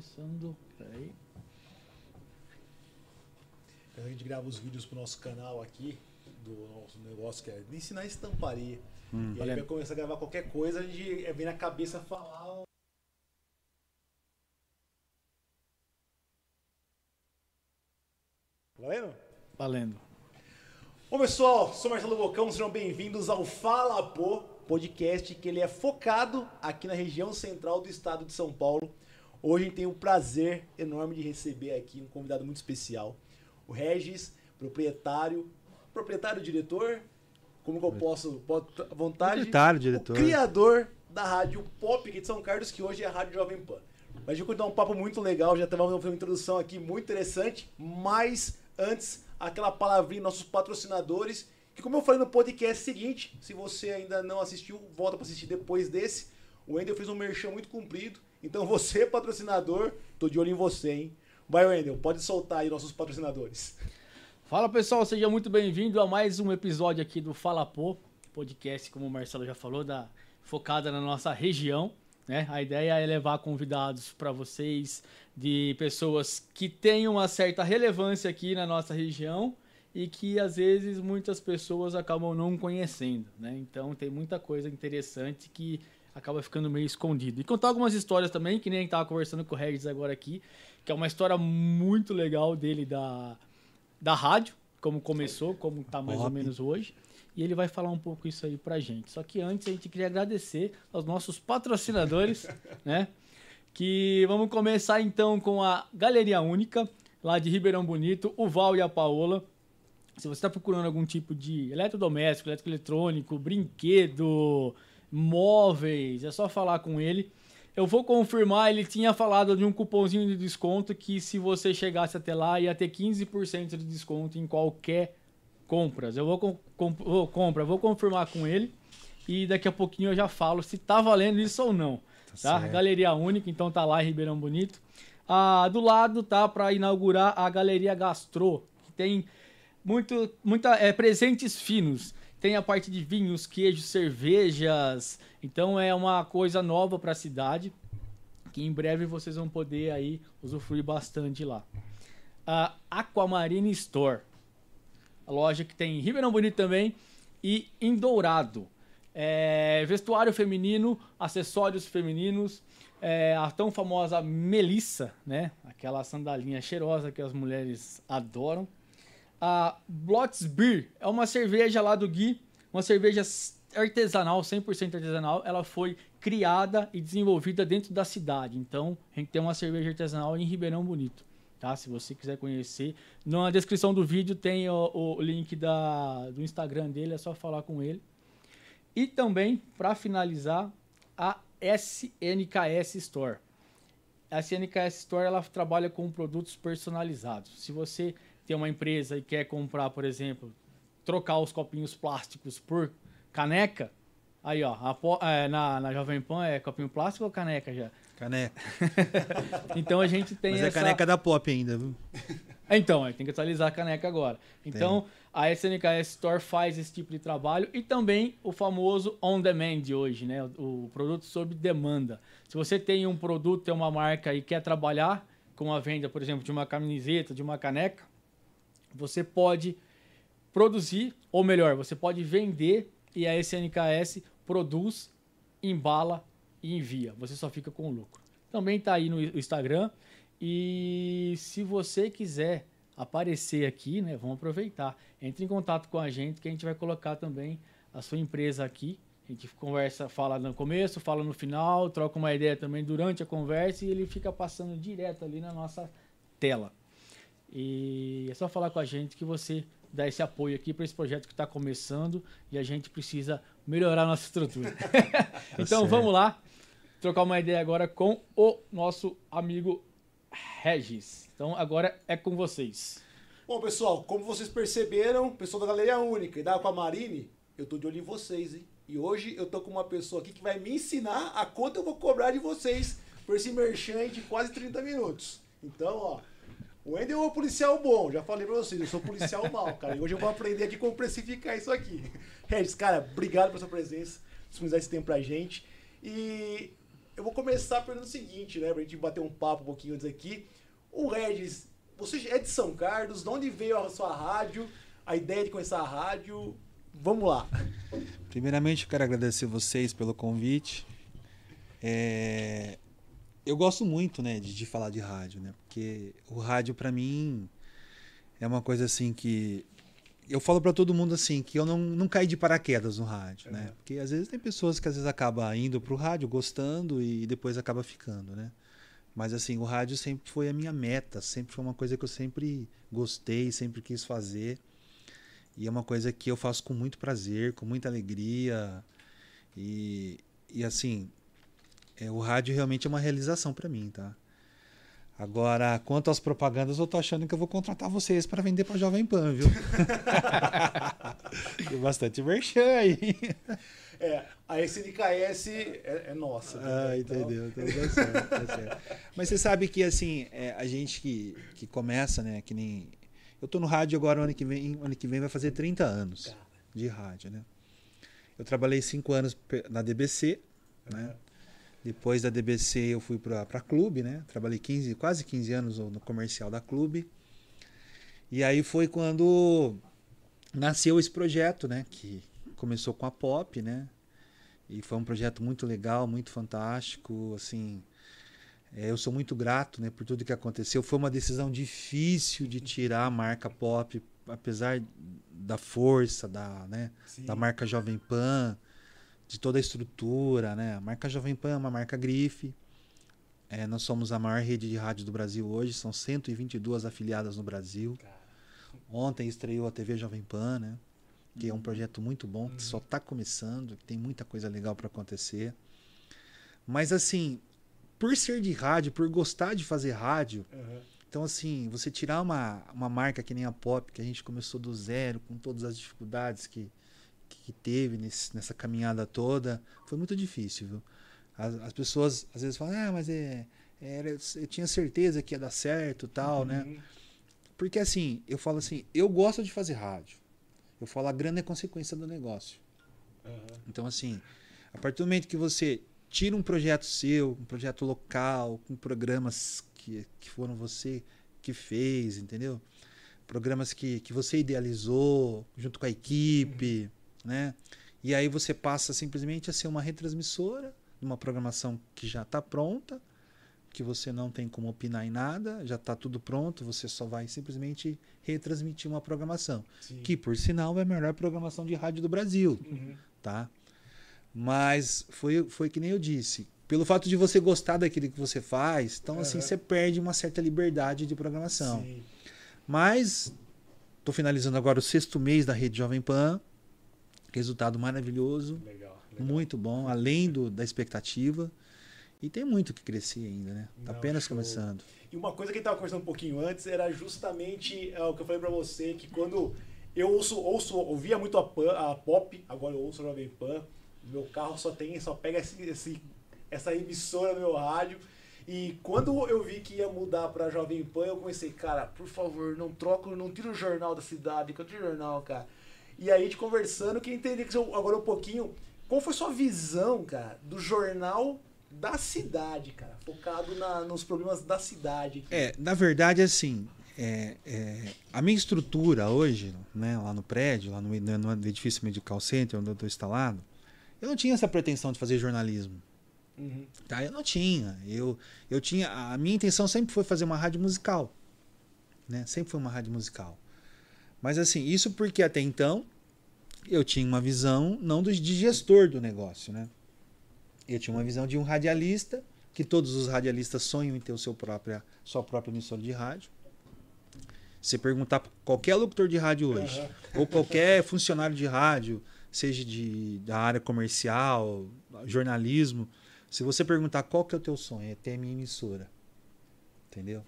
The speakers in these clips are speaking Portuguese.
começando. Peraí. A gente grava os vídeos pro nosso canal aqui, do nosso negócio que é de ensinar estamparia. Hum, e aí vai começar a gravar qualquer coisa, a gente vem na cabeça falar. Valendo? Valendo. Bom, pessoal, sou Marcelo Bocão, sejam bem-vindos ao Fala Pô, podcast que ele é focado aqui na região central do estado de São Paulo. Hoje a gente tem o prazer enorme de receber aqui um convidado muito especial, o Regis, proprietário, proprietário, diretor, como que eu posso, à vontade, Proprietário, diretor. criador da rádio Pop aqui de São Carlos, que hoje é a Rádio Jovem Pan. Mas a gente vai dar um papo muito legal, já tava uma introdução aqui muito interessante, mas antes, aquela palavrinha nossos patrocinadores, que como eu falei no podcast seguinte, se você ainda não assistiu, volta para assistir depois desse. O Wendel fez um merchan muito comprido, então você, patrocinador, tô de olho em você, hein? Vai, Wendel, pode soltar aí nossos patrocinadores. Fala pessoal, seja muito bem-vindo a mais um episódio aqui do Fala Pô, podcast, como o Marcelo já falou, da, focada na nossa região. Né? A ideia é levar convidados para vocês de pessoas que têm uma certa relevância aqui na nossa região e que às vezes muitas pessoas acabam não conhecendo. Né? Então tem muita coisa interessante que acaba ficando meio escondido. E contar algumas histórias também, que nem estava conversando com o Regis agora aqui, que é uma história muito legal dele da, da rádio, como começou, como está mais ou menos hoje. E ele vai falar um pouco isso aí pra gente. Só que antes a gente queria agradecer aos nossos patrocinadores, né? Que vamos começar então com a Galeria Única, lá de Ribeirão Bonito, o Val e a Paola. Se você está procurando algum tipo de eletrodoméstico, eletroeletrônico, brinquedo, móveis, é só falar com ele. Eu vou confirmar, ele tinha falado de um cupomzinho de desconto que se você chegasse até lá ia ter 15% de desconto em qualquer compras. Eu vou, com, com, vou compra, vou confirmar com ele e daqui a pouquinho eu já falo se tá valendo isso ou não. Tá? certo. Galeria única, então tá lá em Ribeirão Bonito. Ah, do lado tá para inaugurar a Galeria Gastro, que tem muito, muita, é, presentes finos. Tem a parte de vinhos, queijos, cervejas. Então é uma coisa nova para a cidade que em breve vocês vão poder aí usufruir bastante lá. A Aquamarine Store, a loja que tem em Ribeirão Bonito também e em Dourado. É, vestuário feminino, acessórios femininos, é, a tão famosa Melissa, né? Aquela sandalinha cheirosa que as mulheres adoram. A Blotz Beer é uma cerveja lá do Gui, uma cerveja artesanal, 100% artesanal. Ela foi criada e desenvolvida dentro da cidade. Então, a gente tem uma cerveja artesanal em Ribeirão Bonito. Tá? Se você quiser conhecer, na descrição do vídeo tem o, o link da, do Instagram dele, é só falar com ele. E também, para finalizar, a SNKS Store. A SNKS Store ela trabalha com produtos personalizados. Se você tem uma empresa e quer comprar, por exemplo, trocar os copinhos plásticos por caneca, aí ó, a é, na, na Jovem Pan é copinho plástico ou caneca já? Caneca. Então a gente tem Mas essa... é caneca da pop ainda, viu? Então, é, tem que atualizar a caneca agora. Então, a SNKS Store faz esse tipo de trabalho e também o famoso on demand hoje, né? O produto sob demanda. Se você tem um produto, tem uma marca e quer trabalhar com a venda, por exemplo, de uma camiseta, de uma caneca, você pode produzir, ou melhor, você pode vender e a SNKS produz, embala e envia. Você só fica com o lucro. Também está aí no Instagram. E se você quiser aparecer aqui, né, vamos aproveitar. Entre em contato com a gente que a gente vai colocar também a sua empresa aqui. A gente conversa, fala no começo, fala no final, troca uma ideia também durante a conversa e ele fica passando direto ali na nossa tela. E é só falar com a gente que você dá esse apoio aqui para esse projeto que está começando e a gente precisa melhorar a nossa estrutura. então certo. vamos lá trocar uma ideia agora com o nosso amigo Regis. Então agora é com vocês. Bom, pessoal, como vocês perceberam, pessoal da Galeria Única e da Aquamarine, eu tô de olho em vocês, hein? E hoje eu tô com uma pessoa aqui que vai me ensinar a quanto eu vou cobrar de vocês por esse merchan de quase 30 minutos. Então, ó, o Wendel é um policial bom, já falei pra vocês, eu sou policial mal, cara. E hoje eu vou aprender aqui como precificar isso aqui. Regis, cara, obrigado pela sua presença, disponibilizar esse tempo pra gente. E eu vou começar perguntando o seguinte, né? Pra gente bater um papo um pouquinho antes aqui. O Regis, você é de São Carlos, de onde veio a sua rádio? A ideia de começar a rádio? Vamos lá. Primeiramente, eu quero agradecer vocês pelo convite. É, Eu gosto muito, né, de, de falar de rádio, né? Porque o rádio para mim é uma coisa assim que eu falo para todo mundo assim que eu não, não caí de paraquedas no rádio, né? Porque às vezes tem pessoas que às vezes acaba indo pro rádio gostando e depois acaba ficando, né? Mas assim, o rádio sempre foi a minha meta, sempre foi uma coisa que eu sempre gostei, sempre quis fazer. E é uma coisa que eu faço com muito prazer, com muita alegria. E, e assim, é, o rádio realmente é uma realização para mim, tá? Agora, quanto às propagandas, eu tô achando que eu vou contratar vocês para vender para Jovem Pan, viu? Tem bastante merchan aí. É, a SNKS é, é nossa. Ah, né? Entendeu. Então, tá certo, tá certo. Mas você sabe que, assim, é, a gente que, que começa, né, que nem... Eu tô no rádio agora, ano que vem, ano que vem vai fazer 30 anos Cara. de rádio, né? Eu trabalhei cinco anos pe- na DBC, né? Depois da DBC eu fui para a Clube, né? Trabalhei 15, quase 15 anos no no comercial da Clube. E aí foi quando nasceu esse projeto, né? Que começou com a Pop, né? E foi um projeto muito legal, muito fantástico, assim. é, eu sou muito grato, né, por tudo que aconteceu. Foi uma decisão difícil de tirar a marca Pop, apesar da força da, né, Sim. da marca Jovem Pan, de toda a estrutura, né? A marca Jovem Pan é uma marca grife. É, nós somos a maior rede de rádio do Brasil hoje, são 122 afiliadas no Brasil. Ontem estreou a TV Jovem Pan, né? Que é um projeto muito bom, que só está começando, que tem muita coisa legal para acontecer. Mas assim, por ser de rádio, por gostar de fazer rádio, Aham. então assim, você tirar uma, uma marca que nem a Pop, que a gente começou do zero, com todas as dificuldades que, que teve nesse, nessa caminhada toda, foi muito difícil, viu? As, as pessoas às vezes falam, ah, mas é, era, eu tinha certeza que ia dar certo tal, né? Uhum. Porque assim, eu falo assim, eu gosto de fazer rádio. Eu falo, a grana é consequência do negócio. Aham. Então, assim, a partir do momento que você tira um projeto seu, um projeto local, com programas que, que foram você que fez, entendeu? Programas que, que você idealizou junto com a equipe, né? E aí você passa simplesmente a ser uma retransmissora de uma programação que já está pronta, que você não tem como opinar em nada, já está tudo pronto, você só vai simplesmente retransmitir uma programação, Sim. que por sinal é a melhor programação de rádio do Brasil Uhum. tá? Mas foi, foi que nem eu disse. Pelo fato de você gostar daquilo que você faz, então assim Aham. você perde uma certa liberdade de programação. Sim. Mas tô finalizando agora o sexto mês da rede Jovem Pan. Resultado maravilhoso, Legal. legal. muito bom, além do, da expectativa. E tem muito que crescer ainda, né? Tá Não, apenas show. começando. E uma coisa que a gente tava conversando um pouquinho antes era justamente é, o que eu falei pra você, que quando eu ouço, ouço ouvia muito a, Pan, a Pop, agora eu ouço a Jovem Pan, meu carro só tem, só pega esse, esse- essa emissora no meu rádio. E quando eu vi que ia mudar pra Jovem Pan, eu comecei, cara, por favor, não troca, não tira o jornal da cidade, que eu tiro o jornal, cara. E aí, gente conversando, que entendi que agora um pouquinho, qual foi sua visão, cara, do jornal da cidade, cara? Focado na- nos problemas da cidade. aqui. É, na verdade, assim, é, é, a minha estrutura hoje, né, lá no prédio, lá no, no- no edifício Medical Center, onde eu estou instalado, eu não tinha essa pretensão de fazer jornalismo. Uhum. Tá? Eu não tinha. Eu, eu tinha. A minha intenção sempre foi fazer uma rádio musical. Né? Sempre foi uma rádio musical. Mas assim, isso porque até então eu tinha uma visão não do, de gestor do negócio, né? Eu tinha uma visão de um radialista, que todos os radialistas sonham em ter o seu própria, sua própria emissora de rádio. Se perguntar pra qualquer locutor de rádio hoje, Aham. ou qualquer funcionário de rádio, seja de, da área comercial, jornalismo, se você perguntar qual que é o teu sonho, é ter a minha emissora. Entendeu?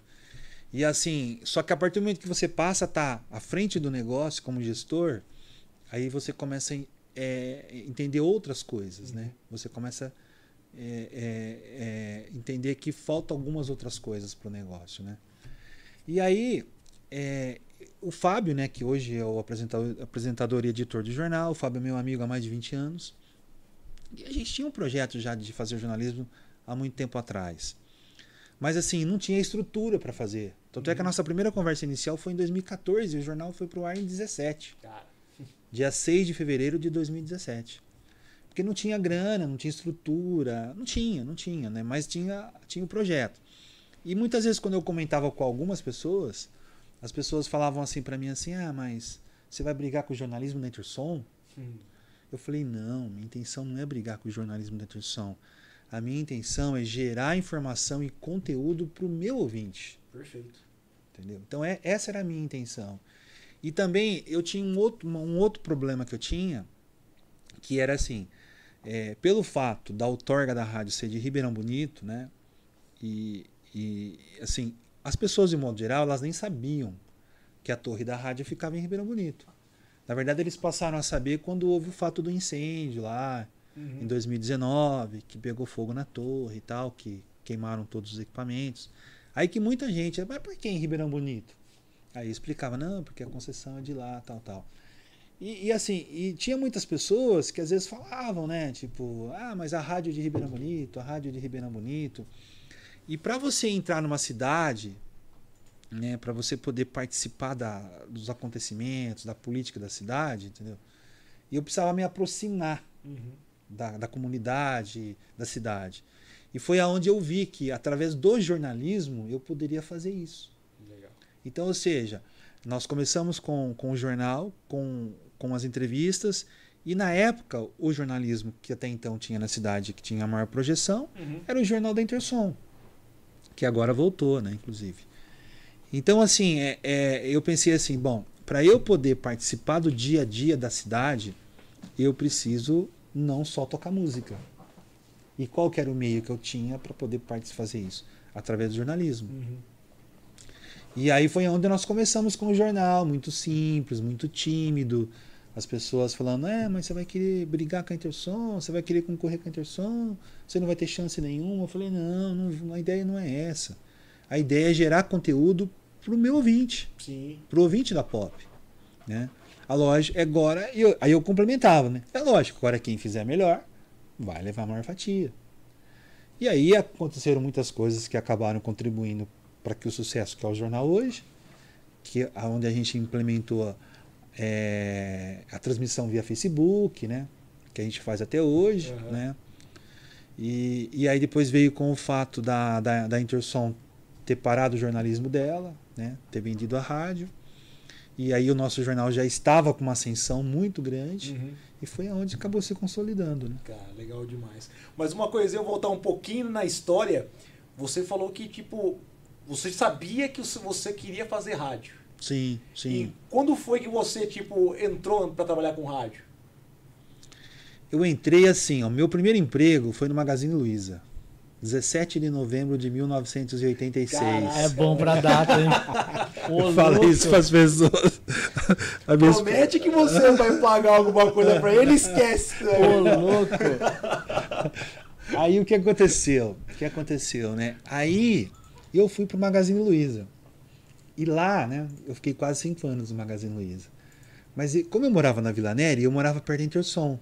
E assim, só que a partir do momento que você passa a estar à frente do negócio como gestor, aí você começa a é, entender outras coisas, né? Você começa a é, é, é, entender que faltam algumas outras coisas para o negócio, né? E aí, é, o Fábio, né, que hoje é o apresentador, apresentador e editor do jornal, o Fábio é meu amigo há mais de 20 anos. E a gente tinha um projeto já de fazer jornalismo há muito tempo atrás. Mas assim, não tinha estrutura para fazer. Tanto é que a nossa primeira conversa inicial foi em 2014 e o jornal foi pro ar em 17. Cara, Dia 6 de fevereiro de 2017. Porque não tinha grana, não tinha estrutura, não tinha, não tinha, né? Mas tinha, tinha o projeto. E muitas vezes quando eu comentava com algumas pessoas, as pessoas falavam assim para mim assim: "Ah, mas você vai brigar com o jornalismo da Intersom?" hum, Eu falei: "Não, minha intenção não é brigar com o jornalismo da Intersom. A minha intenção é gerar informação e conteúdo para o meu ouvinte." perfeito. Entendeu? Então é, essa era a minha intenção. E também eu tinha um outro, um outro problema que eu tinha, que era assim, é, pelo fato da outorga da rádio ser de Ribeirão Bonito, né? E, e assim, as pessoas de modo geral, elas nem sabiam que a torre da rádio ficava em Ribeirão Bonito. Na verdade, eles passaram a saber quando houve o fato do incêndio lá Uhum. em 2019, que pegou fogo na torre e tal, que queimaram todos os equipamentos. Aí que muita gente, mas por que em Ribeirão Bonito? Aí eu explicava, não, porque a concessão é de lá, tal, tal. E, e assim, e tinha muitas pessoas que às vezes falavam, né? Tipo, ah, mas a rádio de Ribeirão Bonito, a rádio de Ribeirão Bonito. E para você entrar numa cidade, né, para você poder participar da, dos acontecimentos, da política da cidade, entendeu? E eu precisava me aproximar Uhum. da, da comunidade, da cidade. E foi aonde eu vi que, através do jornalismo, eu poderia fazer isso. Legal. Então, ou seja, nós começamos com, com o jornal, com, com as entrevistas, e na época, o jornalismo que até então tinha na cidade, que tinha a maior projeção, Uhum. era o Jornal da Intersom, que agora voltou, né, inclusive. Então, assim, é, é, eu pensei assim, bom, para eu poder participar do dia a dia da cidade, eu preciso não só tocar música. E qual que era o meio que eu tinha para poder fazer isso? Através do jornalismo. Uhum. E aí foi onde nós começamos com o jornal, muito simples, muito tímido. As pessoas falando, é, mas você vai querer brigar com a Intersom, você vai querer concorrer com a Intersom, você não vai ter chance nenhuma. Eu falei, não, não a ideia não é essa. A ideia é gerar conteúdo para o meu ouvinte, Sim. para o ouvinte da pop. Né? A lógica, agora, eu, aí eu complementava, né? É lógico, agora quem fizer melhor vai levar a maior fatia. E aí aconteceram muitas coisas que acabaram contribuindo para que o sucesso que é o jornal hoje, que onde a gente implementou é, a transmissão via Facebook, né? Que a gente faz até hoje, Uhum. né? E, e aí depois veio com o fato da, da, da Intersom ter parado o jornalismo dela, né? Ter vendido a rádio. E aí o nosso jornal já estava com uma ascensão muito grande Uhum. E foi aonde acabou se consolidando, né? Cara, legal demais. Mas uma coisa, eu voltar um pouquinho na história. Você falou que, tipo, você sabia que você queria fazer rádio. Sim, sim. E quando foi que você, tipo, entrou pra trabalhar com rádio? Eu entrei assim, ó, meu primeiro emprego foi no Magazine Luiza. 17 de novembro de 1986. Caralho. É bom pra data, hein? Ô, Eu falei louco. isso para as pessoas. A minha Promete que você vai pagar alguma coisa pra ele, esquece. né? Ô, louco. Aí o que aconteceu? O que aconteceu, né? Aí eu fui pro Magazine Luiza. E lá, né, eu fiquei quase cinco anos no Magazine Luiza. Mas como eu morava na Vila Neri, eu morava perto da Intersom.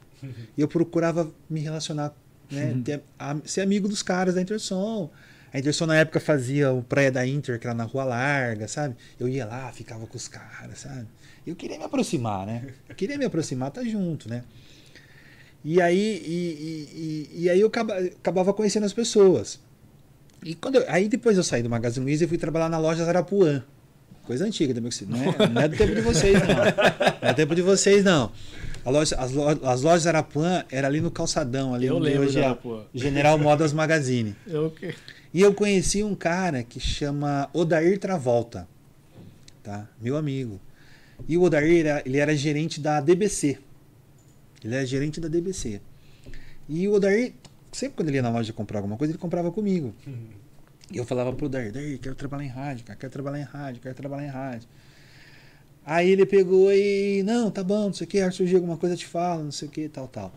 E eu procurava me relacionar, né, ter- a- ser amigo dos caras da Intersom. A Intersom na época fazia o Praia da Inter, que era na Rua Larga, sabe? Eu ia lá, ficava com os caras, sabe? Eu queria me aproximar, né? Eu queria me aproximar, tá junto, né? E aí, e, e- e- e aí eu acaba- acabava conhecendo as pessoas. E quando eu- aí depois eu saí do Magazine Luiza e fui trabalhar na loja Zarapuã. Coisa antiga também, não é, não é do tempo de vocês, não. Não é do tempo de vocês, não. A loja, as, lo- as lojas Zarapuã era ali no calçadão, ali Eu onde lembro hoje é. General Modas Magazine. Eu que... E eu conheci um cara que chama Odair Travolta, tá? Meu amigo. E o Odair, era- ele era gerente da DBC. Ele era gerente da DBC. E o Odair, sempre quando ele ia na loja comprar alguma coisa, ele comprava comigo. E eu falava pro Odair, Odair, quero trabalhar em rádio, cara, quero trabalhar em rádio, quero trabalhar em rádio. Aí ele pegou e, não, tá bom, não sei o que, surgir alguma coisa eu te falo, não sei o que, tal, tal.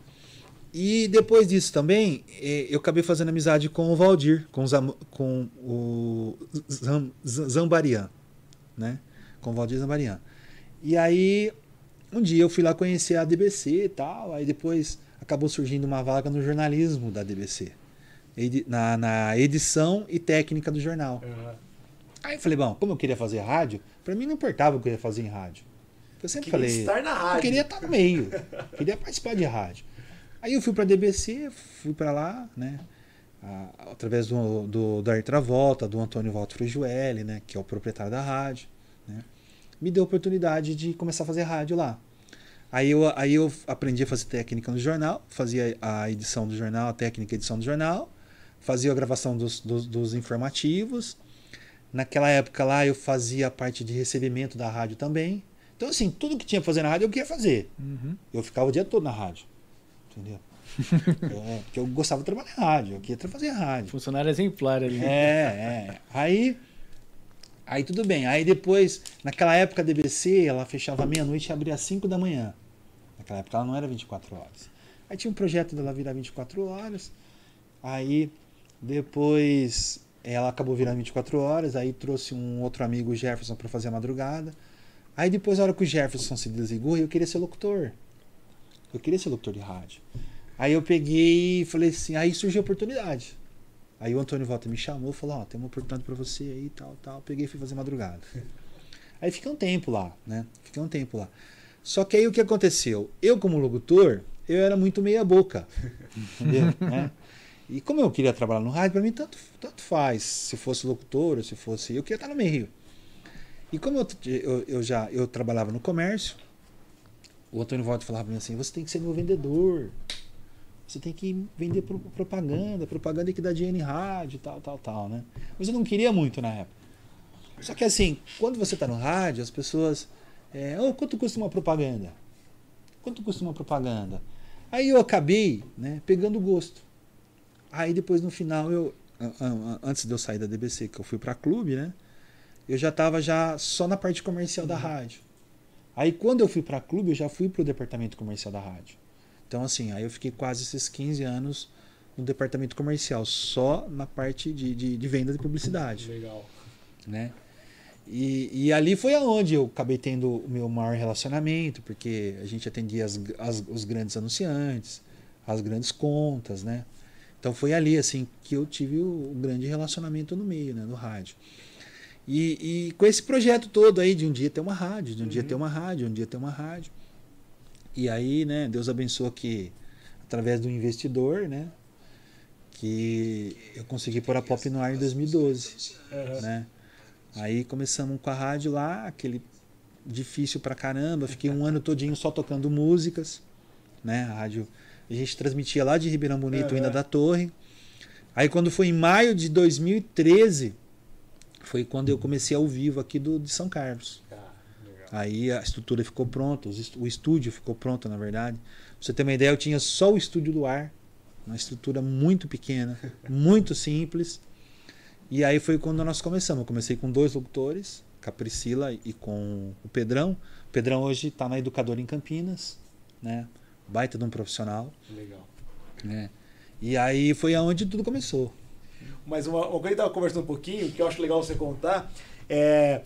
E depois disso também, eh, eu acabei fazendo amizade com o Valdir, com, Zam- com o Zam- Zambarian, né? Com o Valdir Zambarian. E aí, um dia eu fui lá conhecer a DBC e tal, aí depois acabou surgindo uma vaga no jornalismo da DBC, na, na edição e técnica do jornal. Aham. Aí eu falei, bom, como eu queria fazer rádio, pra mim não importava o que eu ia fazer em rádio. Eu sempre Queria falei, estar na rádio. eu queria estar no meio, queria participar de rádio. Aí eu fui pra DBC, fui pra lá, né? a- através do, do, do Air Travolta, do Antônio Walter Frugiueli, né? Que é o proprietário da rádio, né? Me deu a oportunidade de começar a fazer rádio lá. Aí eu, aí eu aprendi a fazer técnica no jornal, fazia a edição do jornal, a técnica e edição do jornal, fazia a gravação dos, dos, dos informativos. Naquela época lá eu fazia a parte de recebimento da rádio também. Então, assim, tudo que tinha pra fazer na rádio eu queria fazer. Uhum. Eu ficava o dia todo na rádio. Entendeu? é, porque eu gostava de trabalhar em rádio, eu queria fazer rádio. Funcionário exemplar ali. É, é. Aí, aí tudo bem. Aí depois, naquela época a DBC, ela fechava meia-noite e abria às 5 da manhã. Naquela época ela não era 24 horas. Aí tinha um projeto dela virar 24 horas. Aí depois ela acabou virando 24 horas. Aí trouxe um outro amigo, o Jefferson, para fazer a madrugada. Aí depois, a hora que o Jefferson se desligou, eu queria ser locutor. Eu queria ser locutor de rádio. Aí eu peguei e falei assim, aí surgiu a oportunidade. Aí o Antônio Volta me chamou e falou, ó, tem uma oportunidade pra você aí, tal, tal. Peguei e fui fazer madrugada. Aí fiquei um tempo lá, né? Fiquei um tempo lá. Só que aí o que aconteceu? Eu, como locutor, eu era muito meia boca. Entendeu? né? E como eu queria trabalhar no rádio, pra mim tanto, tanto faz. Se fosse locutor, se fosse. Eu queria estar no meio. E como eu, eu, eu já eu trabalhava no comércio, o Antônio Volta falava pra mim assim: você tem que ser meu vendedor. Você tem que vender pro- propaganda, propaganda que dá dinheiro em rádio, tal, tal, tal, né? Mas eu não queria muito na época. Só que assim, quando você está no rádio, as pessoas. É, "Ô, quanto custa uma propaganda? Quanto custa uma propaganda? Aí eu acabei né, pegando gosto. Aí depois no final, eu, antes de eu sair da DBC, que eu fui para clube, né? Eu já estava já só na parte comercial da rádio. Aí quando eu fui para clube, eu já fui para o departamento comercial da rádio. Então assim, aí eu fiquei quase esses 15 anos no departamento comercial, só na parte de, de, de venda de publicidade Legal. né? E, e ali foi aonde eu acabei tendo o meu maior relacionamento, porque a gente atendia as, as- os grandes anunciantes, as grandes contas, né? Então foi ali assim que eu tive o, o grande relacionamento no meio, né, no rádio. E, e com esse projeto todo aí de um dia ter uma rádio, de um dia ter uma rádio, um dia ter uma rádio. E aí, né, Deus abençoa que através do investidor, né, que eu consegui pôr a Pop no ar em 2012 Aham. né? Aí começamos com a rádio lá, aquele difícil pra caramba. Fiquei um ano todinho só tocando músicas, né? A rádio a gente transmitia lá de Ribeirão Bonito, ainda da Torre. Aí quando foi em maio de 2013, foi quando eu comecei ao vivo aqui do de São Carlos. Legal. Aí a estrutura ficou pronta, o estúdio ficou pronto, na verdade. Pra você ter uma ideia, eu tinha só o estúdio do ar, uma estrutura muito pequena, muito simples. E aí foi quando nós começamos. Eu comecei com dois locutores, com a Priscila e com o Pedrão. O Pedrão hoje está na Educadora em Campinas, né? Baita de um profissional, Legal. né? E aí foi aonde tudo começou. Mas uma, uma coisa que a gente tava conversando um pouquinho, que eu acho legal você contar, é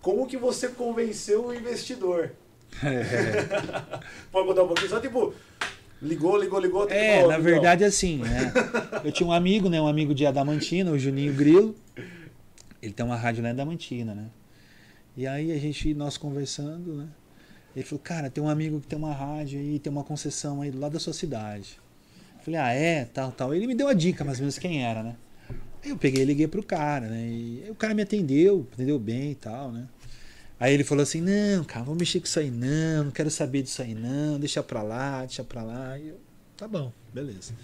como que você convenceu o investidor? Pode contar um pouquinho? Só tipo, ligou, ligou, ligou. É, na Miguel. verdade, assim, né? Eu tinha um amigo, né? Um amigo de Adamantina, o Juninho Grilo. Ele tem uma rádio lá em Adamantina, né? E aí a gente, nós conversando, né? Ele falou, cara, tem um amigo que tem uma rádio aí, tem uma concessão aí do lado da sua cidade. Eu falei, ah, é, tal, tal. Ele me deu a dica, mais ou menos, quem era, né? Aí eu peguei e liguei pro cara, né? E o cara me atendeu, atendeu bem e tal, né? Aí ele falou assim, não, cara, vamos mexer com isso aí não, não quero saber disso aí não, deixa pra lá, deixa pra lá. E eu, tá bom, beleza.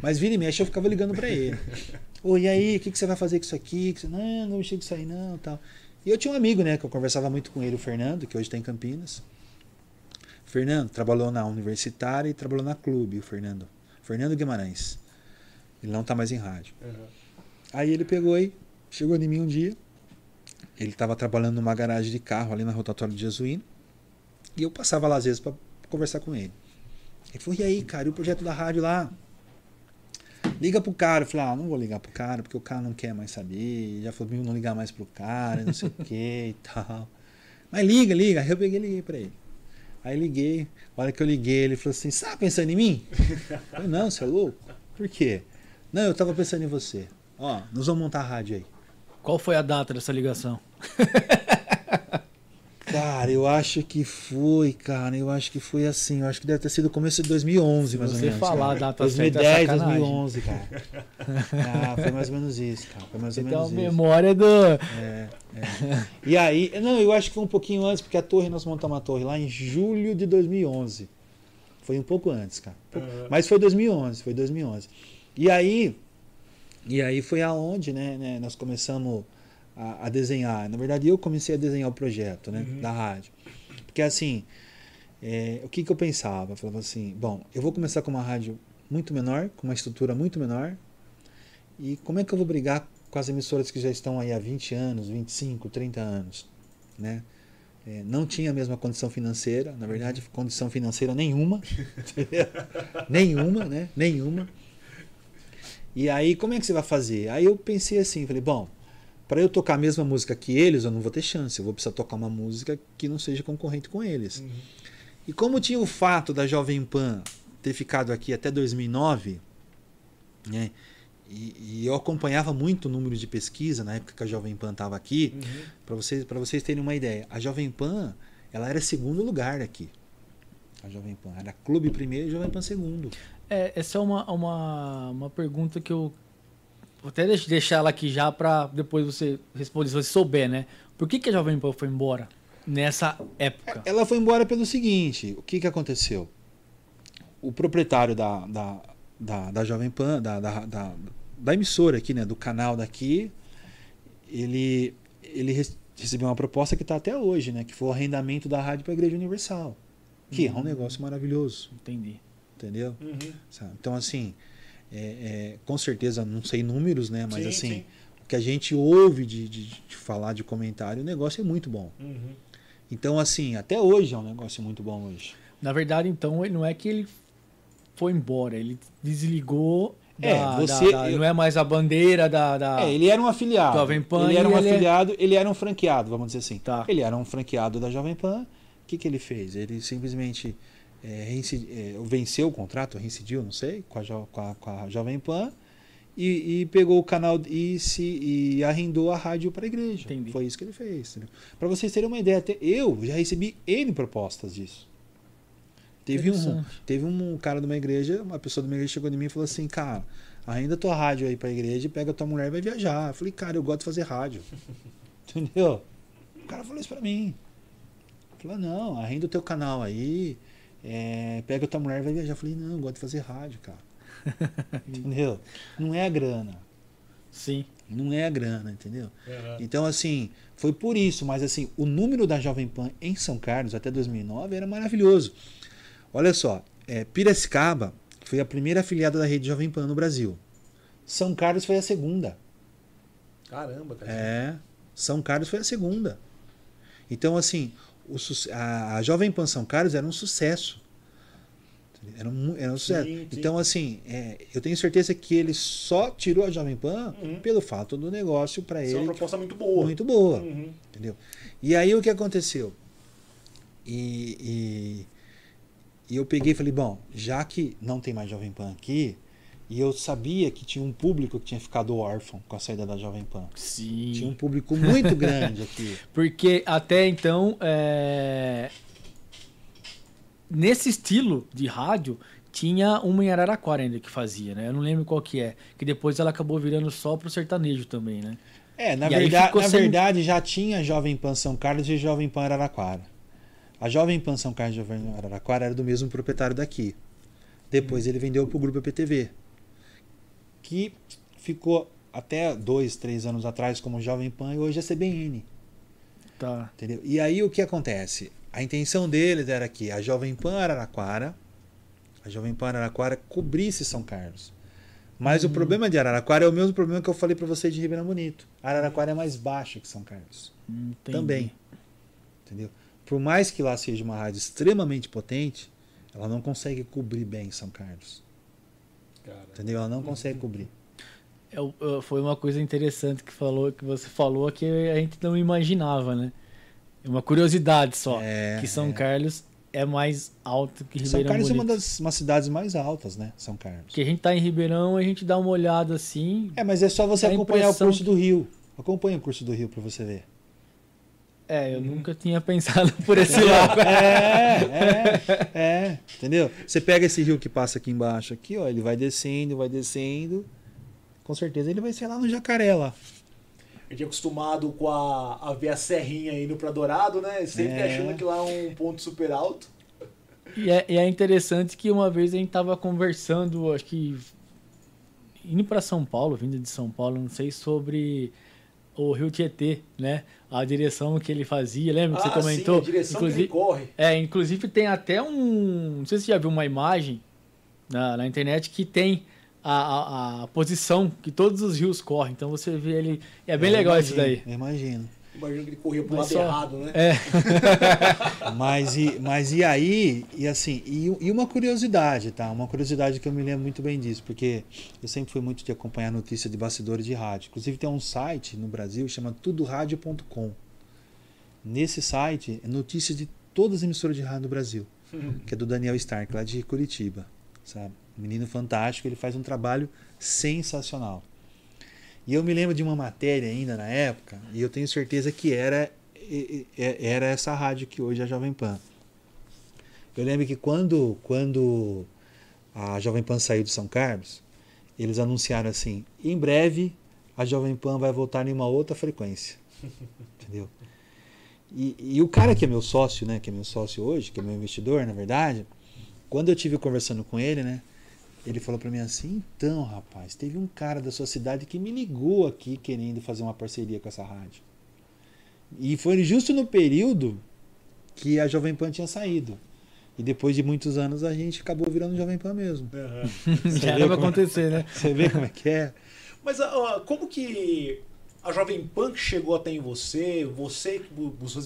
Mas vira e mexe, eu ficava ligando pra ele. Ô, e aí, o que, que você vai fazer com isso aqui? Não, não vou mexer com isso aí não, tal. E eu tinha um amigo, né, que eu conversava muito com ele, o Fernando, que hoje tá em Campinas. Fernando trabalhou na universitária e trabalhou na clube, o Fernando. Fernando Guimarães. Ele não tá mais em rádio. Aham. Aí ele pegou e chegou em mim um dia. Ele estava trabalhando numa garagem de carro ali na rotatória de Jesuíno. E eu passava lá às vezes para conversar com ele. Ele falou: E aí, cara, e o projeto da rádio lá? Liga pro cara. Eu falei: Ah, não vou ligar pro cara porque o cara não quer mais saber. Já falou: Não ligar mais pro cara, não sei o que e tal. Mas liga, liga. Aí eu peguei e liguei pra ele. Aí liguei. A hora que eu liguei, ele falou assim: Você tá pensando em mim? Eu falei: Não, você é louco? Por quê? Não, eu tava pensando em você. Ó, nós vamos montar a rádio aí. Qual foi a data dessa ligação? Cara, eu acho que foi, cara. Eu acho que foi assim. Eu acho que deve ter sido começo de 2011, mais ou Você menos. falar a cara. data 2010, certa é sacanagem. 2011, cara. Ah, foi mais ou menos isso, cara. Foi mais ou Você uma menos isso. memória do. É, é. E aí, não, eu acho que foi um pouquinho antes, porque a torre, nós montamos a torre lá em julho de 2011. Foi um pouco antes, cara. Mas foi 2011, foi 2011. E aí, e aí foi aonde, né, né, nós começamos a, a desenhar. Na verdade, eu comecei a desenhar o projeto, né, Uhum. da rádio. Porque assim, é, o que que eu pensava? Eu falava assim, bom, eu vou começar com uma rádio muito menor, com uma estrutura muito menor, e como é que eu vou brigar com as emissoras que já estão aí há 20 anos, 25, 30 anos, né? É, não tinha a mesma condição financeira, na verdade, condição financeira nenhuma, nenhuma, né? Nenhuma. E aí, como é que você vai fazer? Aí eu pensei assim, falei, bom, para eu tocar a mesma música que eles, eu não vou ter chance, eu vou precisar tocar uma música que não seja concorrente com eles. Uhum. E como tinha o fato da Jovem Pan ter ficado aqui até 2009, né? E, e eu acompanhava muito o número de pesquisa na época que a Jovem Pan estava aqui. Uhum. Para vocês, para vocês terem uma ideia, a Jovem Pan ela era segundo lugar aqui. A Jovem Pan era Clube primeiro e Jovem Pan segundo. É, essa é uma, uma, uma pergunta que eu vou até deix- deixar ela aqui já pra depois você responder, se você souber, né? Por que, que a Jovem Pan foi embora nessa época? Ela foi embora pelo seguinte: o que, que aconteceu? O proprietário da, da, da, da Jovem Pan, da, da, da, da emissora aqui, né, do canal daqui, ele, ele re- recebeu uma proposta que está até hoje, né, que foi o arrendamento da rádio para a Igreja Universal, que é um negócio maravilhoso, Entendi. entendeu? Uhum. Então, assim, é, é, com certeza, não sei números, né, mas Sim, assim, sim. o que a gente ouve de, de, de falar de comentário, o negócio é muito bom. Uhum. Então, assim, até hoje é um negócio muito bom hoje. Na verdade, então, não é que ele foi embora, ele desligou. Da, É, da- você- da- eu- não é mais a bandeira da. da- É, ele era um afiliado. Jovem Pan ele era um ele é- afiliado, ele era um franqueado, vamos dizer assim. Tá. Ele era um franqueado da Jovem Pan. O que, que ele fez? Ele simplesmente é, reincidi- é, venceu o contrato, reincidiu, não sei, com a, Jo- com a- com a Jovem Pan e, e pegou o canal e, se, e arrendou a rádio para a igreja. Entendi. Foi isso que ele fez. Para vocês terem uma ideia, até eu já recebi N propostas disso. Teve um, teve um cara de uma igreja, uma pessoa de uma igreja chegou em mim e falou assim, cara, ainda tua rádio aí pra igreja, pega tua mulher e vai viajar. Eu falei, cara, eu gosto de fazer rádio. Entendeu? O cara falou isso pra mim. Falou, não, arrenda o teu canal aí, é, pega tua mulher e vai viajar. Eu falei, não, eu gosto de fazer rádio, cara. entendeu? Não é a grana. Sim. Não é a grana, entendeu? Uhum. Então, assim, foi por isso, mas assim, o número da Jovem Pan em São Carlos até 2009 era maravilhoso. Olha só, é, Piracicaba foi a primeira afiliada da rede Jovem Pan no Brasil. São Carlos foi a segunda. Caramba, cara. É, São Carlos foi a segunda. Então, assim, o a, a Jovem Pan São Carlos era um sucesso. Era um, era um sucesso. Sim, sim. Então, assim, é, eu tenho certeza que ele só tirou a Jovem Pan Uhum. pelo fato do negócio para Isso é ele uma proposta muito boa. muito boa. Uhum. Entendeu? E aí o que aconteceu? E, e, e eu peguei e falei, bom, já que não tem mais Jovem Pan aqui, e eu sabia que tinha um público que tinha ficado órfão com a saída da Jovem Pan. Sim. Tinha um público muito grande aqui. Porque até então, é, nesse estilo de rádio, tinha uma em Araraquara ainda que fazia, né? Eu não lembro qual que é. Que depois ela acabou virando só pro sertanejo também, né? É, na, E verdade, na sem- verdade já tinha Jovem Pan São Carlos e Jovem Pan Araraquara. A Jovem Pan São Carlos e Jovem Pan Araraquara era do mesmo proprietário daqui. Depois ele vendeu para o grupo EPTV, que ficou até dois, três anos atrás como Jovem Pan e hoje é CBN. Tá. Entendeu? E aí o que acontece? A intenção deles era que a Jovem Pan Araraquara, a Jovem Pan Araraquara cobrisse São Carlos. Mas o problema de Araraquara é o mesmo problema que eu falei para vocês de Ribeirão Bonito. Araraquara é mais baixa que São Carlos. Entendi. Também. Entendeu? Por mais que lá seja uma rádio extremamente potente, ela não consegue cobrir bem São Carlos. Cara. Entendeu? Ela não consegue cobrir. É, é, foi uma coisa interessante que, falou, que você falou que a gente não imaginava, né? É uma curiosidade só. É, que São é. Carlos é mais alto que São Ribeirão Carlos é uma Bonito. das uma cidades mais altas, né? São Carlos. Porque a gente tá em Ribeirão, a gente dá uma olhada assim. É, mas é só você acompanhar o curso do Rio. Acompanha o curso do Rio pra você ver. É, eu nunca tinha pensado por esse lado. É, é, é. Entendeu? Você pega esse rio que passa aqui embaixo, aqui, ó, ele vai descendo, vai descendo. Com certeza ele vai ser lá no Jacaré lá. A gente é acostumado com a, a ver a serrinha indo pra Dourado, né? Sempre É. achando que lá é um ponto super alto. E é, e é interessante que uma vez a gente tava conversando, acho que indo para São Paulo, vindo de São Paulo, não sei, sobre o Rio Tietê, né? A direção que ele fazia, lembra que você Ah, comentou? sim, a direção que ele corre. É, inclusive tem até um. Não sei se você já viu uma imagem na, na internet que tem a, a, a posição que todos os rios correm. Então você vê ele. É bem Eu legal isso imagino, daí. eu Imagino. Imagino que ele corria pro Mas lado só- errado, né? É. Mas e, mas e aí, e assim, e, e uma curiosidade, tá? Uma curiosidade que eu me lembro muito bem disso, porque eu sempre fui muito de acompanhar notícia de bastidores de rádio. Inclusive tem um site no Brasil chama tudoradio.com. Nesse site é notícia de todas as emissoras de rádio do Brasil, que é do Daniel Stark, lá de Curitiba, sabe? Menino fantástico, ele faz um trabalho sensacional. E eu me lembro de uma matéria ainda na época, e eu tenho certeza que era e- era essa rádio que hoje é a Jovem Pan. Eu lembro que quando, quando a Jovem Pan saiu de São Carlos, eles anunciaram assim: em breve a Jovem Pan vai voltar em uma outra frequência. Entendeu? E, e o cara que é meu sócio, né, que é meu sócio hoje, que é meu investidor, na verdade, quando eu tive conversando com ele, né, ele falou para mim assim: então, rapaz, teve um cara da sua cidade que me ligou aqui querendo fazer uma parceria com essa rádio. E foi justo no período que a Jovem Pan tinha saído. E depois de muitos anos a gente acabou virando Jovem Pan mesmo. Você Já vê era pra como- acontecer, né? Você vê como é que é? Mas ó, como que a Jovem Pan chegou até em você? Você, que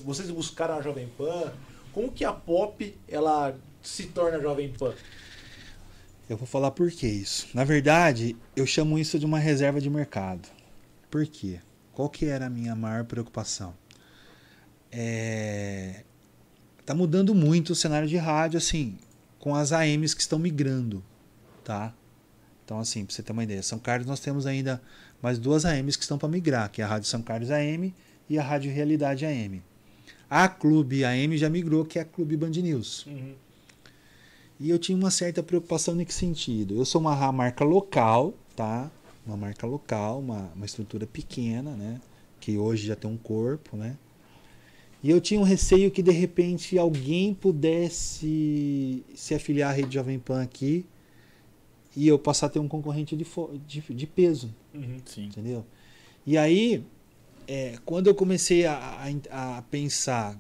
vocês buscaram a Jovem Pan? Como que a Pop ela se torna Jovem Pan? Eu vou falar por que isso. Na verdade, eu chamo isso de uma reserva de mercado. Por quê? Qual que era a minha maior preocupação? É... Tá mudando muito o cenário de rádio, assim, com as AMs que estão migrando, tá? Então, assim, pra você ter uma ideia, São Carlos nós temos ainda mais duas AMs que estão para migrar, que é a Rádio São Carlos AM e a Rádio Realidade AM. A Clube AM já migrou, que é a Clube Band News. E eu tinha uma certa preocupação nesse sentido. Eu sou uma marca local, tá? Uma marca local, uma, uma estrutura pequena, né? Que hoje já tem um corpo, né? E eu tinha um receio que de repente alguém pudesse se afiliar à rede Jovem Pan aqui e eu passar a ter um concorrente de, de, de peso, Sim. entendeu? E aí, é, quando eu comecei a, a, a pensar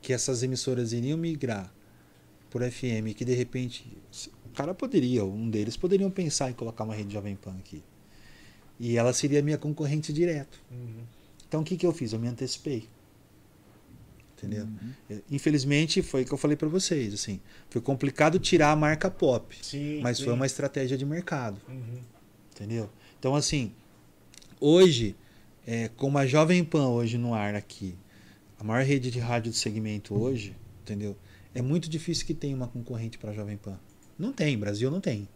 que essas emissoras iriam migrar por FM, que de repente o cara poderia, um deles poderiam pensar em colocar uma rede Jovem Pan aqui. E ela seria minha concorrente direto. Então o que, que eu fiz? Eu me antecipei. Entendeu? Uhum. Infelizmente foi o que eu falei para vocês, assim, foi complicado tirar a marca pop, Sim. mas sim. foi uma estratégia de mercado. Uhum. Entendeu? Então, assim, hoje, é, como a Jovem Pan hoje no ar aqui, a maior rede de rádio de segmento hoje, entendeu? É muito difícil que tenha uma concorrente para a Jovem Pan. Não tem, Brasil não tem.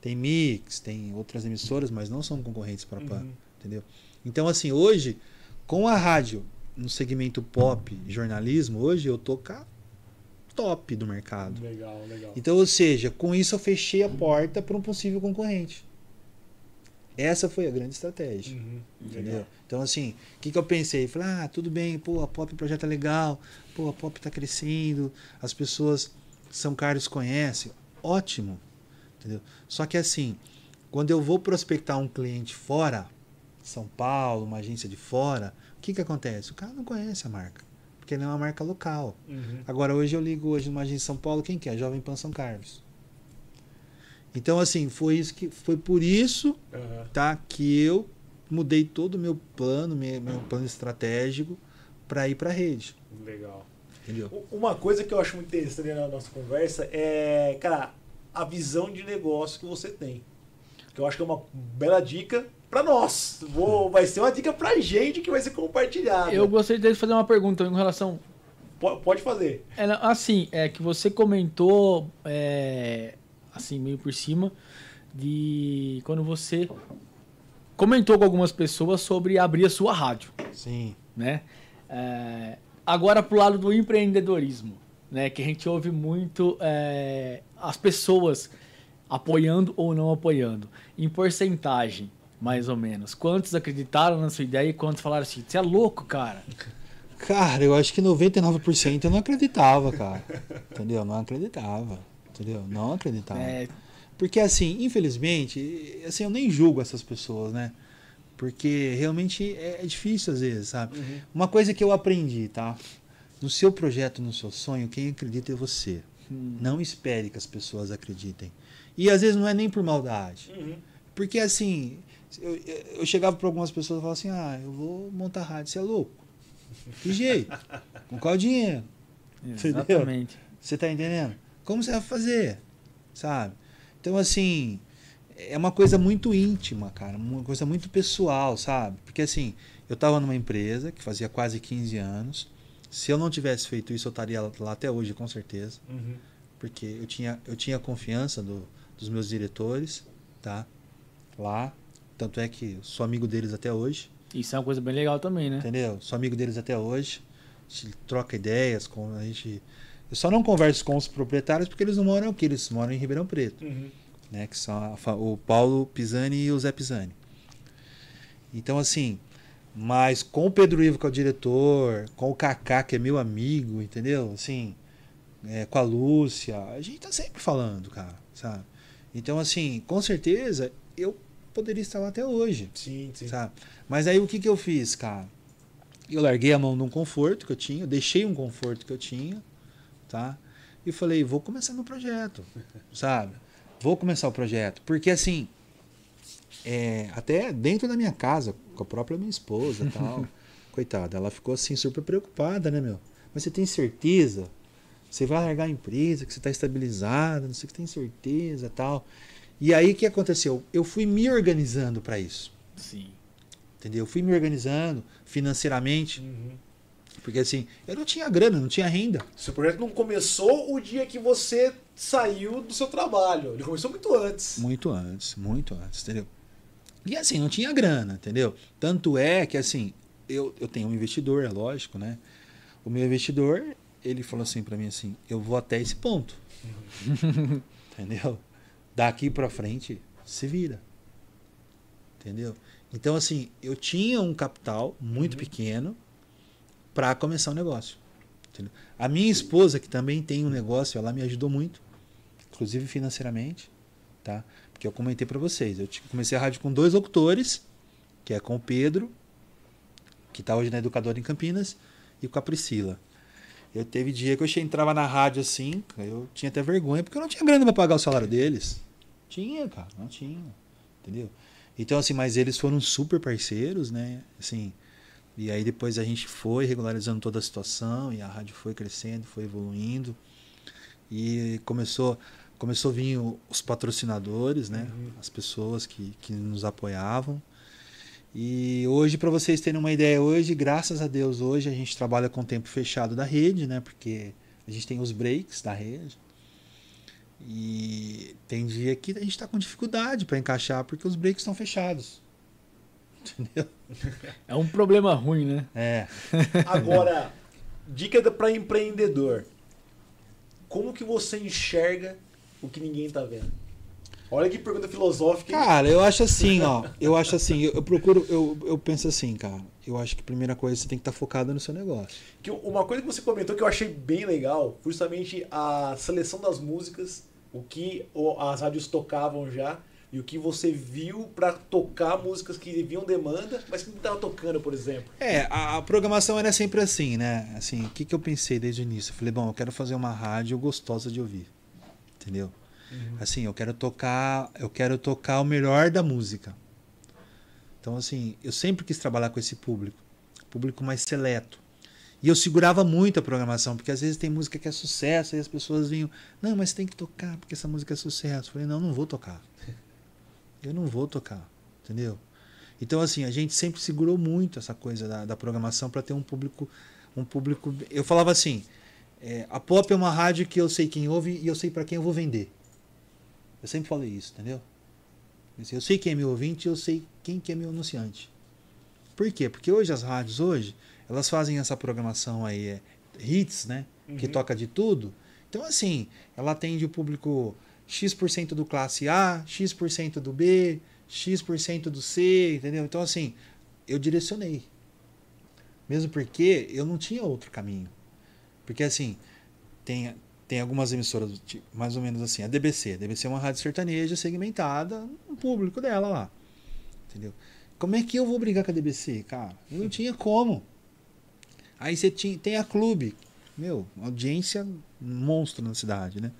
Tem Mix, tem outras emissoras, mas não são concorrentes para a Pan, Uhum. entendeu? Então, assim, hoje, com a rádio no segmento pop, jornalismo, hoje eu tô cá top do mercado. Legal, legal. Então, ou seja, com isso eu fechei a porta para um possível concorrente. Essa foi a grande estratégia. Uhum. Entendeu? Legal. Então, assim, o que, que eu pensei? Falei, ah, tudo bem, pô, a Pop projeto é legal, pô, a Pop tá crescendo, as pessoas de São Carlos conhecem, ótimo. Entendeu? Só que assim, quando eu vou prospectar um cliente fora, São Paulo, uma agência de fora, o que, que acontece? O cara não conhece a marca, porque não é uma marca local. Uhum. Agora, hoje eu ligo hoje numa agência em São Paulo, quem que é? Jovem Pan São Carlos. Então, assim, foi isso que foi por isso Aham. tá? Que eu mudei todo o meu plano, meu, meu plano estratégico para ir para a rede, Legal. entendeu? Uma coisa que eu acho muito interessante na nossa conversa é, cara, a visão de negócio que você tem. Que eu acho que é uma bela dica pra nós. Vou, vai ser uma dica pra gente que vai ser compartilhada. Eu gostaria de fazer uma pergunta em relação Po- Pode fazer. É, assim, é que você comentou, é, assim, meio por cima, de quando você comentou com algumas pessoas sobre abrir a sua rádio, Sim. né? É, agora pro lado do empreendedorismo, né? Que a gente ouve muito é, as pessoas apoiando ou não apoiando. Em porcentagem, mais ou menos. Quantos acreditaram na sua ideia e quantos falaram assim, você é louco, cara? Cara, eu acho que 99% eu não acreditava, cara. Entendeu? Não acreditava. Entendeu? Não acreditava. É, Porque assim, infelizmente, assim, eu nem julgo essas pessoas, né? Porque realmente é, é difícil às vezes, sabe? Uma coisa que eu aprendi, tá? No seu projeto, no seu sonho, quem acredita é você. Não espere que as pessoas acreditem. E às vezes não é nem por maldade. Porque assim, eu, eu chegava para algumas pessoas e falava assim: ah, eu vou montar rádio, você é louco. Que jeito? Com qual dinheiro? Entendeu? exatamente. Você tá entendendo? Como você vai fazer? Sabe? Então, assim, é uma coisa muito íntima, cara. Uma coisa muito pessoal, sabe? Porque, assim, eu tava numa empresa que fazia quase 15 anos. Se eu não tivesse feito isso, eu estaria lá até hoje, com certeza. Porque eu tinha, eu tinha confiança do, dos meus diretores, tá? Lá. Tanto é que eu sou amigo deles até hoje. Isso é uma coisa bem legal também, né? Entendeu? Sou amigo deles até hoje. A gente troca ideias, com a gente. Eu só não converso com os proprietários porque eles não moram aqui, eles moram em Ribeirão Preto, né? Que são a o Paulo Pisani e o Zé Pisani. Então, assim, mas com o Pedro Ivo, que é o diretor, com o Kaká, que é meu amigo, entendeu? Assim, é, com a Lúcia, a gente tá sempre falando, cara, sabe? Então, assim, com certeza eu poderia estar lá até hoje Sim, sim. sabe? Mas aí o que, que eu fiz, cara? Eu larguei a mão de um conforto que eu tinha, eu deixei um conforto que eu tinha, tá? E falei, vou começar meu projeto, sabe? Vou começar o projeto. Porque assim, é, até dentro da minha casa, com a própria minha esposa e tal, coitada, ela ficou assim super preocupada, né, meu? Mas você tem certeza? Você vai largar a empresa, que você está estabilizada, não sei o que tem certeza tal. E aí o que aconteceu? Eu fui me organizando para isso Sim. entendeu? Eu fui me organizando financeiramente, Uhum. porque assim, eu não tinha grana, não tinha renda. Seu projeto não começou o dia que você saiu do seu trabalho. Ele começou muito antes. Muito antes, muito antes, entendeu? E assim, não tinha grana, entendeu? Tanto é que assim, eu, eu tenho um investidor, é lógico, né? O meu investidor, ele falou assim para mim assim, eu vou até esse ponto. entendeu? Daqui para frente, se vira. Entendeu? Então assim, eu tinha um capital muito pequeno para começar o negócio. entendeu? A minha esposa, que também tem um negócio, ela me ajudou muito, inclusive financeiramente, tá? Porque eu comentei para vocês, eu comecei a rádio com dois locutores, que é com o Pedro, que está hoje na Educadora em Campinas, e com a Priscila. Eu teve dia que eu entrava na rádio assim, eu tinha até vergonha, porque eu não tinha grana para pagar o salário deles. Tinha, cara, não tinha. Entendeu? Então, assim, mas eles foram super parceiros, né? Assim, e aí depois a gente foi regularizando toda a situação e a rádio foi crescendo, foi evoluindo. E começou, começou a vir o- os patrocinadores, né? As pessoas que, que nos apoiavam. E hoje, para vocês terem uma ideia, hoje, graças a Deus, hoje a gente trabalha com o tempo fechado da rede, né? Porque a gente tem os breaks da rede. E tem dia que a gente está com dificuldade para encaixar porque os breaks estão fechados. Entendeu? É um problema ruim, né? É. Agora, dica para empreendedor. Como que você enxerga o que ninguém tá vendo? Olha que pergunta filosófica. hein? Cara, eu acho assim, ó. Eu acho assim, eu, eu procuro, eu, eu penso assim, cara. Eu acho que a primeira coisa você tem que estar focado no seu negócio. Que uma coisa que você comentou que eu achei bem legal, foi justamente a seleção das músicas, o que as rádios tocavam já e o que você viu pra tocar músicas que viam demanda, mas que não tava tocando, por exemplo. É, a, a programação era sempre assim, né? Assim, o que, que eu pensei desde o início? Eu falei, bom, eu quero fazer uma rádio gostosa de ouvir. Entendeu? Assim, eu quero tocar, eu quero tocar o melhor da música. Então, assim, eu sempre quis trabalhar com esse público, público mais seleto. E eu segurava muito a programação, porque às vezes tem música que é sucesso, e as pessoas vinham, não, mas tem que tocar, porque essa música é sucesso. Eu falei, não, não vou tocar. Eu não vou tocar, entendeu? Então, assim, a gente sempre segurou muito essa coisa da, da programação para ter um público. um público. Eu falava assim: é, a pop é uma rádio que eu sei quem ouve e eu sei para quem eu vou vender. Eu sempre falei isso, entendeu? Eu sei quem é meu ouvinte e eu sei quem que é meu anunciante. Por quê? Porque hoje as rádios, hoje, elas fazem essa programação aí, é, hits, né? Que Uhum. toca de tudo. Então, assim, ela atende o público X% do classe A, X% do B, X% do C, entendeu? Então, assim, eu direcionei. Mesmo porque eu não tinha outro caminho. Porque, assim, tem, tem algumas emissoras, tipo, mais ou menos assim, a DBC. A DBC é uma rádio sertaneja segmentada, um público dela lá. Entendeu? Como é que eu vou brigar com a DBC, cara? Eu não tinha como. Aí você tinha, tem a clube. Meu, audiência monstro na cidade, né?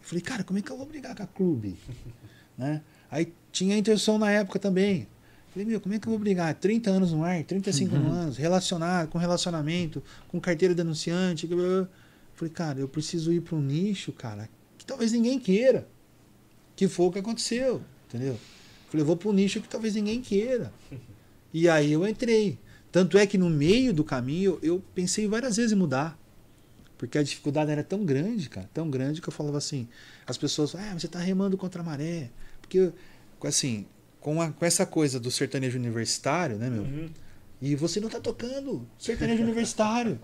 Eu falei, cara, como é que eu vou brigar com a clube? né? Aí tinha a Intersom na época também. Falei, meu, como é que eu vou brigar? 30 anos no ar, 35 anos, relacionado, com relacionamento, com carteira de anunciante. blá, blá, blá. Falei, cara, eu preciso ir para um nicho, cara, que talvez ninguém queira. Que foi o que aconteceu, entendeu? Falei, eu vou para um nicho que talvez ninguém queira. E aí eu entrei. Tanto é que no meio do caminho eu pensei várias vezes em mudar. Porque a dificuldade era tão grande, cara, tão grande que eu falava assim, as pessoas, ah, você tá remando contra a maré. Porque, assim, com, a- com essa coisa do sertanejo universitário, né, meu? Uhum. E você não tá tocando sertanejo universitário.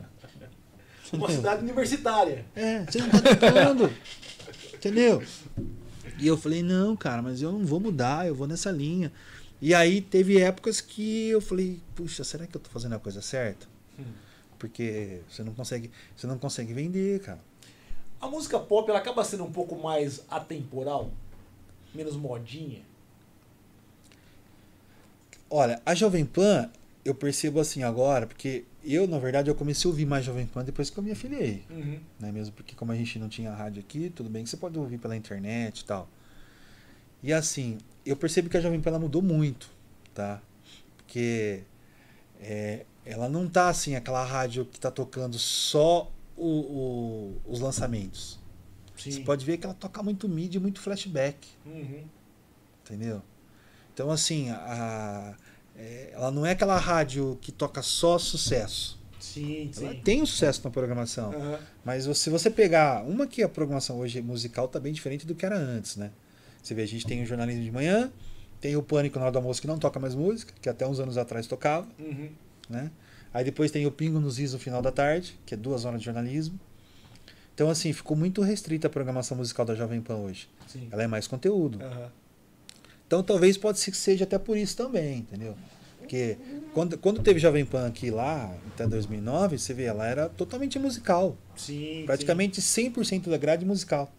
Uma cidade universitária. É, você não tá tocando. Entendeu? E eu falei, não, cara, mas eu não vou mudar, eu vou nessa linha. E aí teve épocas que eu falei, puxa, será que eu tô fazendo a coisa certa? Hum. Porque você não consegue, você não consegue vender, cara. A música pop ela acaba sendo um pouco mais atemporal, menos modinha. Olha, a Jovem Pan, eu percebo assim agora, porque eu, na verdade, eu comecei a ouvir mais Jovem Pan depois que eu me afiliei. Uhum. né? Mesmo porque como a gente não tinha rádio aqui, tudo bem que você pode ouvir pela internet e tal. E assim, eu percebo que a Jovem Pan ela mudou muito, tá? Porque é, ela não tá assim, aquela rádio que tá tocando só o- o- os lançamentos. Sim. Você pode ver que ela toca muito mid e muito flashback, Uhum. entendeu? Então assim, a- é, ela não é aquela rádio que toca só sucesso. Sim, Ela sim. tem um sucesso na programação. Aham. Mas se você pegar uma que a programação hoje musical tá bem diferente do que era antes, né? Você vê, a gente tem o jornalismo de manhã, tem o Pânico na hora do almoço que não toca mais música, que até uns anos atrás tocava, Uhum. né? Aí depois tem o Pingo nos Is no final da tarde, que é duas horas de jornalismo. Então, assim, ficou muito restrita a programação musical da Jovem Pan hoje. Sim. Ela é mais conteúdo. Aham. Então, talvez pode ser que seja até por isso também, entendeu? Porque quando, quando teve Jovem Pan aqui lá, até 2009, você vê, ela era totalmente musical. Sim. Praticamente 100% da grade musical.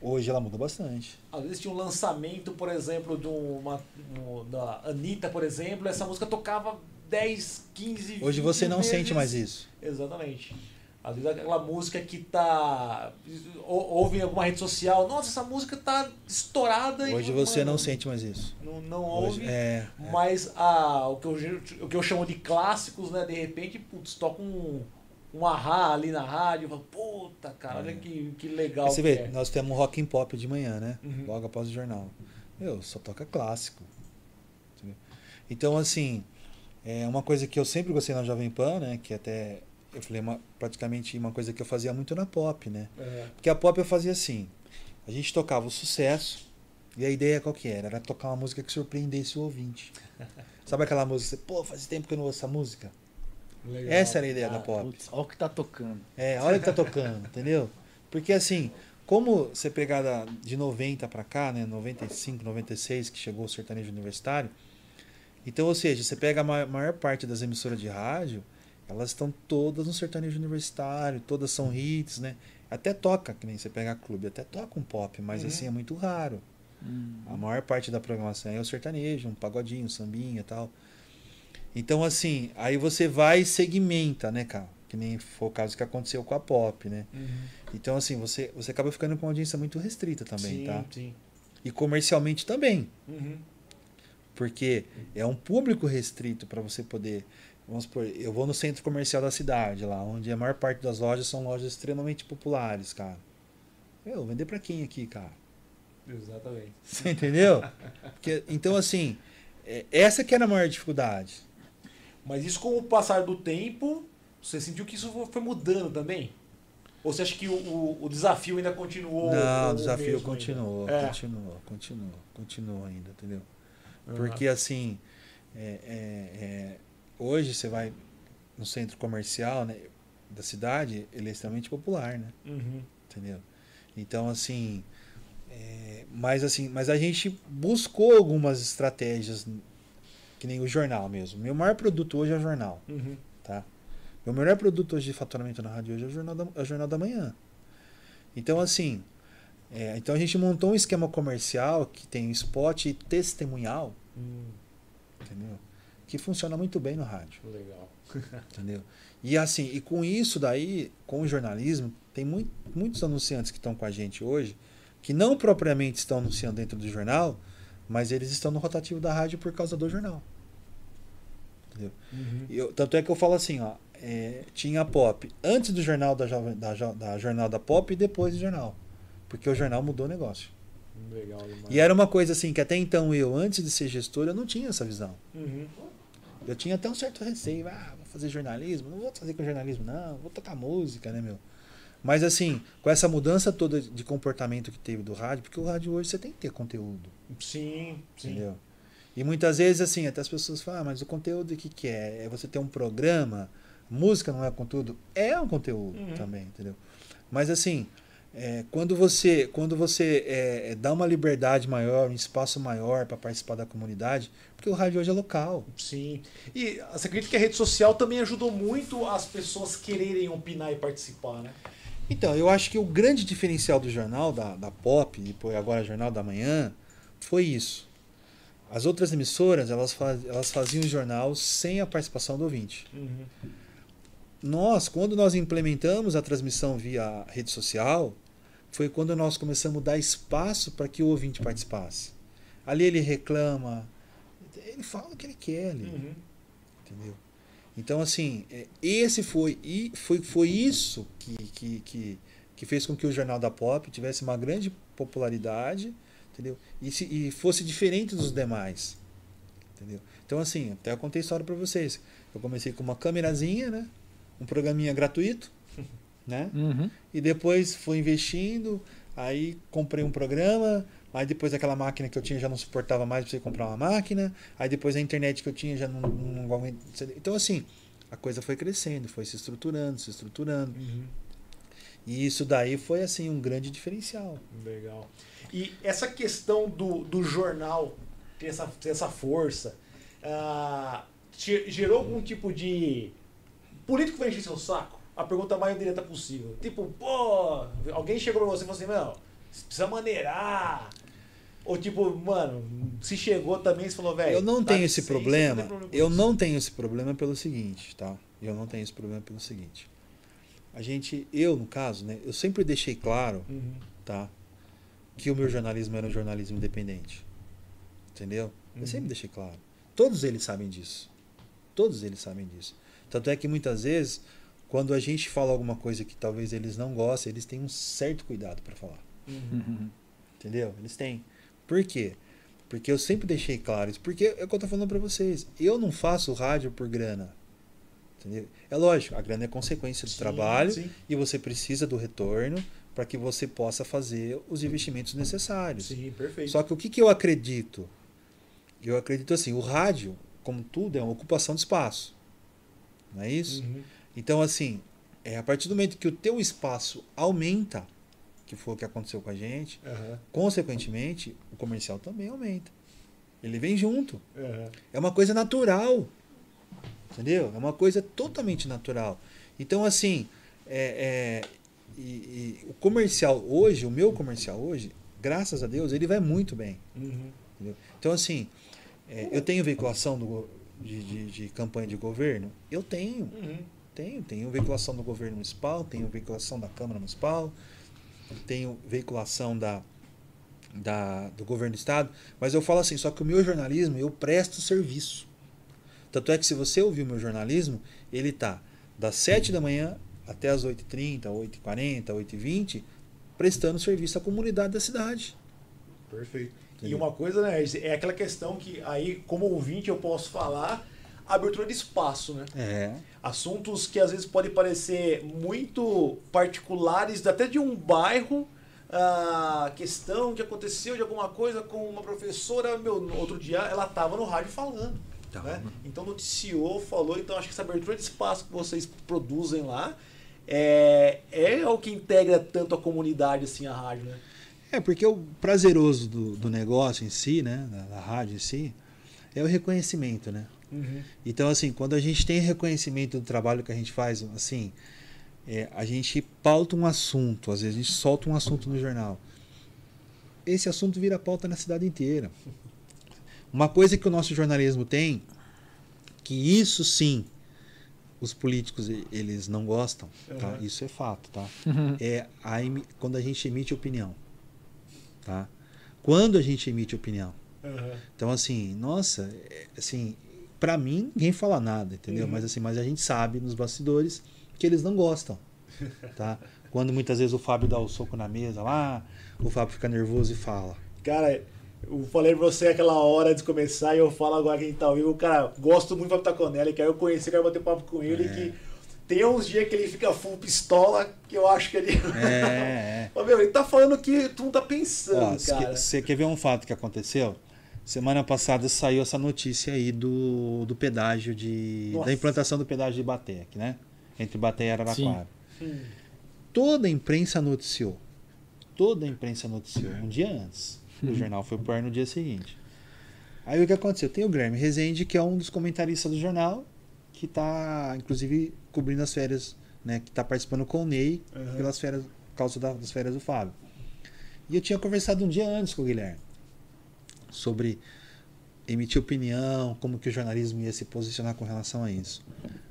Hoje ela mudou bastante. sim. Às vezes tinha um lançamento, por exemplo, de uma, um- da Anitta, por exemplo, essa música tocava 10, 15, Hoje 20 você não vezes. sente mais isso. Exatamente. Às vezes aquela música que tá. ou- Ouve em alguma rede social, nossa, essa música tá estourada. Hoje você mano, não sente mais isso. Não, não Hoje, ouve. é, Mas a, o, que eu, o que eu chamo de clássicos, né? De repente, putz, toca um, um ahá ali na rádio. falo, Puta, cara, olha É. que, que legal. Aí você que vê, é. nós temos um rock and pop de manhã, né? Uhum. Logo após o jornal. Meu, só toca clássico. Entendeu? Então, assim, é uma coisa que eu sempre gostei na Jovem Pan, né? Que até eu falei uma, praticamente uma coisa que eu fazia muito na pop, né? É. Porque a pop eu fazia assim. A gente tocava o sucesso e a ideia qual que era? Era tocar uma música que surpreendesse o ouvinte. Sabe aquela música? que você, Pô, faz tempo que eu não ouço essa música. Legal. Essa era a ideia Ah, da pop. Putz, olha o que tá tocando. É, olha que tá tocando, entendeu? Porque assim, como você pegar da- de 90 pra cá, né, 95, 96 que chegou o sertanejo universitário, então, ou seja, você pega a ma- maior parte das emissoras de rádio, elas estão todas no sertanejo universitário, todas são hits, né? Até toca, que nem você pega a clube, até toca um pop, mas Uhum. assim é muito raro. A maior parte da programação é o sertanejo, um pagodinho, um sambinha e tal. Então, assim, aí você vai e segmenta, né, cara? Que nem foi o caso que aconteceu com a pop, né? Uhum. Então, assim, você, você acaba ficando com uma audiência muito restrita também, sim, tá? Sim. E comercialmente também. Uhum. Porque é um público restrito para você poder. Vamos supor, eu vou no centro comercial da cidade, lá, onde a maior parte das lojas são lojas extremamente populares, cara. Eu vender para quem aqui, cara? Exatamente. Você entendeu? Porque, então, assim, é, essa que era a maior dificuldade. Mas isso com o passar do tempo, você sentiu que isso foi mudando também? Ou você acha que o, o, o desafio ainda continuou? Não, o desafio continuou, ainda? É. continuou, continuou, continuou ainda, entendeu? Uhum. Porque assim, é, é, é, hoje você vai no centro comercial né, da cidade, ele é extremamente popular, né? Uhum. Entendeu? Então assim, é, mas assim, mas a gente buscou algumas estratégias que nem o jornal mesmo. Meu maior produto hoje é o jornal, Uhum. tá? Meu melhor produto hoje de faturamento na rádio hoje é o jornal da, é o jornal da manhã. Então assim, é, então a gente montou um esquema comercial que tem spot testemunhal, Hum, entendeu? Que funciona muito bem no rádio. legal. Entendeu? E assim, e com isso daí, com o jornalismo, tem mui- muitos anunciantes que estão com a gente hoje, que não propriamente estão anunciando dentro do jornal, mas eles estão no rotativo da rádio por causa do jornal. Entendeu? Uhum. Eu- tanto é que eu falo assim, ó, é, tinha a pop antes do jornal da, da, da jornal da pop e depois do jornal. Porque o jornal mudou o negócio. Legal. E era uma coisa assim que até então eu, antes de ser gestor, eu não tinha essa visão. Uhum. Eu tinha até um certo receio, ah, vou fazer jornalismo, não vou fazer com jornalismo, não, vou tocar música, né, meu? Mas assim, com essa mudança toda de comportamento que teve do rádio, porque o rádio hoje você tem que ter conteúdo, Sim, sim. entendeu? E muitas vezes, assim, até as pessoas falam, ah, mas o conteúdo o que, que é? É você ter um programa, música não é conteúdo? É um conteúdo Uhum. também, entendeu? Mas assim, é, quando você, quando você é, é, dá uma liberdade maior, um espaço maior para participar da comunidade, porque o rádio hoje é local. Sim. E você acredita que a rede social também ajudou muito as pessoas quererem opinar e participar, né? Então, eu acho que o grande diferencial do jornal, da, da Pop, e agora Jornal da Manhã, foi isso. As outras emissoras, elas, faz, elas faziam o jornal sem a participação do ouvinte. Uhum. Nós, quando nós implementamos a transmissão via rede social, foi quando nós começamos a dar espaço para que o ouvinte participasse. Ali ele reclama, ele fala o que ele quer ali. Uhum. Entendeu? Então, assim, é, esse foi, e foi, foi isso que, que, que, que fez com que o Jornal da Pop tivesse uma grande popularidade, entendeu? E, se, e fosse diferente dos demais, entendeu? Então, assim, até eu contei a história para vocês. Eu comecei com uma câmerazinha, né? Um programinha gratuito, né? Uhum. E depois fui investindo, aí comprei um programa, aí depois aquela máquina que eu tinha já não suportava mais para você comprar uma máquina, aí depois a internet que eu tinha já não, não Então assim, a coisa foi crescendo, foi se estruturando, se estruturando. Uhum. E isso daí foi assim um grande diferencial. Legal. E essa questão do, do jornal ter essa, ter essa força, te- gerou algum tipo de. Político vai encher seu saco? A pergunta mais direta possível. Tipo, pô, alguém chegou pra você e falou assim, meu, você precisa maneirar. Ou tipo, mano, se chegou também, você falou, velho. eu não dá tenho esse problema, não problema eu não tenho esse problema pelo seguinte, tá? Eu não tenho esse problema pelo seguinte. A gente, eu no caso, né, eu sempre deixei claro Uhum. tá? Que o meu jornalismo era um jornalismo independente. Entendeu? Eu Uhum. sempre deixei claro. Todos eles sabem disso. Todos eles sabem disso. Tanto é que muitas vezes, quando a gente fala alguma coisa que talvez eles não gostem, eles têm um certo cuidado para falar. Uhum. Entendeu? Eles têm. Por quê? Porque eu sempre deixei claro isso. Porque é o que eu tô falando para vocês. Eu não faço rádio por grana. Entendeu? É lógico, a grana é consequência do Sim, trabalho sim. e você precisa do retorno para que você possa fazer os investimentos necessários. Sim, perfeito. Só que o que, que eu acredito? Eu acredito assim, o rádio, como tudo, é uma ocupação de espaço. Não é isso? Uhum. Então, assim, é a partir do momento que o teu espaço aumenta, que foi o que aconteceu com a gente, Aham, consequentemente, o comercial também aumenta. Ele vem junto. aham. É uma coisa natural. Entendeu? É uma coisa totalmente natural. Então, assim, é, é, e- e o comercial hoje, o meu comercial hoje, graças a Deus, ele vai muito bem. Uhum. Então, assim, é, eu tenho veiculação do, de, de, de campanha de governo? Eu tenho. Uhum. Tenho. Tenho veiculação do governo municipal, tenho veiculação da Câmara Municipal, tenho veiculação da, da, do governo do Estado. Mas eu falo assim, só que o meu jornalismo, eu presto serviço. Tanto é que se você ouvir o meu jornalismo, ele tá das 7 da manhã até as 8h30, 8h40, 8h20, prestando serviço à comunidade da cidade. Perfeito. E uma coisa, né, é aquela questão que aí, como ouvinte, eu posso falar abertura de espaço, né? É. Assuntos que às vezes podem parecer muito particulares, até de um bairro, a questão que aconteceu de alguma coisa com uma professora, meu, outro dia ela estava no rádio falando. Tava. Né? Então noticiou, falou, então acho que essa abertura de espaço que vocês produzem lá é, é o que integra tanto a comunidade assim a rádio, né? É, porque o prazeroso do, do negócio em si, né? Da, da rádio em si, é o reconhecimento, né? Então, assim, quando a gente tem reconhecimento do trabalho que a gente faz, assim, é, a gente pauta um assunto, às vezes a gente solta um assunto no jornal. Esse assunto vira pauta na cidade inteira. Uma coisa que o nosso jornalismo tem, que isso sim, os políticos eles não gostam, tá? Uhum. Isso é fato, tá? É a quando a gente emite opinião, tá? Quando a gente emite opinião. Então, assim, nossa, é, assim, para mim, ninguém fala nada, entendeu? Uhum. Mas assim, mas a gente sabe nos bastidores que eles não gostam, tá? Quando muitas vezes o Fábio dá o soco na mesa lá, o Fábio fica nervoso e fala. Cara, eu falei pra você aquela hora de começar e eu falo agora quem tá ouvindo. Cara, gosto muito do Fábio Taconelli, quero conhecer, quero bater papo com ele. É. Que tem uns dias que ele fica full pistola, que eu acho que ele. É, é. Ô, meu, ele tá falando que tu não tá pensando, Ó, cara. Você quer ver um fato que aconteceu? Semana passada saiu essa notícia aí do, do pedágio de. Nossa. da implantação do pedágio de aqui, né? Entre Baté e Araraquara. Hum. Toda a imprensa noticiou. Toda a imprensa noticiou, um dia antes. O jornal foi pro ar no dia seguinte. Aí o que aconteceu? Tem o Guilherme Rezende, que é um dos comentaristas do jornal, que está, inclusive, cobrindo as férias, né? Que está participando com o Ney Uhum. pelas férias, por causa da- das férias do Fábio. E eu tinha conversado um dia antes com o Guilherme sobre emitir opinião, como que o jornalismo ia se posicionar com relação a isso.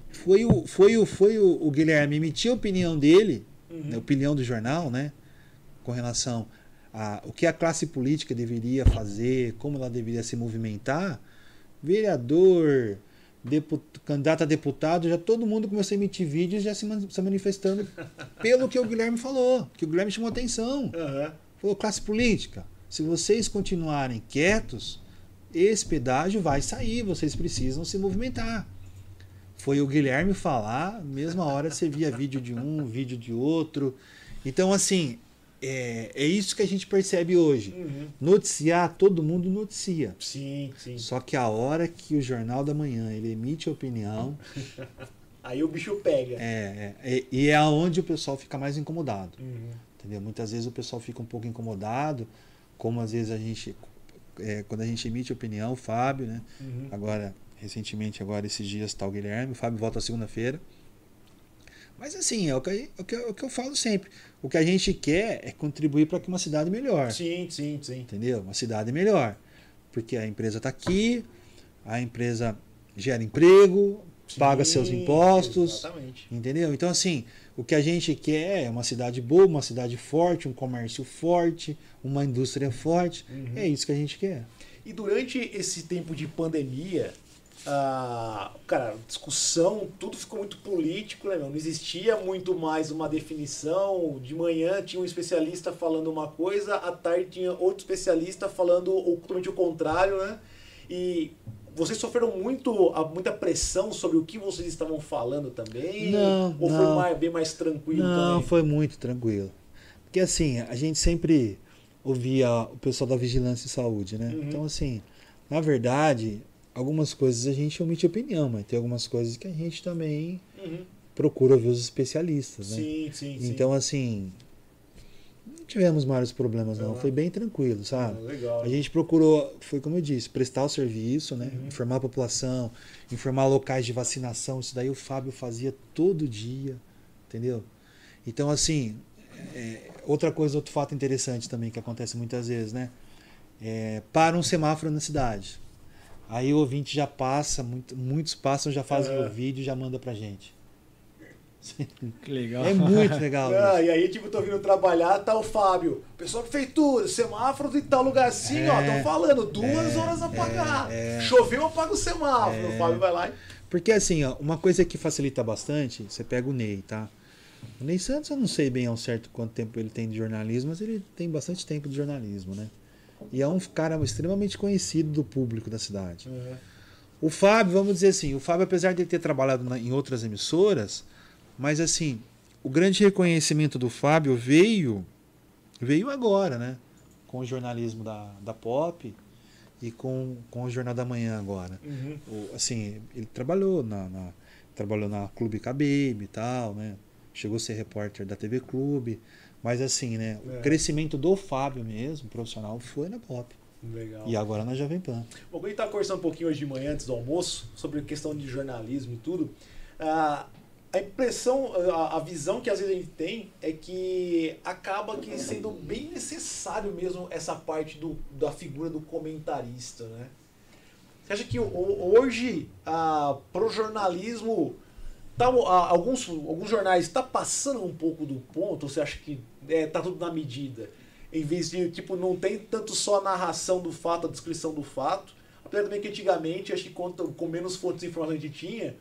Foi o, foi o, foi o, o Guilherme emitir a opinião dele, Uhum. né, a opinião do jornal, né, com relação a o que a classe política deveria fazer, como ela deveria se movimentar. Vereador, deput, candidato a deputado, já todo mundo começou a emitir vídeos já se, se manifestando pelo que o Guilherme falou, que o Guilherme chamou atenção. Aham. Falou, classe política, se vocês continuarem quietos, esse pedágio vai sair, vocês precisam se movimentar. Foi o Guilherme falar, mesma hora você via vídeo de um, vídeo de outro. Então, assim, é, é isso que a gente percebe hoje. Uhum. Noticiar, todo mundo noticia. Sim, sim. Só que a hora que o Jornal da Manhã ele emite a opinião, Aí o bicho pega. é, é, é- e é aonde o pessoal fica mais incomodado. Uhum. Entendeu? Muitas vezes o pessoal fica um pouco incomodado, como às vezes a gente, é, quando a gente emite opinião, o Fábio, né? Uhum. Agora, recentemente, agora esses dias está o Guilherme, o Fábio volta segunda-feira. Mas assim, é o, que, é, o que, é o que eu falo sempre. O que a gente quer é contribuir para que uma cidade melhor. Sim, sim, sim. Entendeu? Uma cidade melhor. Porque a empresa está aqui, a empresa gera emprego, paga Sim, seus impostos. Exatamente. Entendeu? Então, assim, o que a gente quer é uma cidade boa, uma cidade forte, um comércio forte, uma indústria forte. Uhum. É isso que a gente quer. E durante esse tempo de pandemia, ah, cara, discussão, tudo ficou muito político, né, meu? Não existia muito mais uma definição. De manhã tinha um especialista falando uma coisa, à tarde tinha outro especialista falando totalmente o contrário, né? E vocês sofreram muito, muita pressão sobre o que vocês estavam falando também? Não, Ou foi não. mais, bem mais tranquilo Não, também? foi muito tranquilo. Porque assim, a gente sempre ouvia o pessoal da vigilância e saúde, né? Uhum. Então, assim, na verdade, algumas coisas a gente omite opinião, mas tem algumas coisas que a gente também Uhum. procura ouvir os especialistas, né? Sim, sim, sim. Então, assim, não tivemos maiores problemas, não. Uhum. Foi bem tranquilo, sabe? legal. A gente procurou, foi como eu disse, prestar o serviço, né? Uhum. Informar a população, informar locais de vacinação. Isso daí o Fábio fazia todo dia, entendeu? Então, assim, é, outra coisa, outro fato interessante também que acontece muitas vezes, né? É, para um semáforo na cidade. Aí o ouvinte já passa, muito- muitos passam, já fazem Uhum. o vídeo já manda pra gente. Que legal. É muito legal. Ah, e aí, tipo, tô vindo trabalhar, tá o Fábio. Pessoal da prefeitura, semáforo em tal lugar assim, ó. É, Estão falando, duas é, horas a pagar. é, é. Choveu, apaga o semáforo. É. O Fábio vai lá e. Porque assim, ó, uma coisa que facilita bastante, você pega o Ney, tá? O Ney Santos, eu não sei bem ao certo quanto tempo ele tem de jornalismo, mas ele tem bastante tempo de jornalismo, né? E é um cara extremamente conhecido do público da cidade. Uhum. O Fábio, vamos dizer assim, o Fábio, apesar de ele ter trabalhado na- em outras emissoras, mas assim, o grande reconhecimento do Fábio veio veio agora, né? Com o jornalismo da, da Pop e com, com o Jornal da Manhã agora. Uhum. O- assim, ele trabalhou na, na- trabalhou na Clube Cabebe e tal, né? Chegou a ser repórter da TV Clube, mas assim, né? É. O crescimento do Fábio mesmo, profissional, foi na Pop Legal. e agora na Jovem Pan. Bom, a gente estava conversando um pouquinho hoje de manhã, antes do almoço, sobre questão de jornalismo e tudo, ah, a impressão, a, visão que às vezes a gente tem é que acaba que sendo bem necessário mesmo essa parte do, da figura do comentarista, né? Você acha que ho- hoje, ah, pro jornalismo, tá, alguns, alguns jornais está passando um pouco do ponto? Ou você acha que é, tá tudo na medida? Em vez de, tipo, não tem tanto só a narração do fato, a descrição do fato. Apesar também que antigamente, acho que conta, com menos fontes de informação a gente tinha,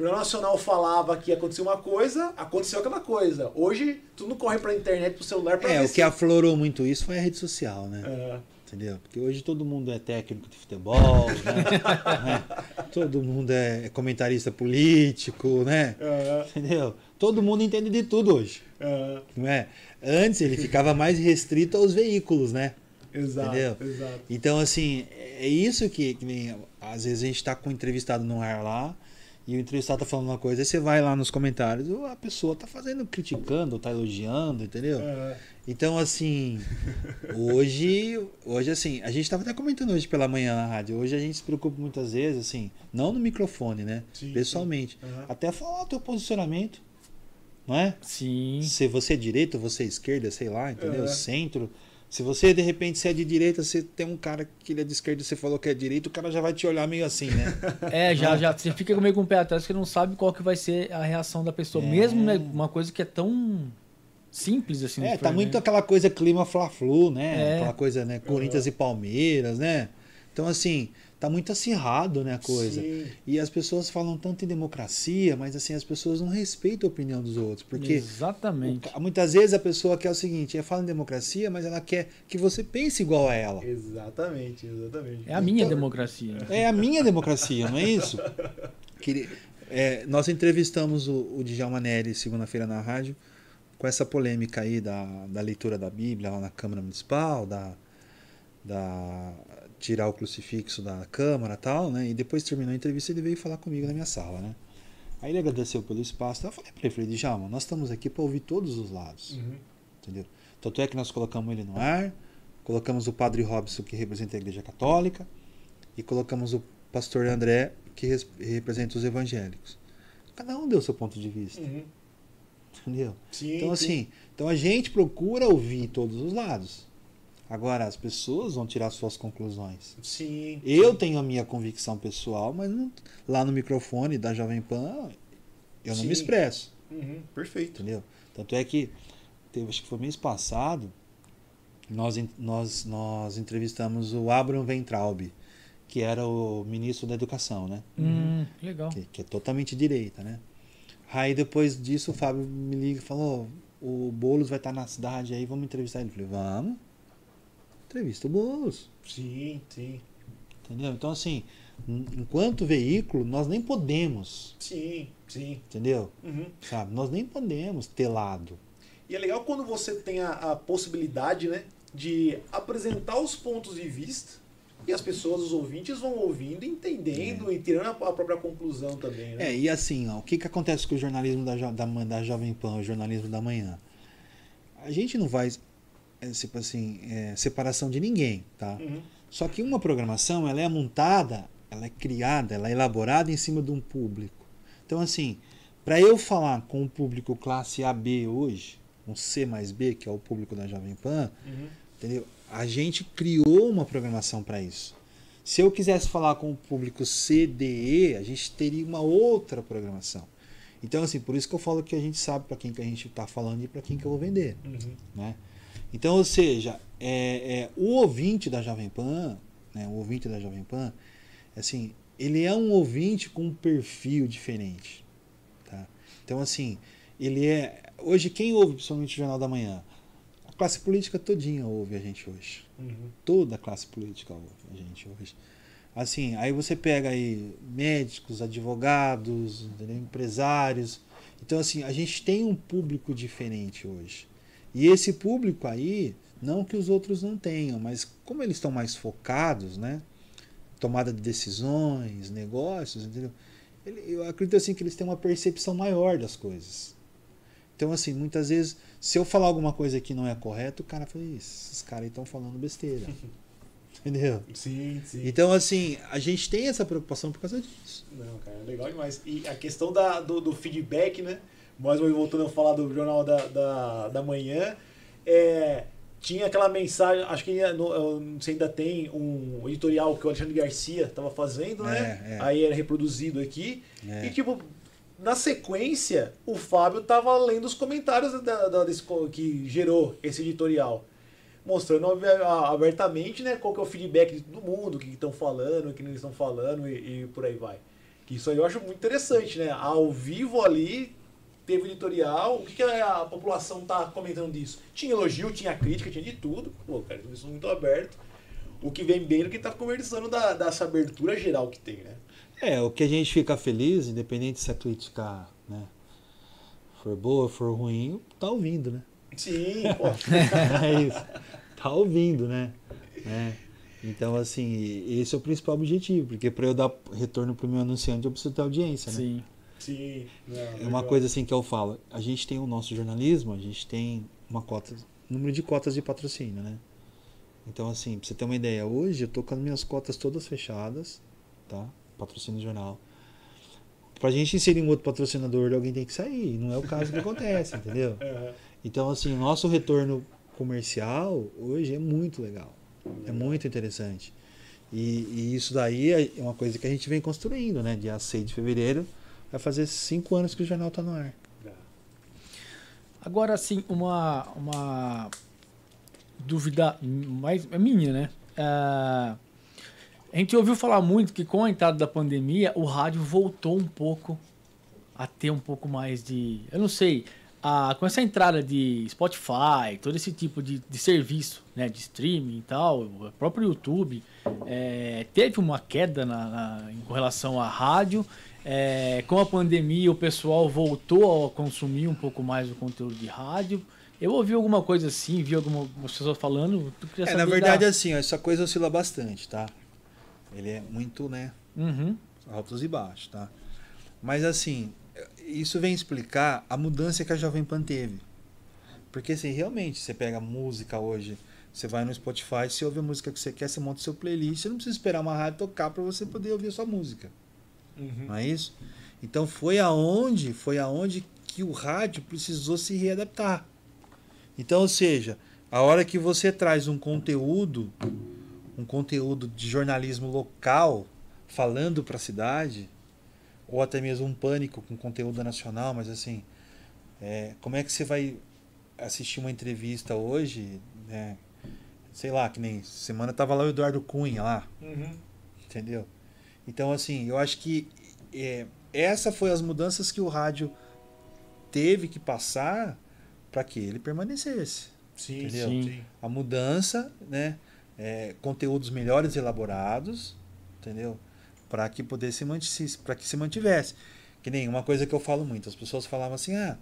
o Jornal Nacional falava que aconteceu uma coisa, aconteceu aquela coisa. Hoje, tudo corre pra internet, pro celular, pra É, ver o se- que aflorou muito isso foi a rede social, né? É, Entendeu? Porque hoje todo mundo é técnico de futebol, né? Né? Todo mundo é comentarista político, né? é, Entendeu? Todo mundo entende de tudo hoje, é, não é? Antes ele ficava mais restrito aos veículos, né? exato, Entendeu? exato. Então, assim, é isso que, que nem, às vezes a gente tá com um entrevistado no ar lá, e o entrevistado tá falando uma coisa, aí você vai lá nos comentários, a pessoa tá fazendo, criticando, tá elogiando, entendeu? É, Então, assim, hoje, hoje assim, a gente estava até comentando hoje pela manhã na rádio, hoje a gente se preocupa muitas vezes, assim, não no microfone, né? Sim, Pessoalmente. sim. Aham. Até falar o teu posicionamento, não é? Sim. Se você é direita, você é esquerda, sei lá, entendeu? Aham. Centro. Se você, de repente, se é de direita, você tem um cara que ele é de esquerda e você falou que é direito, o cara já vai te olhar meio assim, né? É, já, já. Você fica meio com o pé atrás que não sabe qual que vai ser a reação da pessoa. É. Mesmo, né? Uma coisa que é tão simples assim. É, tá muito ver. aquela coisa clima fla-flu, né? É. Aquela coisa, né? Corinthians e Palmeiras, né? Então, assim, tá muito acirrado, né, a coisa. Sim. E as pessoas falam tanto em democracia, mas, assim, as pessoas não respeitam a opinião dos outros. Porque Exatamente. o- muitas vezes a pessoa quer o seguinte, ela fala em democracia, mas ela quer que você pense igual a ela. Exatamente, exatamente. É a minha Então- democracia. É a minha democracia, não é isso? Que- é, nós entrevistamos o, o Djalma Neri segunda-feira na rádio com essa polêmica aí da, da leitura da Bíblia lá na Câmara Municipal, da, da tirar o crucifixo da Câmara e tal, né? E depois terminou a entrevista ele veio falar comigo na minha sala, né? Aí ele agradeceu pelo espaço. Eu falei para ele, falei, Djalma, nós estamos aqui para ouvir todos os lados Uhum. entendeu? Tanto é que nós colocamos ele no ar, colocamos o Padre Robson, que representa a Igreja Católica, e colocamos o Pastor André, que res- representa os evangélicos. Cada um deu seu ponto de vista, Uhum. entendeu? Sim, Então, sim. assim, então a gente procura ouvir todos os lados. Agora, as pessoas vão tirar suas conclusões. Sim. Eu tenho a minha convicção pessoal, mas não- lá no microfone da Jovem Pan, eu não Sim. me expresso. Uhum. Perfeito. Entendeu? Tanto é que teve, acho que foi mês passado, nós, nós, nós entrevistamos o Abraham Weintraub, que era o ministro da Educação, né? Hum, legal. Que, que é totalmente direita, né? Aí depois disso o Fábio me liga e falou, o Boulos vai estar na cidade aí, vamos entrevistar ele. Eu falei, vamos. Entrevista o Boulos. Sim, sim. Entendeu? Então assim, en- enquanto veículo, nós nem podemos, Sim, sim. entendeu? Uhum. Sabe? Nós nem podemos ter lado. E é legal quando você tem a, a possibilidade, né, de apresentar os pontos de vista e as pessoas, os ouvintes, vão ouvindo, entendendo e tirando a, a própria conclusão também, né? É, e assim, ó, o que, que acontece com o jornalismo da, da, da Jovem Pan, o jornalismo da manhã? A gente não vai, é, tipo assim, é, separação de ninguém, tá? Uhum. Só que uma programação, ela é montada, ela é criada, ela é elaborada em cima de um público. Então, assim, para eu falar com o público classe AB hoje, um C mais B, que é o público da Jovem Pan, Uhum. Entendeu? A gente criou uma programação para isso. Se eu quisesse falar com o público CDE, a gente teria uma outra programação. Então, assim, por isso que eu falo que a gente sabe para quem que a gente está falando e para quem que eu vou vender. Uhum. Né? Então, ou seja, é, é, o ouvinte da Jovem Pan, né, o ouvinte da Jovem Pan, assim, ele é um ouvinte com um perfil diferente. Tá? Então, assim, ele é. Hoje, quem ouve principalmente o Jornal da Manhã? classe política todinha ouve a gente hoje. Uhum. Toda a classe política ouve a gente hoje. Assim, aí você pega aí médicos, advogados, entendeu? empresários. Então, assim, a gente tem um público diferente hoje. E esse público aí, não que os outros não tenham, mas como eles estão mais focados, né? Tomada de decisões, negócios, entendeu? Eu acredito assim que eles têm uma percepção maior das coisas. Então, assim, muitas vezes, se eu falar alguma coisa que não é correta, o cara fala, "Ih, esses caras aí estão falando besteira. Entendeu? Sim, sim. Então, assim, a gente tem essa preocupação por causa disso. Não, cara, é legal demais. E a questão da, do, do feedback, né? Mais uma vez voltando a falar do Jornal da, da, da Manhã, é, tinha aquela mensagem, acho que no- não sei, ainda tem um editorial que o Alexandre Garcia estava fazendo, né? É, é. Aí era reproduzido aqui. É. E, tipo, na sequência, o Fábio tava lendo os comentários da, da- desse que gerou esse editorial. Mostrando abertamente né, qual que é o feedback de todo mundo, o que estão falando, o que não estão falando e, e por aí vai. Que Isso aí eu acho muito interessante, né? Ao vivo ali, teve o editorial, o que, que a população tá comentando disso? Tinha elogio, tinha crítica, tinha de tudo. Pô, cara, isso é muito aberto. O que vem bem do que tá conversando da, dessa abertura geral que tem, né? É, o que a gente fica feliz, independente se a crítica né, for boa, for ruim, tá ouvindo, né? Sim, pô. é isso. Tá ouvindo, né? Né? Então, assim, esse é o principal objetivo, porque para eu dar retorno pro meu anunciante, eu preciso ter audiência, né? Sim. Sim. Não, É uma legal. coisa assim que eu falo. A gente tem o nosso jornalismo, a gente tem uma cota, número de cotas de patrocínio, né? Então, assim, pra você ter uma ideia, hoje eu tô com as minhas cotas todas fechadas, tá? Patrocínio jornal. Pra gente inserir um outro patrocinador, alguém tem que sair. Não é o caso que acontece, entendeu? Aham. Então, assim, o nosso retorno comercial hoje é muito legal. É muito interessante. E, e isso daí é uma coisa que a gente vem construindo, né? Dia 6 de fevereiro vai fazer cinco anos que o jornal tá no ar. Agora, assim, uma, uma dúvida mais é minha, né? Ah, a gente ouviu falar muito que com a entrada da pandemia, o rádio voltou um pouco a ter um pouco mais de. Eu não sei. a- com essa entrada de Spotify, todo esse tipo de, de serviço, né, de streaming e tal, o próprio YouTube, é, teve uma queda na, na- em relação à rádio. É, com a pandemia, o pessoal voltou a consumir um pouco mais o conteúdo de rádio. Eu ouvi alguma coisa assim, vi algumas pessoas falando. É, na verdade, da- assim, ó, essa coisa oscila bastante, tá? Ele é muito, né? Uhum, Altos e baixos, tá? Mas assim, isso vem explicar a mudança que a Jovem Pan teve. Porque assim, realmente, você pega música hoje, você vai no Spotify, você ouve a música que você quer, você monta o seu playlist, você não precisa esperar uma rádio tocar para você poder ouvir a sua música. Uhum. Não é isso? Então foi aonde, foi aonde que o rádio precisou se readaptar. Então, ou seja, a hora que você traz um conteúdo, um conteúdo de jornalismo local, falando para a cidade, ou até mesmo um pânico com conteúdo nacional, mas assim, é, como é que você vai assistir uma entrevista hoje, né? Sei lá, que nem semana tava lá o Eduardo Cunha lá, Uhum. entendeu? Então, assim, eu acho que é, essa foi as mudanças que o rádio teve que passar para que ele permanecesse. Sim, Entendeu? sim. A mudança, né? é, conteúdos melhores elaborados, entendeu? Para que pudesse para que se mantivesse. Que nem uma coisa que eu falo muito, as pessoas falavam assim, ah,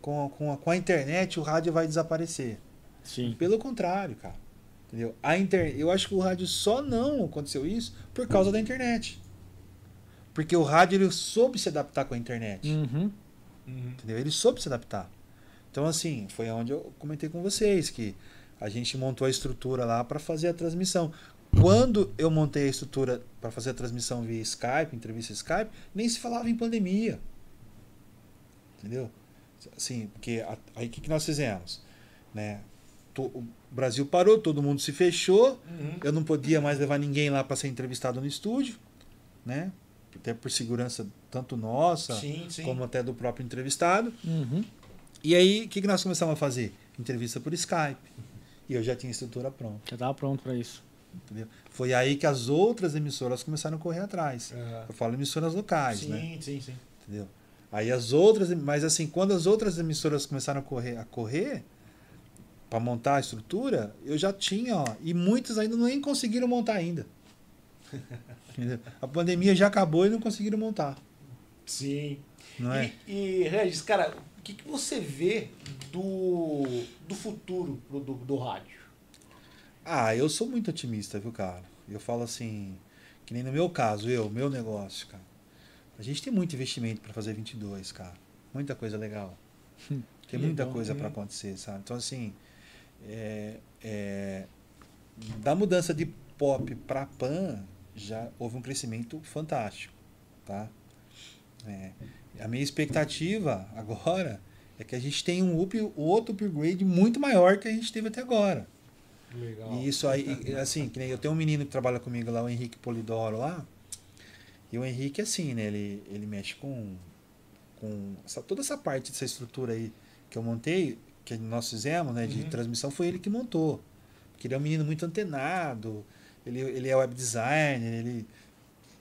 com, a- com, a, com a internet o rádio vai desaparecer. Sim. Pelo contrário, cara. Entendeu? A inter... Eu acho que o rádio só não aconteceu isso por causa da internet. Porque o rádio ele soube se adaptar com a internet. Uhum. Entendeu? Ele soube se adaptar. Então, assim, foi onde eu comentei com vocês que a gente montou a estrutura lá para fazer a transmissão. Quando eu montei a estrutura para fazer a transmissão via Skype, entrevista Skype, nem se falava em pandemia. Entendeu? Assim, porque a- aí o que, que nós fizemos? Né? To- O Brasil parou, todo mundo se fechou, Uhum. eu não podia mais levar ninguém lá para ser entrevistado no estúdio, né? Até por segurança tanto nossa Sim, sim. como até do próprio entrevistado. Uhum. E aí, o que, que nós começamos a fazer? Entrevista por Skype. E eu já tinha estrutura pronta, Já tava pronto para isso. entendeu? Foi aí que as outras emissoras começaram a correr atrás. Aham. Eu falo emissoras locais, Sim, né? sim, sim. Entendeu? Aí as outras, mas assim, quando as outras emissoras começaram a correr, a correr para montar a estrutura, eu já tinha, ó, e muitos ainda nem conseguiram montar ainda. A pandemia já acabou e não conseguiram montar. Sim. Não é? E, e Regis, cara, o que, que você vê do, do futuro do, do, do rádio? Ah, eu sou muito otimista, viu, cara? Eu falo assim, que nem no meu caso, eu, meu negócio, cara. A gente tem muito investimento para fazer 22, cara. Muita coisa legal. Tem muita Legal, coisa para acontecer, sabe? Então, assim, é, é, da mudança de pop para pan, já houve um crescimento fantástico, tá? É, a minha expectativa agora é que a gente tenha um up, outro upgrade muito maior que a gente teve até agora. Legal. E isso aí, assim, que nem eu tenho um menino que trabalha comigo lá, o Henrique Polidoro lá. E o Henrique, assim, né? Ele, ele mexe com, com essa- toda essa parte dessa estrutura aí que eu montei, que nós fizemos, né? De Uhum. transmissão, foi ele que montou. Porque ele é um menino muito antenado, ele, ele é web designer, ele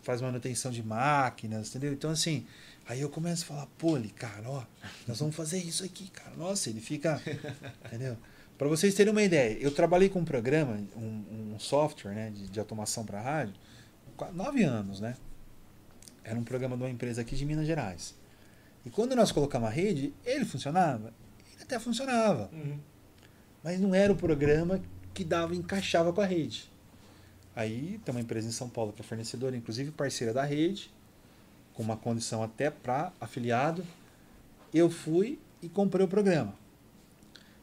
faz manutenção de máquinas, entendeu? Então, assim, aí eu começo a falar, pô, ele, cara, ó, nós vamos fazer isso aqui, cara. Nossa, ele fica, entendeu? Para vocês terem uma ideia, eu trabalhei com um programa, um, um software né, de, de automação para rádio, nove anos, né? Era um programa de uma empresa aqui de Minas Gerais. E quando nós colocamos a rede, ele funcionava? Até funcionava, Uhum. mas não era o programa que dava, encaixava com a rede. Aí tem uma empresa em São Paulo que é fornecedora, inclusive parceira da rede, com uma condição até para afiliado. Eu fui e comprei o programa.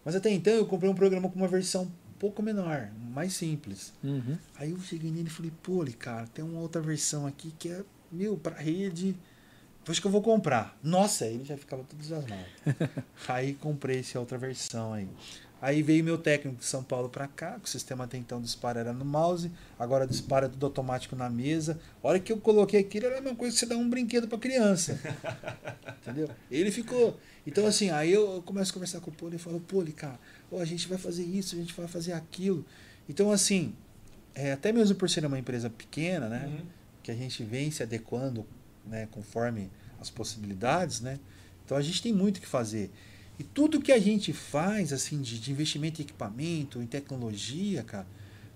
Mas até então eu comprei um programa com uma versão um pouco menor, mais simples. Uhum. Aí eu cheguei nele e falei, pô, cara, tem uma outra versão aqui que é, meu, pra rede. Acho que eu vou comprar. Nossa, ele já ficava todo desasmado. aí comprei essa outra versão aí. Aí veio meu técnico de São Paulo pra cá, que o sistema até então dispara era no mouse, agora dispara tudo automático na mesa. A hora que eu coloquei aquilo era a mesma coisa que você dá um brinquedo pra criança. Entendeu? Ele ficou. Então, assim, aí eu começo a conversar com o Poli e falo, Poli, cara, ó, a gente vai fazer isso, a gente vai fazer aquilo. Então, assim, é, até mesmo por ser uma empresa pequena, né? Uhum. Que a gente vem se adequando né, conforme as possibilidades, né? Então a gente tem muito o que fazer. E tudo que a gente faz, assim, de, de investimento em equipamento, em tecnologia, cara,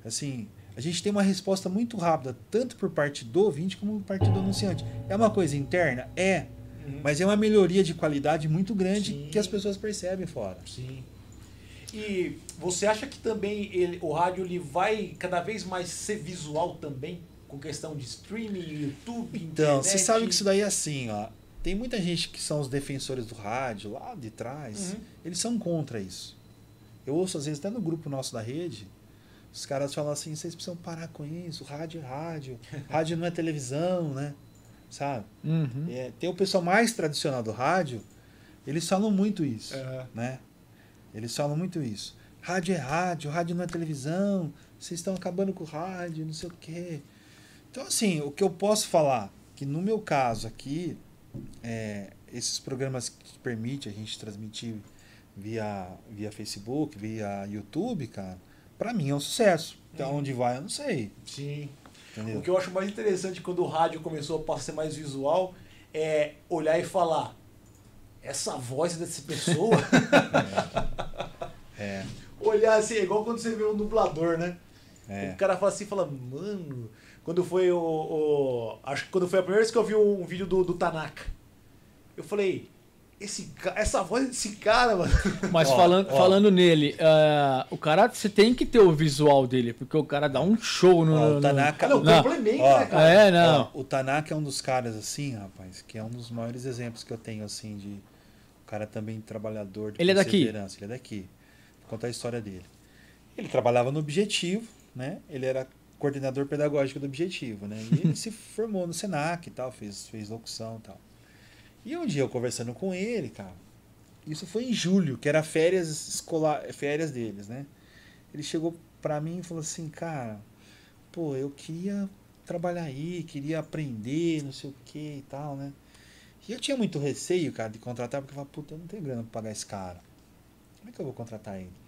assim, a gente tem uma resposta muito rápida, tanto por parte do ouvinte como por parte do anunciante. É uma coisa interna? É. Uhum. Mas é uma melhoria de qualidade muito grande Sim. que as pessoas percebem fora. Sim. E você acha que também ele, o rádio ele vai cada vez mais ser visual também? Com questão de streaming, YouTube, Então, você sabe que isso daí é assim, ó. Tem muita gente que são os defensores do rádio lá de trás, Uhum. eles são contra isso. Eu ouço às vezes até no grupo nosso da rede, os caras falam assim, vocês precisam parar com isso, rádio é rádio, rádio não é televisão, né? Sabe? Uhum. É, tem o pessoal mais tradicional do rádio, eles falam muito isso, Aham. né? Eles falam muito isso. Rádio é rádio, rádio não é televisão, vocês estão acabando com o rádio, não sei o quê. Então, assim, o que eu posso falar, que no meu caso aqui, é, esses programas que permitem a gente transmitir via, via Facebook, via YouTube, cara, pra mim é um sucesso. Até Uhum. onde vai, eu não sei. Sim. Entendeu? O que eu acho mais interessante quando o rádio começou a passar mais visual é olhar e falar essa voz dessa pessoa É, olhar assim, é igual quando você vê um dublador, né? é. O cara fala assim, fala, mano, quando foi o, o- Acho que quando foi a primeira vez que eu vi um vídeo do, do Tanaka, eu falei, esse, essa voz desse cara, mano. Mas Ó, falando, ó. falando nele, ah, o cara, você tem que ter o visual dele, porque o cara dá um show no. Ó, no- o Tanaka, Não, Não. complementa, Ó, né, cara? É, não. Ó, o Tanaka é um dos caras assim, rapaz, que é um dos maiores exemplos que eu tenho assim de o cara também trabalhador de Ele é daqui? perseverança. Ele é daqui. Vou contar a história dele. Ele trabalhava no Objetivo, né? Ele era coordenador pedagógico do Objetivo, né? E ele se formou no Senac e tal, fez fez locução e tal. E um dia eu conversando com ele, cara, isso foi em julho, que era férias escolar, férias deles, né? Ele chegou pra mim e falou assim, cara, pô, eu queria trabalhar aí, queria aprender, não sei o que e tal, né? E eu tinha muito receio, cara, de contratar, porque eu falava, puta, eu não tenho grana pra pagar esse cara. Como é que eu vou contratar ele?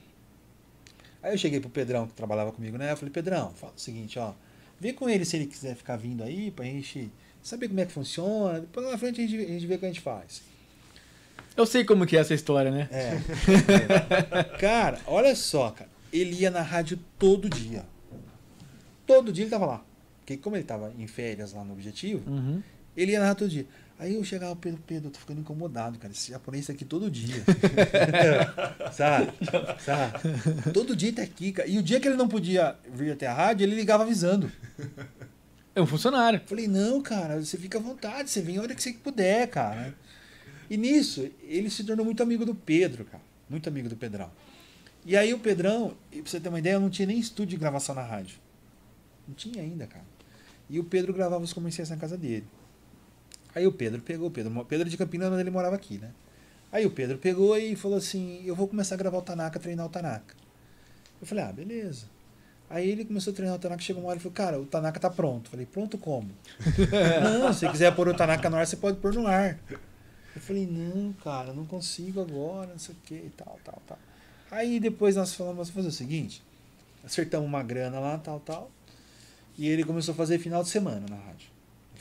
Aí eu cheguei pro Pedrão, que trabalhava comigo, né? Eu falei, Pedrão, fala o seguinte, ó, vê com ele se ele quiser ficar vindo aí, pra gente saber como é que funciona, depois lá na frente a gente, a gente vê o que a gente faz. Eu sei como que é essa história, né? É. cara, olha só, cara. Ele ia na rádio todo dia. Todo dia ele tava lá. Porque como ele tava em férias lá no Objetivo, Uhum. ele ia na rádio todo dia. Aí eu chegava, Pedro, Pedro, eu tô ficando incomodado, cara. Esse japonês tá aqui todo dia. sabe? Sabe? Todo dia tá aqui, cara. E o dia que ele não podia vir até a rádio, ele ligava avisando. É um funcionário. Falei, não, cara, você fica à vontade, você vem a hora que você puder, cara. E nisso, ele se tornou muito amigo do Pedro, cara. Muito amigo do Pedrão. E aí o Pedrão, e pra você ter uma ideia, eu não tinha nem estúdio de gravação na rádio. Não tinha ainda, cara. E o Pedro gravava os comerciais na casa dele. Aí o Pedro pegou, Pedro, Pedro de Campinas, mas ele morava aqui, né? Aí o Pedro pegou e falou assim: Eu vou começar a gravar o Tanaka, treinar o Tanaka. Eu falei: Ah, beleza. Aí ele começou a treinar o Tanaka, chegou uma hora e falou: Cara, o Tanaka tá pronto. Eu falei: Pronto como? não, se quiser pôr o Tanaka no ar, você pode pôr no ar. Eu falei: Não, cara, não consigo agora, não sei o que e tal, tal, tal. Aí depois nós falamos: Vamos fazer o seguinte: acertamos uma grana lá, tal, tal. E ele começou a fazer final de semana na rádio.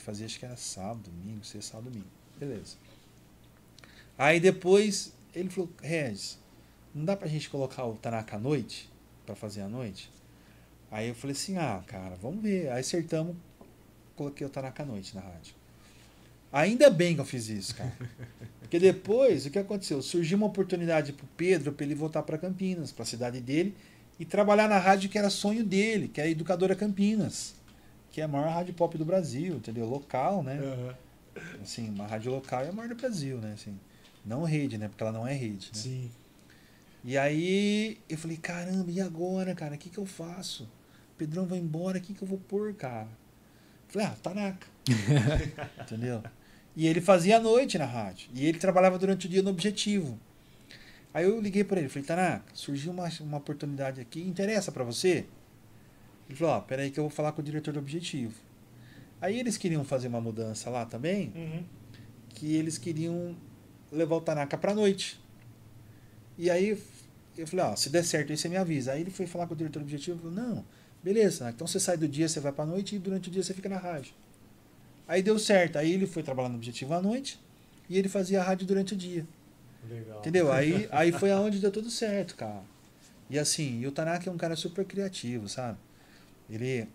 Fazia, acho que era sábado, domingo, sexta, sábado, domingo. Beleza. Aí depois ele falou, Regis, não dá pra gente colocar o Tanaka à noite? Pra fazer à noite? Aí eu falei assim, ah, cara, vamos ver. Aí acertamos, coloquei o Tanaka à noite na rádio. Ainda bem que eu fiz isso, cara. Porque depois, o que aconteceu? Surgiu uma oportunidade pro Pedro pra ele voltar pra Campinas, pra cidade dele, e trabalhar na rádio que era sonho dele, que é a Educadora Campinas, que é a maior rádio pop do Brasil, entendeu? Local, né? Aham. Assim, uma rádio local é a maior do Brasil, né? Assim, não rede, né? Porque ela não é rede, né? Sim. E aí eu falei, caramba, e agora, cara? O que, que eu faço? O Pedrão vai embora, o que, que eu vou pôr, cara? Falei, ah, Tanaka. Entendeu? E ele fazia a noite na rádio. E ele trabalhava durante o dia no Objetivo. Aí eu liguei para ele, falei, Tanaka, surgiu uma, uma oportunidade aqui, interessa para você? Ele falou, ó, peraí que eu vou falar com o diretor do Objetivo. Aí eles queriam fazer uma mudança lá também, Uhum. que eles queriam levar o Tanaka pra noite. E aí eu falei, ó, se der certo aí você me avisa. Aí ele foi falar com o diretor do objetivo e falou, não, beleza, então você sai do dia, você vai pra noite e durante o dia você fica na rádio. Aí deu certo, aí ele foi trabalhar no objetivo à noite e ele fazia a rádio durante o dia. Legal. Entendeu? Aí, aí foi aonde deu tudo certo, cara. E assim, e o Tanaka é um cara super criativo, sabe? Ele,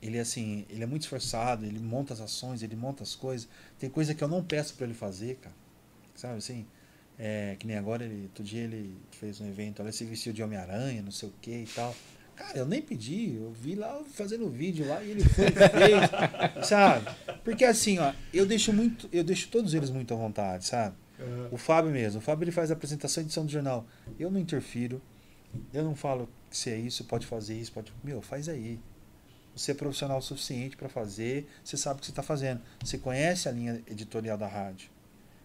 ele assim, ele é muito esforçado, ele monta as ações, ele monta as coisas. Tem coisa que eu não peço pra ele fazer, cara. Sabe assim? É, que nem agora, ele, outro dia ele fez um evento, ele se vestiu de Homem-Aranha, não sei o que e tal. Cara, eu nem pedi, eu vi lá fazendo vídeo lá e ele foi fez, sabe? Porque assim, ó, eu deixo muito, eu deixo todos eles muito à vontade, sabe? Aham. O Fábio mesmo. O Fábio ele faz a apresentação e edição do jornal. Eu não interfiro. Eu não falo que se é isso, pode fazer isso, pode. Meu, faz aí. Você é profissional o suficiente para fazer, você sabe o que você está fazendo. Você conhece a linha editorial da rádio.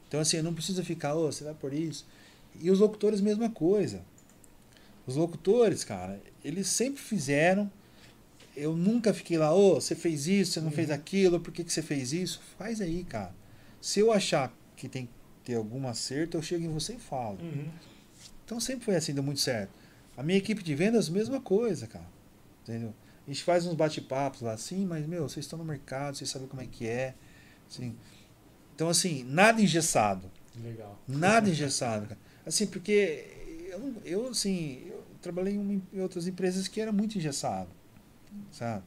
Então, assim, não precisa ficar, ô, você vai por isso. E os locutores, mesma coisa. Os locutores, cara, eles sempre fizeram. Eu nunca fiquei lá, ô, você fez isso, você não fez aquilo, por que, que você fez isso? Faz aí, cara. Se eu achar que tem que ter algum acerto, eu chego em você e falo. Uhum. Então sempre foi assim, deu muito certo. A minha equipe de vendas, mesma coisa, cara. Entendeu? A gente faz uns bate-papos lá assim, mas, meu, vocês estão no mercado, vocês sabem como é que é. Assim. Então, assim, nada engessado. Legal. Nada engessado, cara. Assim, porque eu, eu assim, eu trabalhei em, em outras empresas que era muito engessado, sabe?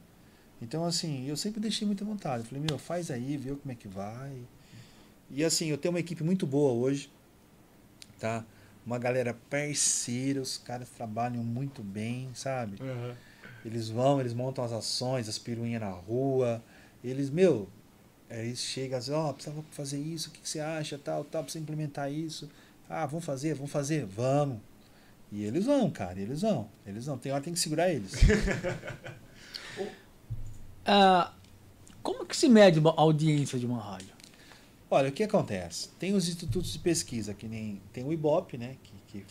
Então, assim, eu sempre deixei muita vontade. Eu falei, meu, faz aí, vê como é que vai. E assim, eu tenho uma equipe muito boa hoje, tá? Uma galera parceira, os caras trabalham muito bem, sabe? Aham. Eles vão, eles montam as ações, as piruinhas na rua. Eles, meu, aí eles chegam assim, ó, precisava fazer isso, o que, que você acha, tal, tal, precisa implementar isso. Ah, vamos fazer, vamos fazer, vamos. E eles vão, cara, eles vão, eles vão. Tem hora que tem que segurar eles. Ah, como que se mede uma audiência de uma rádio? Olha, o que acontece? Tem os institutos de pesquisa, que nem tem o IBOP, né? Que, que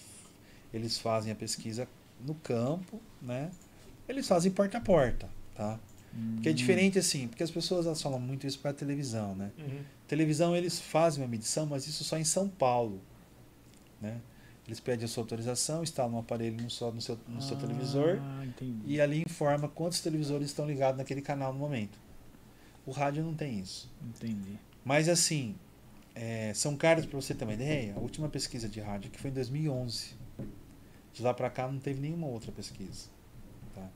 eles fazem a pesquisa no campo, né? Eles fazem porta a porta, tá? Que é diferente assim, porque as pessoas elas falam muito isso para televisão, né? Uhum. Televisão eles fazem uma medição, mas isso só em São Paulo, né? Eles pedem a sua autorização, instalam um aparelho no seu, no seu, no seu televisor Ah, entendi. e ali informa quantos televisores estão ligados naquele canal no momento. O rádio não tem isso. Entendi. Mas assim, é, São Carlos, para você ter uma ideia, a última pesquisa de rádio que foi em 2011. De lá para cá não teve nenhuma outra pesquisa. Tá?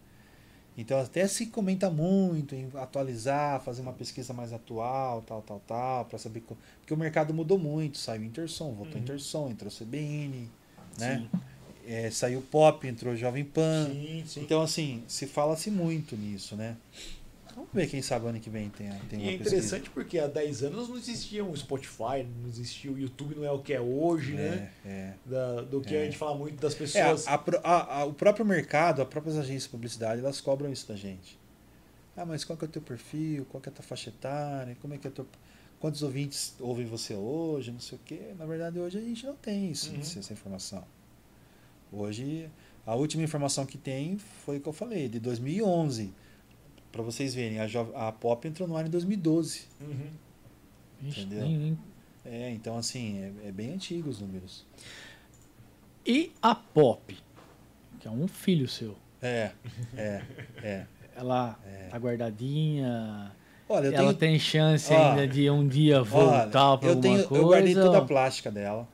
Então até se comenta muito em atualizar, fazer uma pesquisa mais atual, tal, tal, tal, para saber co- porque o mercado mudou muito, saiu Intersom, voltou Uhum. Intersom, entrou CBN, né? É, saiu Pop, entrou Jovem Pan. Sim, sim. Então assim, se fala-se muito nisso, né? Vamos ver quem sabe ano que vem tem, tem E é pesquisa. interessante porque há 10 anos não existia o Spotify, não existia o YouTube, não é o que é hoje, né? É, é. Da- do que É. a gente fala muito das É, pessoas. a- a- a- o próprio mercado, as próprias agências de publicidade, elas cobram isso da gente. Ah, mas qual que é o teu perfil? Qual que é a tua faixa etária? Como é que é teu... Quantos ouvintes ouvem você hoje? Não sei o quê. Na verdade, hoje a gente não tem isso, Uhum. essa informação. Hoje, a última informação que tem foi o que eu falei, de 2011. Para vocês verem, a, Jo- a Pop entrou no ar em 2012. Uhum. Ixi, Entendeu? nem- nem- É, então assim, é, é bem antigo os números. E a Pop, que é um filho seu. É, é, é. Ela É. tá guardadinha. Olha, eu ela tenho tem chance Ó, ainda de um dia voltar eu alguma tenho, coisa. eu guardei toda a plástica dela,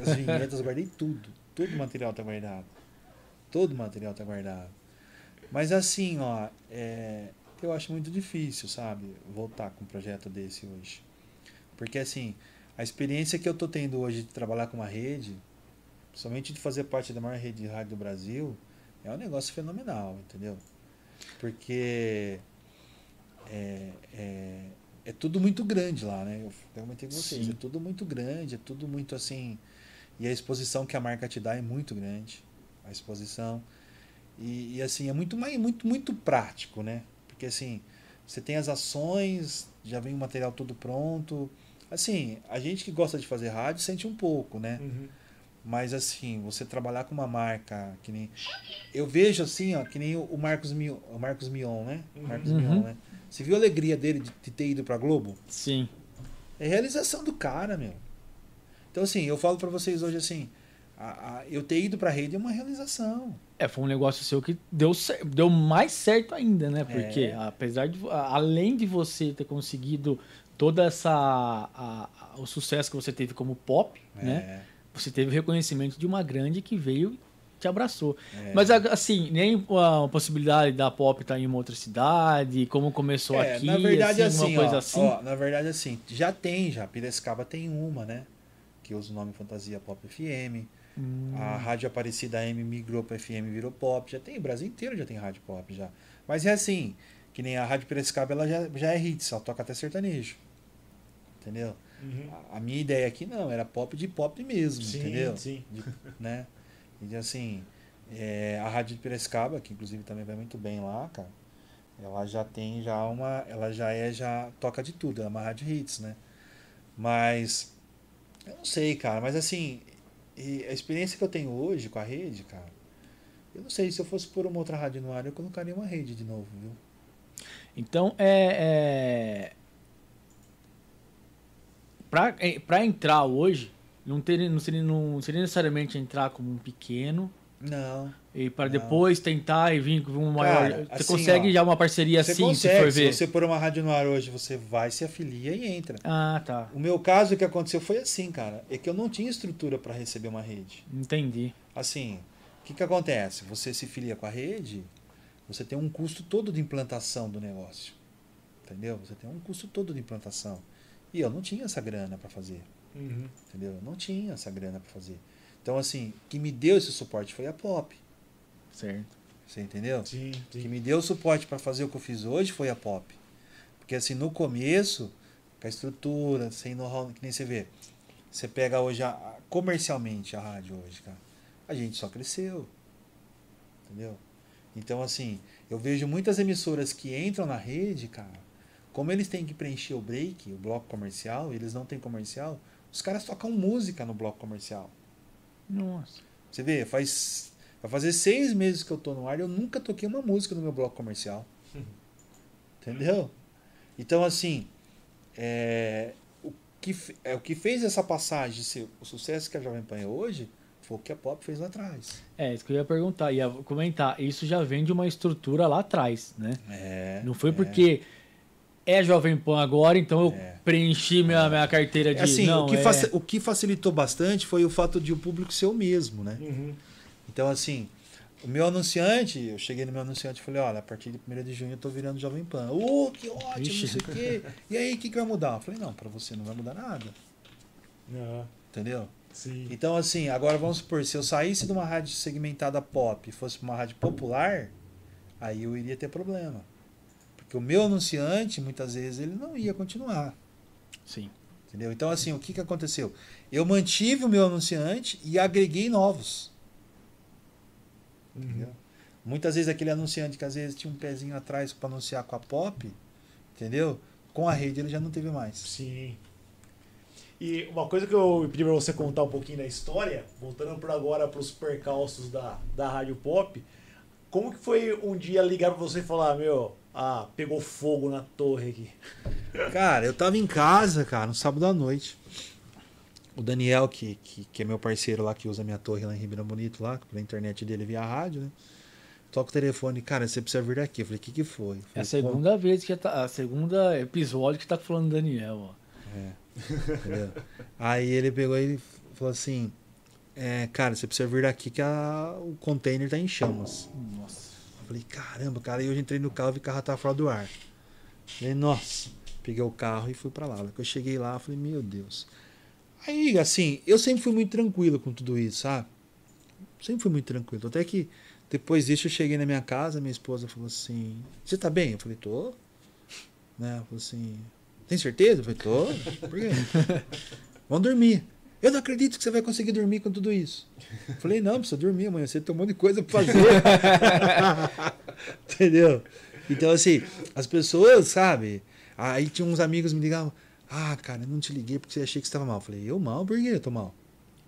as vinhetas, eu guardei tudo. Todo o material tá guardado. Todo o material tá guardado. Mas assim, ó, é, eu acho muito difícil, sabe, voltar com um projeto desse hoje. Porque assim, a experiência que eu tô tendo hoje de trabalhar com uma rede, somente de fazer parte da maior rede de rádio do Brasil, é um negócio fenomenal, entendeu? Porque é, é, é tudo muito grande lá, né? Eu comentei com vocês, Sim. é tudo muito grande, é tudo muito assim. E a exposição que a marca te dá é muito grande. A exposição. E, e, assim, é muito mais muito, muito prático, né? Porque assim, você tem as ações, já vem o material todo pronto. Assim, a gente que gosta de fazer rádio sente um pouco, né? Uhum. Mas assim, você trabalhar com uma marca que nem. Eu vejo assim, ó, que nem o Marcos Mion, o Marcos Mion, né? Uhum. Marcos Uhum. Mion, né? Você viu a alegria dele de, de ter ido pra Globo? Sim. É realização do cara, meu. Então, assim, eu falo pra vocês hoje assim, a- a- eu ter ido pra rede é uma realização. É, foi um negócio seu que deu, deu mais certo ainda, né? Porque É. apesar de. a- Além de você ter conseguido toda essa. a- a- o sucesso que você teve como pop, né? Você teve o reconhecimento de uma grande que veio e te abraçou. É, é. Mas a- assim, nem a possibilidade da pop estar em uma outra cidade, como começou É, aqui, na verdade, assim, assim, uma coisa ó, assim. ó, na verdade, assim, já tem, já. Piracicaba tem uma, né? Que usa o nome Fantasia Pop FM. Hum, A Rádio Aparecida M migrou para FM virou pop. Já tem, o Brasil inteiro já tem rádio pop já. Mas é assim, que nem a Rádio Piracicaba, ela já, já é hits, ela toca até sertanejo. Entendeu? Uhum. A, a minha ideia aqui não, era pop de pop mesmo, Sim, entendeu? sim. De- né? E assim, é, a Rádio de Piracicaba, que inclusive também vai muito bem lá, cara, ela já tem já uma, ela já é, já toca de tudo, ela é uma rádio hits, né? Mas, eu não sei, cara, mas assim, e a experiência que eu tenho hoje com a rede, cara, eu não sei, se eu fosse por uma outra rádio no ar, eu colocaria uma rede de novo, viu? Então, é. é... Pra, é, pra entrar hoje, não, ter, não, seria, não seria necessariamente entrar como um pequeno Não. E para depois tentar e vir com um maior. Cara, você assim, consegue ó, já uma parceria Você assim, consegue, se for se ver. você pôr uma rádio no ar hoje, você vai, se afilia e entra. Ah, tá. O meu caso, o que aconteceu foi assim, cara. É que eu não tinha estrutura para receber uma rede. Entendi. Assim, o que, que acontece? Você se filia com a rede, você tem um custo todo de implantação do negócio. Entendeu? Você tem um custo todo de implantação. E eu não tinha essa grana para fazer. Uhum. Entendeu? Eu não tinha essa grana para fazer. Então, assim, que me deu esse suporte foi a Pop. Certo. Você entendeu? Sim, O que sim. me deu suporte para fazer o que eu fiz hoje foi a Pop. Porque assim, no começo, com a estrutura, sem know-how, que nem você vê. Você pega hoje, a- a- comercialmente, a rádio hoje, cara. A gente só cresceu. Entendeu? Então, assim, eu vejo muitas emissoras que entram na rede, cara. Como eles têm que preencher o break, o bloco comercial, eles não têm comercial, os caras tocam música no bloco comercial. Nossa. Você vê, faz. Vai fazer seis meses que eu tô no ar e eu nunca toquei uma música no meu bloco comercial. Entendeu? Então, assim, é, o, que, é, o que fez essa passagem ser o sucesso que a Jovem Pan é hoje foi o que a Pop fez lá atrás. É, isso que eu ia perguntar, ia comentar. Isso já vem de uma estrutura lá atrás, né? É, Não foi é. porque é Jovem Pan agora, então eu É. preenchi minha, minha carteira de. Assim, não, o, que é... o que facilitou bastante foi o fato de o público ser o mesmo, né? Uhum. Então, assim, o meu anunciante, eu cheguei no meu anunciante e falei, olha, a partir de 1 de junho eu tô virando Jovem Pan. Ô, que ótimo, Ixi. não sei o quê. E aí, o que, que vai mudar? Eu falei, não, pra você não vai mudar nada, Ah, entendeu? sim. Então, assim, agora vamos supor, se eu saísse de uma rádio segmentada pop e fosse uma rádio popular, aí eu iria ter problema. Porque o meu anunciante, muitas vezes, ele não ia continuar. Sim. Entendeu? Então, assim, o que, que aconteceu? Eu mantive o meu anunciante e agreguei novos. Uhum. Muitas vezes aquele anunciante que às vezes tinha um pezinho atrás para anunciar com a pop, entendeu? Com a rede ele já não teve mais. Sim. E uma coisa que eu pedi pra você contar um pouquinho da história, voltando por agora pros percalços da, da Rádio Pop, como que foi um dia ligar pra você e falar, meu, ah, pegou fogo na torre aqui? Cara, eu tava em casa, cara, no sábado à noite. O Daniel, que, que, que é meu parceiro lá, que usa minha torre lá em Ribeirão Bonito, lá, pela internet dele via rádio, né? Toca o telefone, cara, você precisa vir daqui. Eu falei, o que que foi? Eu É a falei, segunda vez que tá. A segunda episódio que tá falando do Daniel, ó. Entendeu? Aí ele pegou e falou assim: é, Cara, você precisa vir daqui que a- o container tá em chamas. Nossa. Eu falei: Caramba, cara. Aí eu entrei no carro e o carro tava fora do ar. Falei: Nossa. Peguei o carro e fui pra lá. Que eu cheguei lá, eu falei: Meu Deus. Aí, assim, eu sempre fui muito tranquilo com tudo isso, sabe? Sempre fui muito tranquilo. Até que depois disso eu cheguei na minha casa, minha esposa falou assim: Você tá bem? Eu falei: Tô. Né? Ela falou assim: Tem certeza? Eu falei: Tô. Por quê? Vamos dormir. Eu não acredito que você vai conseguir dormir com tudo isso. Eu falei: Não, precisa dormir amanhã. Você tem um monte de coisa pra fazer. Entendeu? Então, assim, as pessoas, sabe? Aí tinha uns amigos me ligavam: Ah, cara, eu não te liguei porque achei que você estava mal. Eu falei: Eu mal? Por que eu tô mal?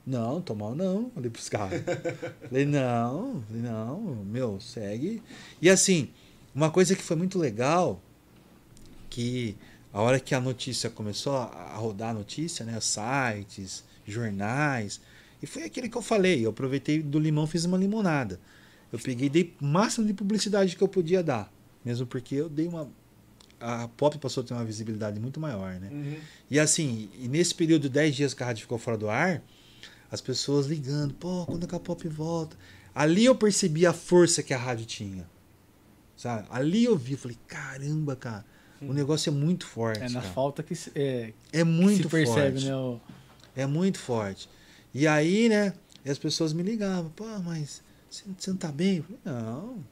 Não, tô mal não. Falei pros caras. Falei, não, falei, não, meu, segue. E assim, uma coisa que foi muito legal, que a hora que a notícia começou a rodar a notícia, né? Sites, jornais, e foi aquele que eu falei, eu aproveitei do limão, fiz uma limonada. Eu peguei, dei o máximo de publicidade que eu podia dar. Mesmo porque eu dei uma. A pop passou a ter uma visibilidade muito maior, né? Uhum. E assim, e nesse período de 10 dias que a rádio ficou fora do ar, as pessoas ligando, pô, quando é que a pop volta? Ali eu percebi a força que a rádio tinha. Sabe? Ali eu vi, falei, caramba, cara, o negócio é muito forte. É na cara. falta que se, é, É que muito se percebe, forte. né? o- É muito forte. E aí, né, e as pessoas me ligavam, pô, mas você, você não tá bem? Eu falei, não,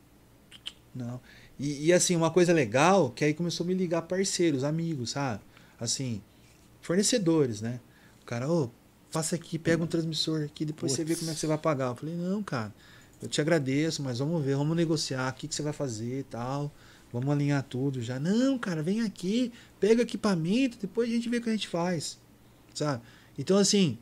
não. E, e, assim, uma coisa legal, que aí começou a me ligar parceiros, amigos, sabe? Assim, fornecedores, né? O cara, ô, passa aqui, pega um transmissor aqui, depois você vê como é que você vai pagar. Eu falei, não, cara, eu te agradeço, mas vamos ver, vamos negociar, o que, que você vai fazer e tal. Vamos alinhar tudo já. Não, cara, vem aqui, pega equipamento, depois a gente vê o que a gente faz. Sabe? Então, assim,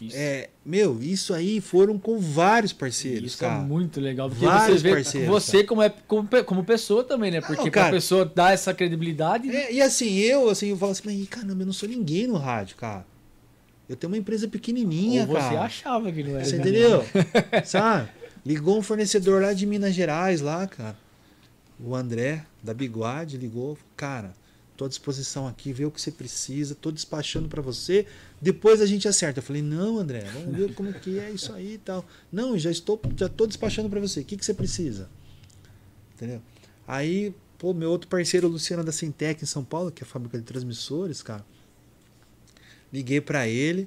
Isso, é, meu, isso aí foram com vários parceiros, isso cara. é muito legal. Porque Vários você vê parceiros, você como, é, como, como pessoa também, né? Porque cara. pessoa dar essa credibilidade. É, e assim, eu, assim, eu falo assim, mas caramba, eu não sou ninguém no rádio, cara. Eu tenho uma empresa pequenininha, ou você cara. achava que não era. Você né? entendeu? Sabe? Ligou um fornecedor lá de Minas Gerais, lá, cara. O André, da Bigode, ligou. Cara, tô à disposição aqui, vê o que você precisa, tô despachando pra você. Depois a gente acerta. Eu falei, não, André, vamos ver como que é isso aí e tal. Não, já estou, já tô despachando pra você. O que, que você precisa? Entendeu? Aí, pô, meu outro parceiro, o Luciano da Sintec em São Paulo, que é a fábrica de transmissores, cara. Liguei pra ele.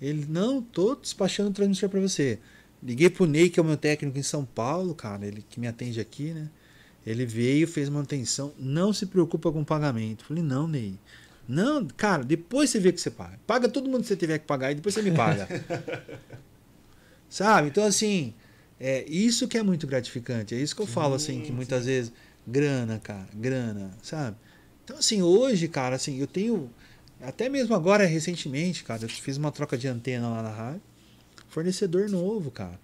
Ele, não, tô despachando o transmissor pra você. Liguei pro Ney, que é o meu técnico em São Paulo, cara, ele que me atende aqui, né? Ele veio, fez manutenção, não se preocupa com o pagamento. Falei, não, Ney. Não, cara, depois você vê que você paga. Paga todo mundo que você tiver que pagar e depois você me paga. Sabe? Então, assim, é isso que é muito gratificante. É isso que eu falo, assim, que sim. muitas vezes, grana, cara, grana, sabe? Então, assim, hoje, cara, assim, eu tenho. Até mesmo agora, recentemente, cara, eu fiz uma troca de antena lá na rádio. Fornecedor novo, cara.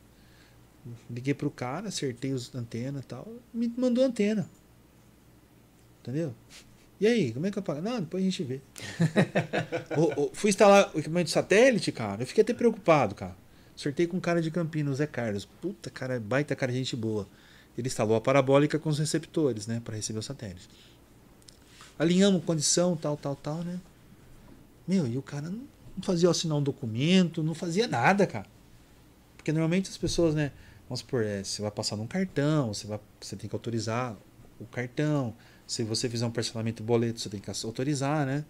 Liguei pro cara, acertei os antenas e tal. Me mandou antena. Entendeu? E aí, como é que eu pago? Não, depois a gente vê. Ô, ô, fui instalar o equipamento de satélite, cara. Eu fiquei até preocupado, cara. Acertei com um cara de Campinas, o Zé Carlos. Puta, cara, baita cara, gente boa. Ele instalou a parabólica com os receptores, né, para receber o satélite. alinhamos condição, tal, tal, tal, né? Meu, e o cara não fazia assinar um documento, não fazia nada, cara. Porque normalmente as pessoas, né? Vamos supor, é, você vai passar num cartão, você, vai, você tem que autorizar o cartão. Se você fizer um parcelamento boleto, você tem que autorizar, né?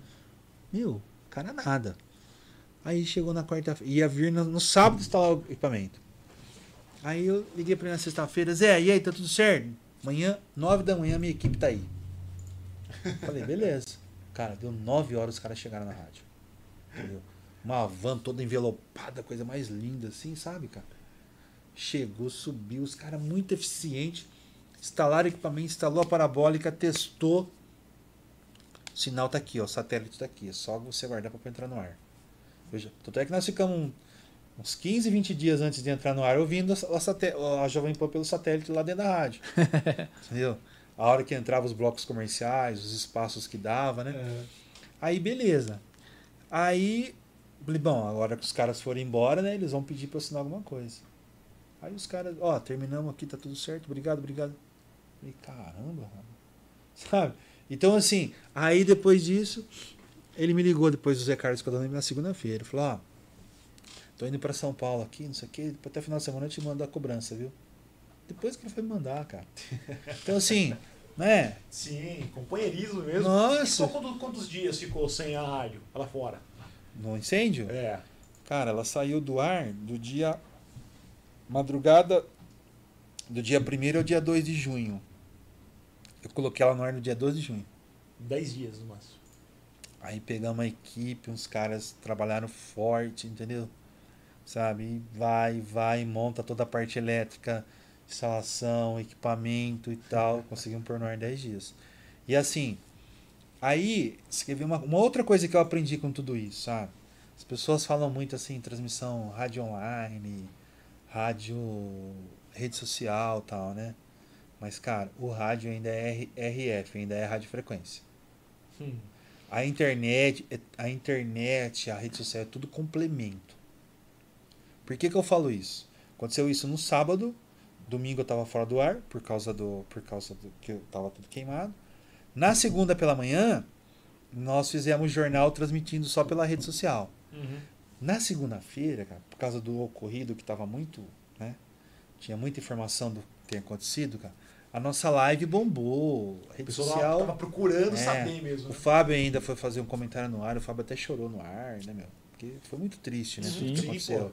Meu, cara, nada. Aí chegou na quarta-feira, ia vir no, no sábado instalar o equipamento. Aí eu liguei pra ele na sexta-feira, Zé, e aí, tá tudo certo? Amanhã, nove da manhã, minha equipe tá aí. Falei, beleza. Cara, deu nove horas os caras chegaram na rádio. Entendeu? Uma van toda envelopada, coisa mais linda assim, sabe, cara? Chegou, subiu, os caras muito eficientes. Instalaram equipamento, instalou a parabólica, testou. O sinal tá aqui, ó, o satélite tá aqui. É só você guardar para entrar no ar. Veja, tanto é que nós ficamos uns 15, 20 dias antes de entrar no ar ouvindo a, a Jovem Pan pelo satélite lá dentro da rádio. Entendeu? A hora que entrava os blocos comerciais, os espaços que dava, né? É. Aí beleza. Aí, falei, bom, agora que os caras forem embora, né? Eles vão pedir para eu assinar alguma coisa. Aí os caras, ó, terminamos aqui, tá tudo certo, obrigado, obrigado. Falei, caramba, sabe? Então, assim, aí depois disso, ele me ligou depois do Zé Carlos eu na segunda-feira. Falou, ó, tô indo para São Paulo aqui, não sei o quê, até final de semana eu te mando a cobrança, viu? Depois que ele foi me mandar, cara. Então, assim, né? Sim, companheirismo mesmo. Nossa! Quantos, quantos dias ficou sem a rádio lá fora? No incêndio? É. Cara, ela saiu do ar do dia. Madrugada do dia 1 ao dia 2 de junho. Eu coloquei ela no ar no dia 2 de junho. 10 dias no máximo. Aí pegamos a equipe, uns caras trabalharam forte, entendeu? Sabe? Vai, vai, monta toda a parte elétrica instalação, equipamento e tal. Conseguimos pôr no ar 10 dias. E assim, aí, escrevi uma, uma outra coisa que eu aprendi com tudo isso, sabe? As pessoas falam muito assim, transmissão rádio online, rádio, rede social tal, né? Mas, cara, o rádio ainda é RF, ainda é radiofrequência. Hum. A internet, a internet, a rede social é tudo complemento. Por que, que eu falo isso? Aconteceu isso no sábado, Domingo eu estava fora do ar por causa do por causa do que eu estava tudo queimado. Na segunda pela manhã, nós fizemos jornal transmitindo só pela rede social. Uhum. Na segunda-feira, cara, por causa do ocorrido que estava muito, né? Tinha muita informação do que tinha acontecido, cara. A nossa live bombou. A rede o social tava procurando é, saber mesmo. Né? O Fábio ainda foi fazer um comentário no ar, o Fábio até chorou no ar, né, meu? Porque foi muito triste, né? Sim, tudo que aconteceu.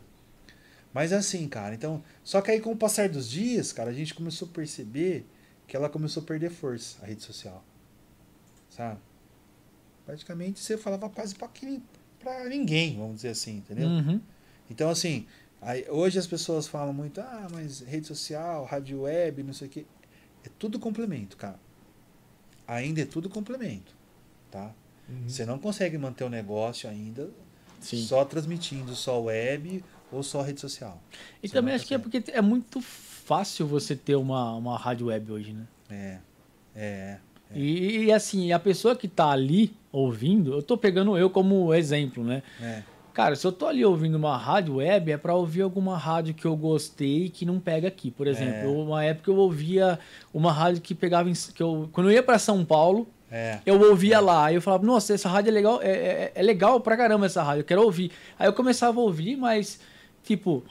Mas assim, cara, então. Só que aí com o passar dos dias, cara, a gente começou a perceber que ela começou a perder força, a rede social. Sabe? Praticamente você falava quase pra, pra ninguém, vamos dizer assim, entendeu? Uhum. Então, assim, aí, hoje as pessoas falam muito, ah, mas rede social, rádio web, não sei o quê. É tudo complemento, cara. Ainda é tudo complemento, tá? Uhum. Você não consegue manter o negócio ainda Sim. só transmitindo só web ou só rede social. E você também acho que é porque é muito fácil você ter uma, uma rádio web hoje, né? É. É. é. E, e, assim, a pessoa que tá ali ouvindo, eu tô pegando eu como exemplo, né? É. Cara, se eu tô ali ouvindo uma rádio web, é para ouvir alguma rádio que eu gostei que não pega aqui. Por exemplo, é. uma época eu ouvia uma rádio que pegava. Em, que eu, quando eu ia para São Paulo, é. eu ouvia é. lá. Aí eu falava, nossa, essa rádio é legal, é, é, é, legal pra caramba essa rádio, eu quero ouvir. Aí eu começava a ouvir, mas tipo,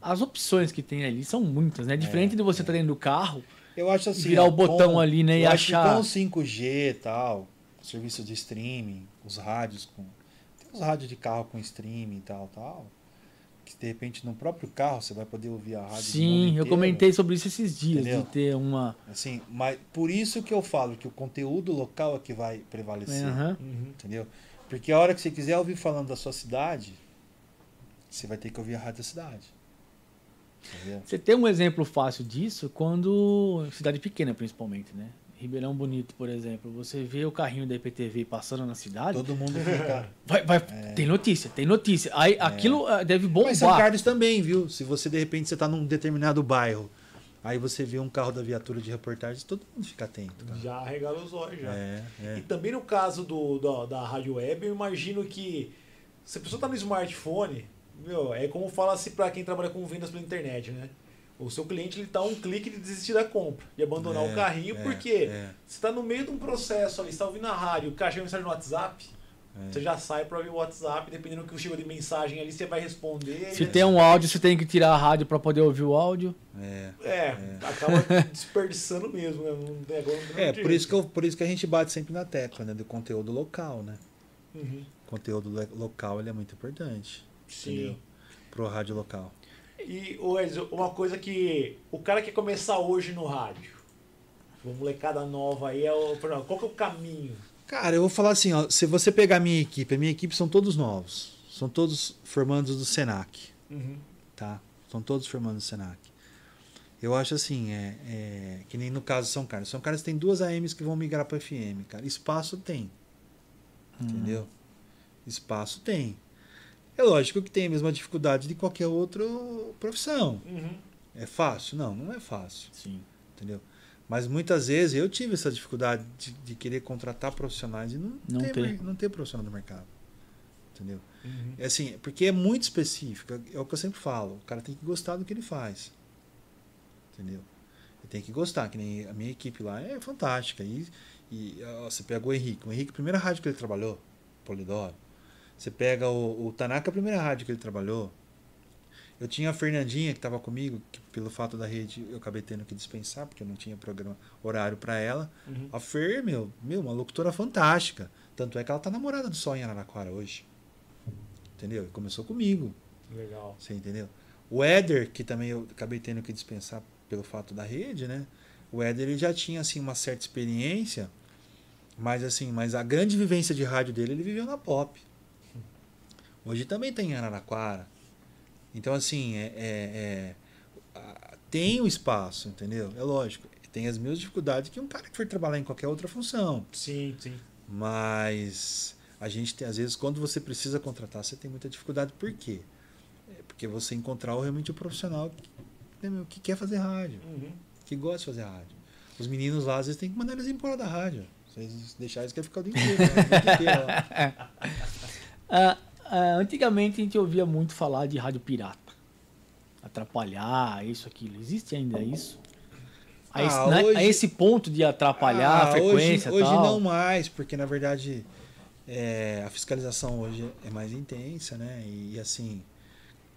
as opções que tem ali são muitas, né? Diferente é, de você estar tá dentro do carro. Eu acho assim. Virar o botão com, ali, né? E achar. com 5G e tal, serviço de streaming, os rádios com. Tem os rádios de carro com streaming e tal, tal. Que de repente no próprio carro você vai poder ouvir a rádio. Sim, eu comentei sobre isso esses dias, Entendeu? de ter uma. Assim, mas por isso que eu falo que o conteúdo local é que vai prevalecer. Uhum. Entendeu? Porque a hora que você quiser ouvir falando da sua cidade, você vai ter que ouvir a rádio da cidade. Entendeu? Você tem um exemplo fácil disso quando. Cidade pequena, principalmente, né? Ribeirão Bonito, por exemplo, você vê o carrinho da IPTV passando na cidade. Todo mundo fica. Vai, vai, é. Tem notícia, tem notícia. Aí é. aquilo ah, deve bombar. Mas São Carlos também, viu? Se você de repente você está num determinado bairro, aí você vê um carro da viatura de reportagem, todo mundo fica atento. Cara. Já regala os olhos, já. É, é. E também no caso do, do, da rádio web, eu imagino que se a pessoa está no smartphone, meu, é como fala-se para quem trabalha com vendas pela internet, né? O seu cliente ele tá a um clique de desistir da compra, de abandonar É, o carrinho, é, porque é. você está no meio de um processo ali, você está ouvindo a rádio, o cara chega mensagem no WhatsApp, É. você já sai para ouvir o WhatsApp, dependendo do que chegou de mensagem ali, você vai responder. Se e- tem um áudio, você tem que tirar a rádio pra poder ouvir o áudio. É. É, acaba desperdiçando mesmo, né? Não tem agora não tem É, por isso, que eu- por isso que a gente bate sempre na tecla, né? Do conteúdo local, né? Uhum. O conteúdo local ele é muito importante. Sim. Entendeu? Pro rádio local. E, Ezio, uma coisa que o cara quer começar hoje no rádio, uma molecada nova aí, é o, qual que é o caminho? Cara, eu vou falar assim, ó, se você pegar a minha equipe, a minha equipe são todos novos. São todos formandos do Senac, Uhum. tá? São todos formandos do Senac. Eu acho assim, é, é, que nem no caso de São Carlos. São Carlos tem duas AMs que vão migrar para FM, cara. Espaço tem. Entendeu? Espaço tem. É lógico que tem a mesma dificuldade de qualquer outra profissão. Uhum. É fácil? Não, não é fácil. Sim. Entendeu? Mas muitas vezes eu tive essa dificuldade de, de querer contratar profissionais e não, Não ter, ter. mer- não ter profissional no mercado. Entendeu? Uhum. É assim, porque é muito específico. É o que eu sempre falo. O cara tem que gostar do que ele faz. Entendeu? Ele tem que gostar, que nem a minha equipe lá é fantástica. E, e ó, você pega o Henrique. O Henrique, a primeira rádio que ele trabalhou, Polidoro. Você pega o, o Tanaka, a primeira rádio que ele trabalhou. Eu tinha a Fernandinha que estava comigo, que pelo fato da rede eu acabei tendo que dispensar, porque eu não tinha programa horário para ela. Uhum. A Fer, meu, meu, uma locutora fantástica. Tanto é que ela tá namorada do Sol em Araraquara hoje. Entendeu? E começou comigo. Legal. Você entendeu? O Éder, que também eu acabei tendo que dispensar pelo fato da rede, né? O Éder ele já tinha assim uma certa experiência, mas assim, mas a grande vivência de rádio dele ele viveu na Pop. Hoje também tem em Araraquara. Então assim, é, é- é- tem o espaço, entendeu? É lógico. Tem as mesmas dificuldades que um cara que for trabalhar em qualquer outra função. Sim, sim. Mas a gente tem, às vezes, quando você precisa contratar, você tem muita dificuldade. Por quê? É porque você encontrar realmente o profissional que, né, que quer fazer rádio, Uhum. que gosta de fazer rádio. Os meninos lá, às vezes, tem que mandar eles embora da rádio. Se eles deixarem, eles querem ficar o dia inteiro. lá, o dia inteiro lá. antigamente a gente ouvia muito falar de rádio pirata. Atrapalhar, isso, aquilo. Existe ainda isso? A, esse, Ah, né, hoje- a esse ponto de atrapalhar a Ah, frequência hoje, e hoje tal. não mais, porque na verdade é, a fiscalização hoje é mais intensa, né? E, assim,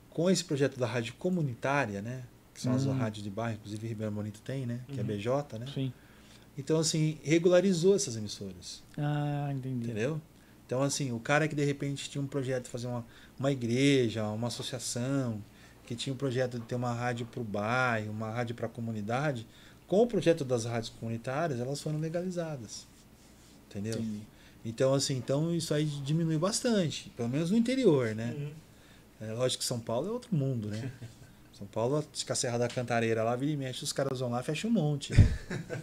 com esse projeto da rádio comunitária, né? Que são as Hum. rádios de bairro, inclusive Ribeirão Bonito tem, né? Que é Uhum. BJ, né? Sim. Então, assim, regularizou essas emissoras, Ah, entendi. entendeu? Então, assim, o cara que de repente tinha um projeto de fazer uma, uma igreja, uma associação, que tinha um projeto de ter uma rádio para o bairro, uma rádio para a comunidade, com o projeto das rádios comunitárias, elas foram legalizadas. Entendeu? Entendi. Então, assim, então isso aí diminui bastante, pelo menos no interior, né? Uhum. É lógico que São Paulo é outro mundo, né? São Paulo, que a Serra da Cantareira lá, vira e mexe, os caras vão lá e fecham um monte, né?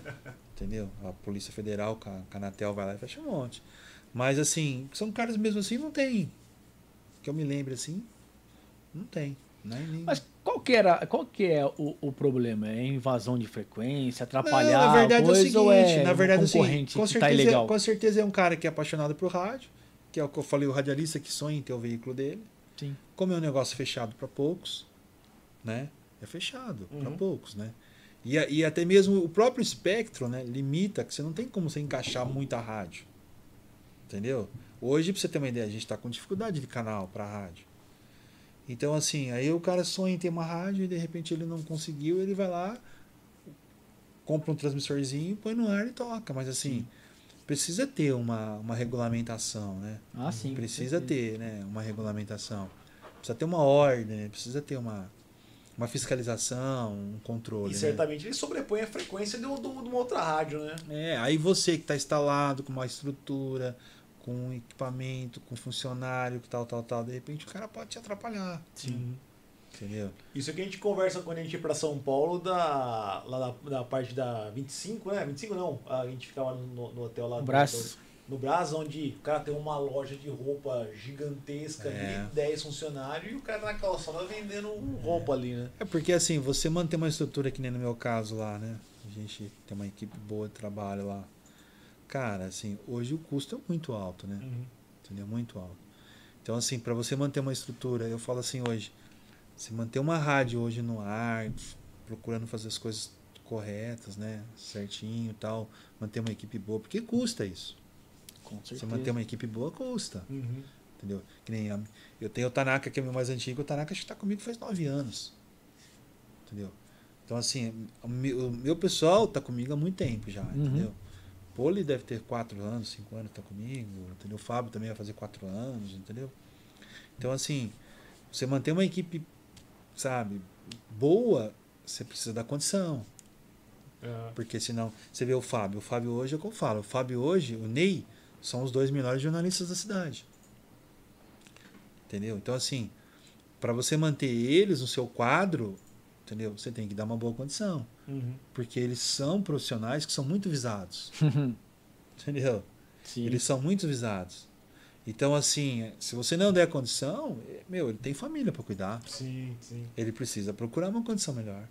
Entendeu? A Polícia Federal, a Canatel vai lá e fecha um monte. Mas, assim, São Carlos mesmo assim não tem. Que eu me lembre, assim, não tem. Né? Nem- Mas qual que, era, qual que é o, o problema? É invasão de frequência, Não, atrapalhar na verdade a coisa, é o seguinte, ou é na verdade é um concorrente com que tá certeza, ilegal? com certeza é um cara que é apaixonado por rádio, que é o que eu falei, o radialista que sonha em ter o veículo dele. Sim. Como é um negócio fechado para poucos, né? É fechado para Uhum. poucos, né? E, e até mesmo o próprio espectro, né? Limita que você não tem como você encaixar muita rádio, entendeu? Hoje, para você ter uma ideia, a gente está com dificuldade de canal para rádio. Então, assim, aí o cara sonha em ter uma rádio e de repente ele não conseguiu, ele vai lá, compra um transmissorzinho, põe no ar e toca. Mas assim, precisa ter uma, uma regulamentação, né? Ah, sim. precisa ter, né? Uma regulamentação. Precisa ter uma ordem, né? precisa ter uma, uma fiscalização, um controle. E né? certamente ele sobrepõe a frequência de, um- de uma outra rádio, né? É, aí você que está instalado com uma estrutura, com equipamento, com funcionário, que tal, tal, tal, de repente o cara pode te atrapalhar. Sim. Entendeu? Isso que a gente conversa quando a gente ia pra São Paulo, da, lá da, da parte da 25, né? 25 não, a gente ficava no, no hotel lá No do- Brás. no Brás, onde o cara tem uma loja de roupa gigantesca É. ali, 10 funcionários, e o cara na calçada vendendo roupa ali, né? É porque assim, você manter uma estrutura que nem no meu caso lá, né? A gente tem uma equipe boa de trabalho lá. Cara, assim, hoje o custo é muito alto, né? Entendeu? Muito alto. Então, assim, para você manter uma estrutura, eu falo assim hoje, se manter uma rádio hoje no ar, procurando fazer as coisas corretas, né? Certinho e tal, manter uma equipe boa, porque custa isso. Com Você certeza. manter uma equipe boa custa, Uhum. entendeu? Que nem a- eu tenho o Tanaka, que é o meu mais antigo, o Tanaka acho que tá comigo faz nove anos. Entendeu? Então, assim, o meu, o meu pessoal tá comigo há muito tempo já, Uhum. entendeu? Poli deve ter quatro anos, cinco anos tá comigo, entendeu? O Fábio também vai fazer quatro anos, entendeu? Então, assim, você manter uma equipe, sabe, boa, você precisa dar condição. Aham. Porque senão, você vê o Fábio. O Fábio hoje é o que eu falo. O Fábio hoje, o Ney, são os dois melhores jornalistas da cidade. Entendeu? Então, assim, para você manter eles no seu quadro, entendeu? Você tem que dar uma boa condição. Uhum. Porque eles são profissionais que são muito visados. Entendeu? Sim. Eles são muito visados. Então, assim, se você não der condição, é, meu, ele tem família para cuidar. Sim, sim. Ele precisa procurar uma condição melhor.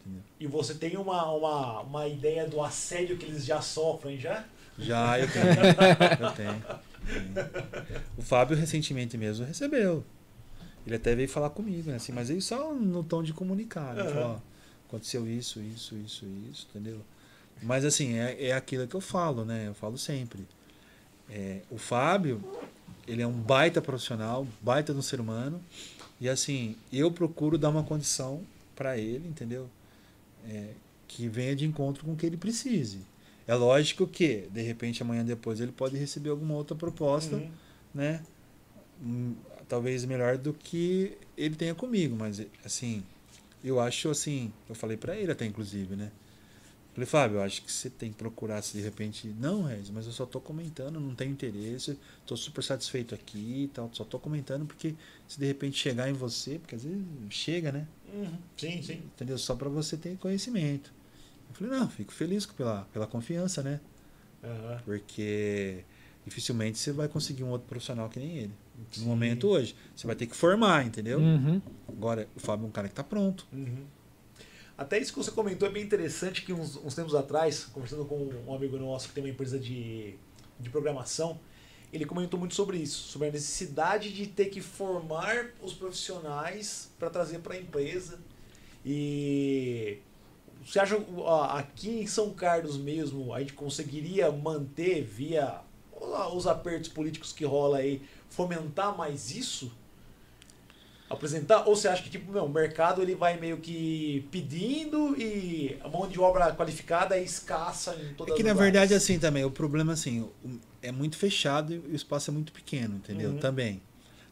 Entendeu? E você tem uma, uma, uma ideia do assédio que eles já sofrem já? Já, eu tenho. eu tenho. tenho. O Fábio recentemente mesmo recebeu. Ele até veio falar comigo, né? Assim, mas ele só no tom de comunicar. Né? Aham. Falou, ó, aconteceu isso, isso, isso, isso, entendeu? Mas assim, é, é aquilo que eu falo, né? Eu falo sempre. É, o Fábio, ele é um baita profissional, baita de um ser humano. E assim, eu procuro dar uma condição para ele, entendeu? É, que venha de encontro com o que ele precise. É lógico que, de repente, amanhã depois ele pode receber alguma outra proposta, Uhum. né? Hum, Talvez melhor do que ele tenha comigo, mas assim, eu acho assim, eu falei para ele até inclusive, né? Falei, Fábio, eu acho que você tem que procurar se de repente, não, Regis, mas eu só tô comentando, não tenho interesse, tô super satisfeito aqui e tal, só tô comentando porque se de repente chegar em você, porque às vezes chega, né? Uhum. Sim, sim. Entendeu? Só para você ter conhecimento. Eu falei, não, fico feliz pela, pela confiança, né? Aham. Porque dificilmente você vai conseguir um outro profissional que nem ele. Sim. No momento hoje. Você vai ter que formar, entendeu? Uhum. Agora, o Fábio é um cara que tá pronto. Uhum. Até isso que você comentou é bem interessante que uns, uns tempos atrás, conversando com um amigo nosso que tem uma empresa de, de programação, ele comentou muito sobre isso, sobre a necessidade de ter que formar os profissionais para trazer para a empresa. E você acha ó, aqui em São Carlos mesmo a gente conseguiria manter via os apertos políticos que rola aí, fomentar mais isso? apresentar? Ou você acha que tipo, meu, o mercado ele vai meio que pedindo e a mão de obra qualificada é escassa em todas É que na áreas? verdade, assim também, o problema assim, é muito fechado e o espaço é muito pequeno, entendeu? Uhum. Também.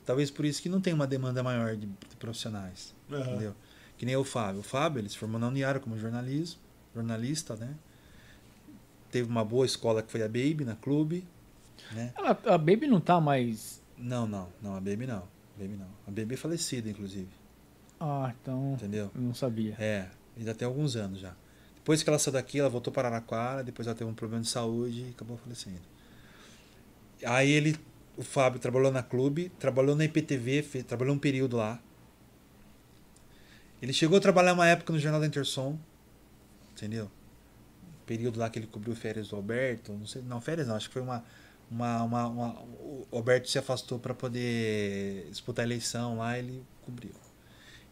Talvez por isso que não tem uma demanda maior de, de profissionais. Aham. Entendeu? Que nem o Fábio. O Fábio, ele se formou na Uniara como jornalismo, jornalista, né? Teve uma boa escola que foi a Baby, na clube, né? Ela- a Baby não tá mais. Não, não, não, a Baby não. Baby não. A Baby é falecida, inclusive, Ah, então. entendeu? Eu não sabia. É, ainda tem alguns anos já. Depois que ela saiu daqui, ela voltou para Araraquara, depois ela teve um problema de saúde e acabou falecendo. Aí ele, o Fábio, trabalhou na clube, trabalhou na IPTV, fe- trabalhou um período lá. Ele chegou a trabalhar uma época no Jornal da Intersom, entendeu? Um período lá que ele cobriu férias do Alberto, não sei, não, férias não, acho que foi uma. Uma, uma, uma- o Alberto se afastou para poder disputar a eleição lá, ele cobriu.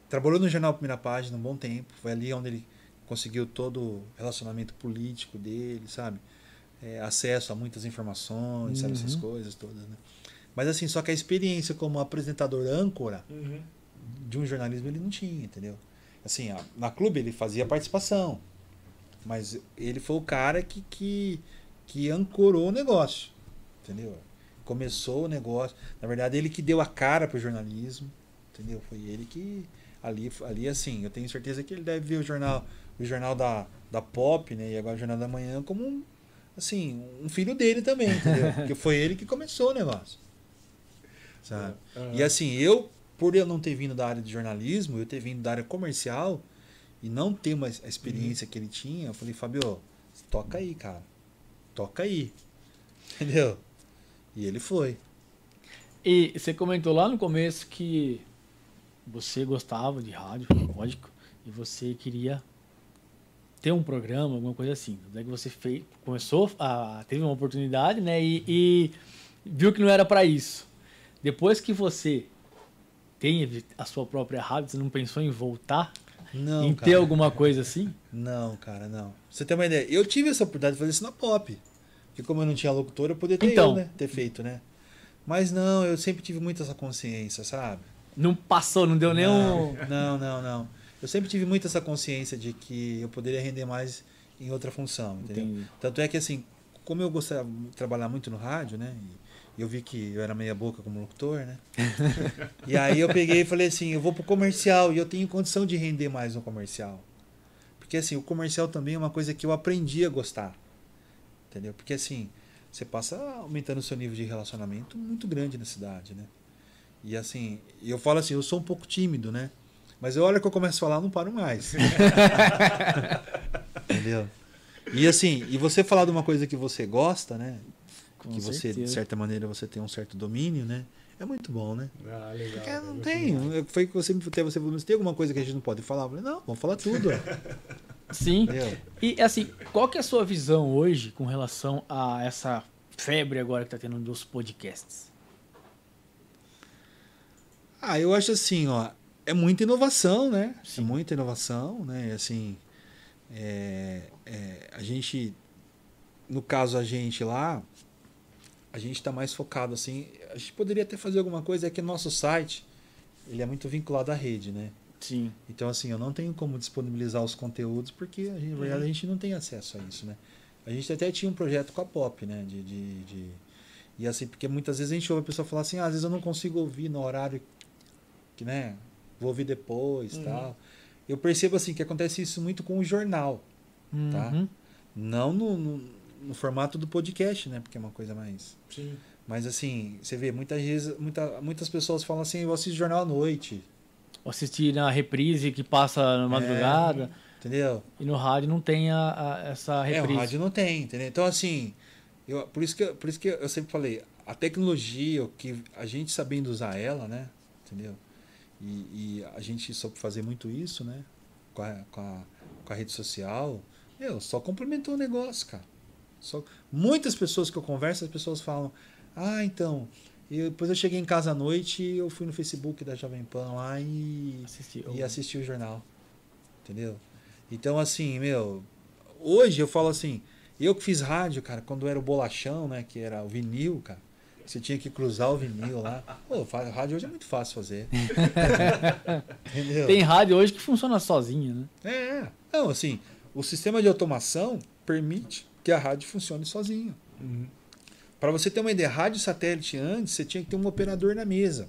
Trabalhou no Jornal Primeira Página um bom tempo, foi ali onde ele conseguiu todo o relacionamento político dele, sabe? É, acesso a muitas informações, sabe? Essas Uhum. coisas todas, né? Mas assim, só que a experiência como apresentador âncora Uhum. de um jornalismo ele não tinha, entendeu? Assim, a- na clube ele fazia participação, mas ele foi o cara que, que, que ancorou o negócio, entendeu? Começou o negócio. Na verdade, ele que deu a cara pro jornalismo, entendeu? Foi ele que ali, ali assim, eu tenho certeza que ele deve ver o jornal, o jornal da, da Pop, né? E agora o jornal da Manhã como um, assim, um filho dele também, entendeu? Porque foi ele que começou o negócio. Sabe? Aham. E assim, eu, por eu não ter vindo da área de jornalismo, eu ter vindo da área comercial e não ter uma, a experiência que ele tinha, eu falei, Fabio, toca aí, cara. Toca aí. Entendeu? E ele foi. E você comentou lá no começo que você gostava de rádio, lógico, e você queria ter um programa, alguma coisa assim. Daí que você fez, começou, a, teve uma oportunidade, né? E, e viu que não era para isso. Depois que você tem a sua própria rádio, você não pensou em voltar? Não, em cara. ter alguma coisa assim? Não, cara, não. Pra você ter uma ideia, eu tive essa oportunidade de fazer isso na pop. Porque como eu não tinha locutor, eu poderia ter, Então. eu, né, ter feito, né? Mas não, eu sempre tive muito essa consciência, sabe? Não passou, não deu nenhum. Não, não, não. Eu sempre tive muito essa consciência de que eu poderia render mais em outra função, entendeu? Entendi. Tanto é que assim, como eu gostava de trabalhar muito no rádio, né? E eu vi que eu era meia boca como locutor, né? e aí eu peguei e falei assim, eu vou pro comercial e eu tenho condição de render mais no comercial. Porque assim, o comercial também é uma coisa que eu aprendi a gostar. Entendeu? Porque assim, você passa aumentando o seu nível de relacionamento muito grande na cidade, né? E assim, eu falo assim, eu sou um pouco tímido, né? Mas a hora que eu começo a falar, eu não paro mais. Entendeu? E assim, e você falar de uma coisa que você gosta, né? Com que você, de certeza. certa maneira, você tem um certo domínio, né? É muito bom, né? Ah, legal. Porque não tem. Foi que você me até você falou, "Mas tem alguma coisa que a gente não pode falar? Eu falei, não, vamos falar tudo. ó." Sim. Entendeu? E assim, qual que é a sua visão hoje com relação a essa febre agora que tá tendo dos podcasts? Ah, eu acho assim, ó, é muita inovação, né? Sim. É muita inovação, né? E, Assim, é, é, a gente, no caso a gente lá, a gente está mais focado assim. A gente poderia até fazer alguma coisa, é que nosso site ele é muito vinculado à rede, né? Sim. Então assim, eu não tenho como disponibilizar os conteúdos porque a gente, na verdade a gente não tem acesso a isso, né? A gente até tinha um projeto com a Pop, né? De, de, de- e assim, porque muitas vezes a gente ouve a pessoa falar assim, ah, às vezes eu não consigo ouvir no horário que, né? Vou ouvir depois, Uhum. tal. Eu percebo assim que acontece isso muito com o jornal, Tá. Uhum. não no, no, no formato do podcast, né? Porque é uma coisa mais Sim. mas assim, você vê, muitas vezes, muita, muitas pessoas falam assim, eu assisto jornal à noite, Ou Assistir na reprise que passa É. na madrugada. entendeu? E no rádio não tem a, a- essa É, o reprise. rádio não tem, entendeu? Então, assim, eu, por, isso que, eu- por isso que eu sempre falei, a tecnologia, que a gente sabendo usar ela, né? Entendeu? E, e a gente soube fazer muito isso, né? Com a, com a, com a rede social, meu, só complementou o negócio, cara. Só, muitas pessoas que eu converso, as pessoas falam, ah, então, eu, depois eu cheguei em casa à noite e eu fui no Facebook da Jovem Pan lá e Assistir. e assistir o jornal. Entendeu? Então, assim, meu, hoje eu falo assim, eu que fiz rádio, cara, quando era o bolachão, né, que era o vinil, cara, você tinha que cruzar o vinil lá. Pô, rádio hoje é muito fácil fazer. Entendeu? Tem rádio hoje que funciona sozinha, né? É, não, assim, o sistema de automação permite que a rádio funcione sozinho. Uhum. Para você ter uma ideia, rádio satélite antes, você tinha que ter um operador na mesa.